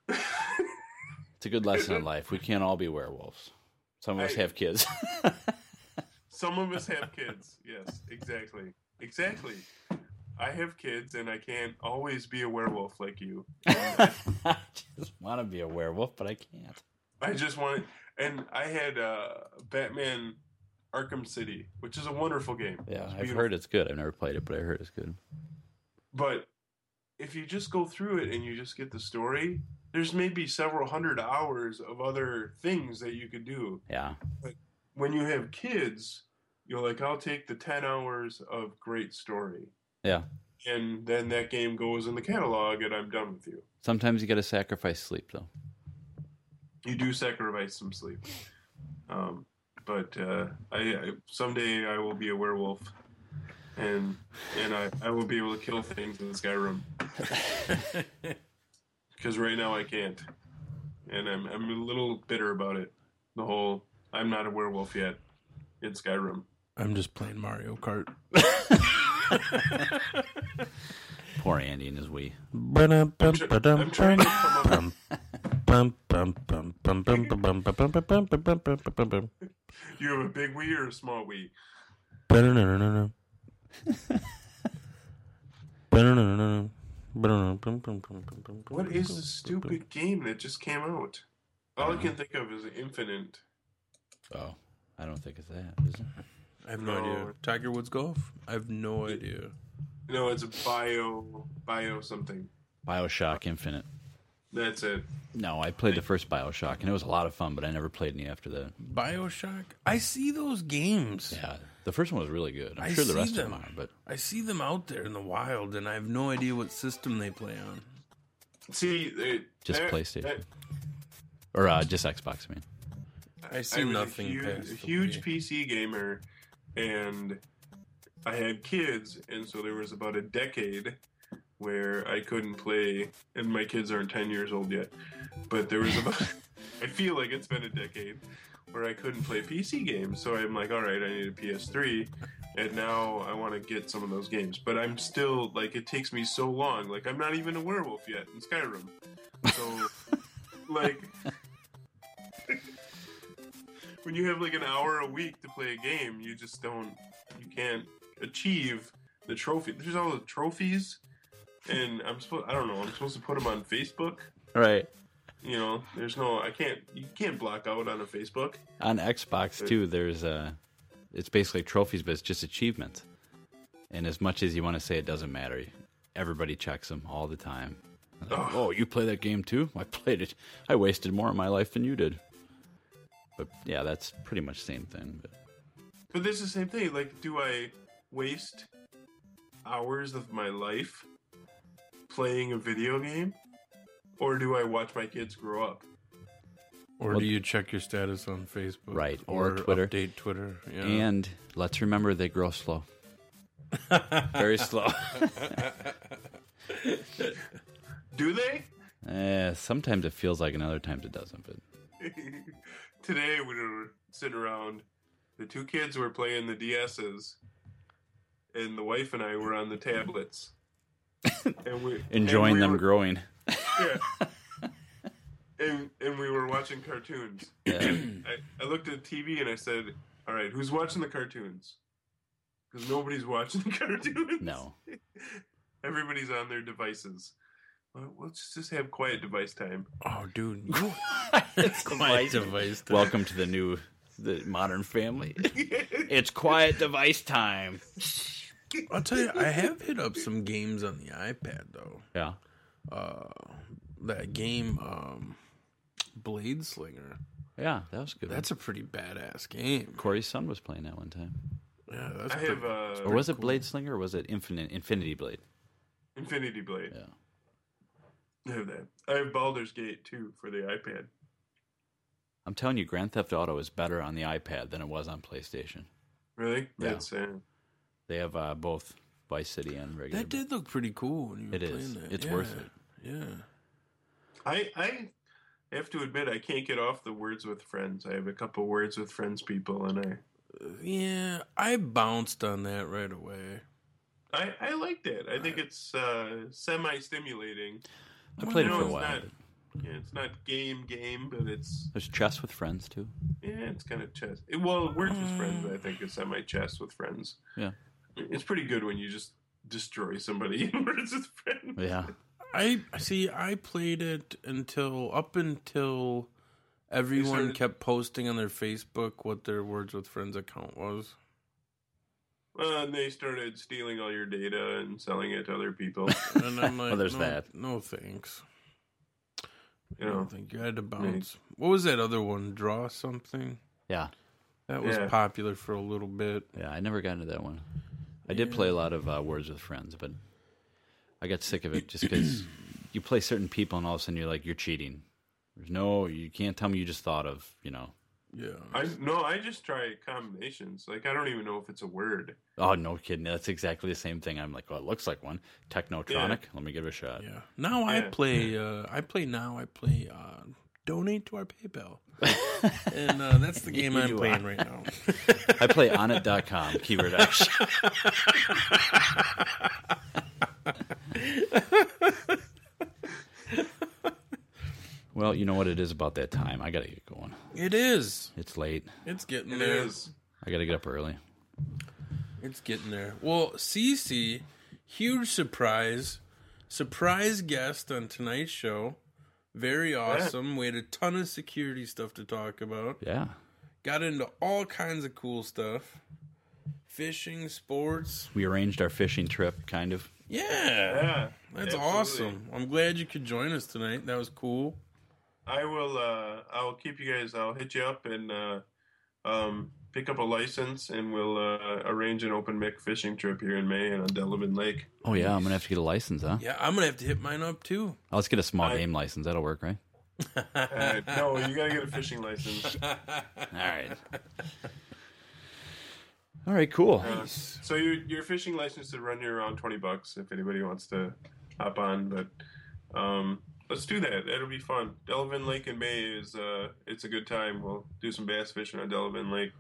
It's a good lesson in life. We can't all be werewolves. Some of us I- have kids. Some of us have kids. Yes, exactly. Exactly. I have kids and I can't always be a werewolf like you. I just want to be a werewolf, but I can't. I just want and I had uh, Batman Arkham City, which is a wonderful game. Yeah, I've beautiful. heard it's good. I've never played it, but I heard it's good. But if you just go through it and you just get the story, there's maybe several hundred hours of other things that you could do. Yeah. But when you have kids, you're like, I'll take the 10 hours of great story. Yeah. And then that game goes in the catalog and I'm done with you. Sometimes you got to sacrifice sleep, though. You do sacrifice some sleep. Um, but uh, I, I someday I will be a werewolf. And and I, I will be able to kill things in Skyrim. Because right now I can't. And I'm I'm a little bitter about it. The whole I'm not a werewolf yet in Skyrim. I'm just playing Mario Kart. Poor Andy and his Wii. I'm I'm trying to come up. You have a big Wii or a small Wii? What is this stupid game that just came out? All I can think of is Infinite. Oh, I don't think it's that, is it? I have no, No. idea. Tiger Woods Golf? I have no idea. No, it's a bio bio something. Bioshock Infinite. That's it. No, I played the first Bioshock, and it was a lot of fun, but I never played any after that. Bioshock? I see those games. Yeah, the first one was really good. I'm I sure the see rest them. of them are, but I see them out there in the wild, and I have no idea what system they play on. See, it, just that- PlayStation. that- or uh, just Xbox, I mean. I see I nothing a huge, past a the huge PC gamer, and I had kids, and so there was about a decade where I couldn't play, and my kids aren't ten years old yet, but there was about I feel like it's been a decade where I couldn't play PC games. So I'm like, all right, I need a PS3, and now I want to get some of those games, but I'm still like, it takes me so long. Like I'm not even a werewolf yet in Skyrim, so like when you have like an hour a week to play a game, you just don't, you can't achieve the trophy. There's all the trophies, and I'm supposed, I don't know, I'm supposed to put them on Facebook. Right. You know, there's no, I can't, you can't block out on a Facebook. On Xbox too, there's uh it's basically trophies, but it's just achievements. And as much as you want to say it doesn't matter, everybody checks them all the time. Like, oh, you play that game too? I played it. I wasted more of my life than you did. But yeah, that's pretty much the same thing. But But this is the same thing. Like, do I waste hours of my life playing a video game, or do I watch my kids grow up? Or Well- do you check your status on Facebook? Right, or Twitter. Update Twitter. Yeah. And let's remember they grow slow. Very slow. Do they? Eh, sometimes it feels like, and other times it doesn't. But Today we were sitting around. The two kids were playing the DSs, and the wife and I were on the tablets. and we enjoying and we them were- growing. Yeah. and and we were watching cartoons. Yeah. I, I looked at the TV and I said, "All right, who's watching the cartoons?" Because nobody's watching the cartoons. No. Everybody's on their devices. Well, let's just have quiet device time. Oh, dude. You, it's quiet device. time. Welcome to the new, the modern family. it's quiet device time. I'll tell you, I have hit up some games on the iPad though. Yeah. Uh, that game, um, Blade Slinger. Yeah, that was good. That's a pretty badass game. Corey's son was playing that one time. Yeah, that's I pretty, have uh, Or was it Bladeslinger or was it Infinite Infinity Blade? Infinity Blade. Yeah. I have that. I have Baldur's Gate too for the iPad. I'm telling you, Grand Theft Auto is better on the iPad than it was on PlayStation. Really? Yeah. That's uh, They have uh, both Vice City and regular. that did look pretty cool when you were It is. playing that. It's Yeah, worth it. Yeah. I I have to admit I can't get off the words with friends. I have a couple words with friends people, and I Yeah, I bounced on that right away. I, I liked it. I think it's uh, semi-stimulating. I played it know, for a it's while. Not, yeah, it's not game game, but it's There's chess with friends too. yeah, it's kind of chess. Well, it, well, words with friends. I think is semi-chess with friends. Yeah. It's pretty good when you just destroy somebody in words with friends. Yeah. I see. I played it until up until everyone started- kept posting on their Facebook what their Words with Friends account was. Well, and they started stealing all your data and selling it to other people. And I'm like, Well, there's no, that. No thanks. You I don't think you had to bounce. What was that other one? Draw something. Yeah. That was Yeah. popular for a little bit. Yeah, I never got into that one. I did play a lot of uh, Words with Friends, but I got sick of it just because you play certain people and all of a sudden you're like, you're cheating. There's no, you can't tell me you just thought of, you know, Yeah. I no, I just try combinations. Like I don't even know if it's a word. oh, no kidding. That's exactly the same thing. I'm like, well, it looks like one. Technotronic. Let me give it a shot. Yeah. Now I Yeah. play. Uh, I play now. I play. Uh, donate to our PayPal, and uh, that's the game I'm playing right now. I play onnit.com, keyword action. well, you know what it is about that time. I got to get going. it is. It's late. It's getting It there. is. I got to get up early. It's getting there. Well, Cece, huge surprise, surprise guest on tonight's show. Very awesome. We had a ton of security stuff to talk about. Yeah. Got into all kinds of cool stuff. Fishing, sports. We arranged our fishing trip, kind of. Yeah. Yeah, That's absolutely. awesome. I'm glad you could join us tonight. That was cool. I will. Uh, I'll keep you guys. I'll hit you up and uh, um, pick up a license, and we'll uh, arrange an open mic fishing trip here in May on Delavan Lake. Oh, yeah. I'm going to have to get a license, huh? Yeah, I'm gonna have to hit mine up too. Oh, let's get a small I- game license. That'll work, right? Uh, no, you gotta get a fishing license. All right. All right, cool. Uh, so your your fishing license would run you around twenty bucks if anybody wants to hop on. But um, let's do that. That'll be fun. Delavan Lake in May is uh, it's a good time. We'll do some bass fishing on Delavan Lake,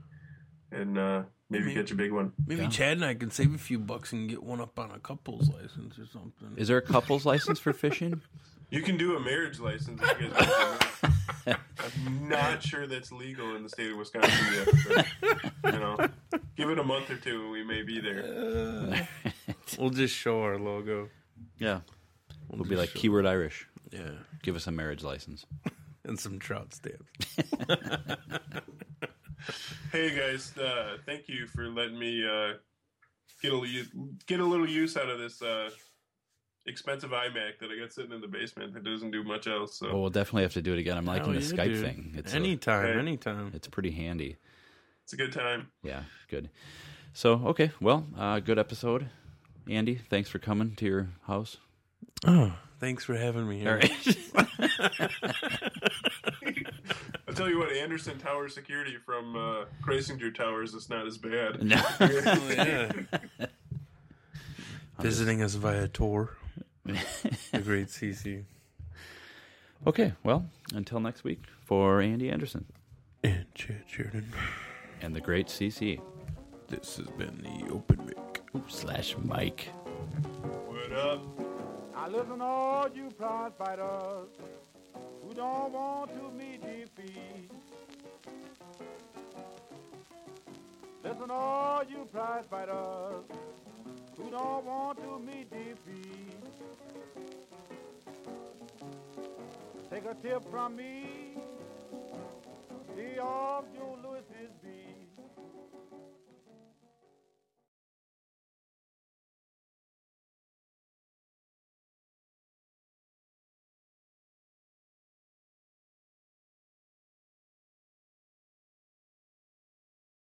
and uh, maybe Maybe- catch a big one. Maybe Chad and I can save a few bucks and get one up on a couple's license or something. Is there a couple's license for fishing? You can do a marriage license. If you guys. I'm not sure that's legal in the state of Wisconsin yet. But, you know, give it a month or two, and we may be there. We'll just show our logo. Yeah. We'll be like show- keyword Irish. Yeah, Give us a marriage license. and some trout stamps. Hey guys, uh, thank you for letting me uh, get a u- get a little use out of this uh, expensive iMac that I got sitting in the basement that doesn't do much else. So Well, we'll definitely have to do it again. I'm liking Hell the Skype dude. thing. It's a- anytime, Hey. anytime. it's pretty handy. it's a good time. Yeah, good. So, okay, well, uh, good episode. Andy, thanks for coming to your house. Oh, thanks for having me here. All right. I'll tell you what, Anderson Tower security from uh, Chrysler Towers is not as bad. No. Oh, yeah. Visiting us via tour. the great CC. Okay, well, until next week, for Andy Anderson And Chad Sheridan. and the great CC This has been the open mic. slash Mike. What up? Now listen, all you prize fighters who don't want to meet defeat. Listen, all you prize fighters who don't want to meet defeat. Take a tip from me, be off Joe Louis's beat.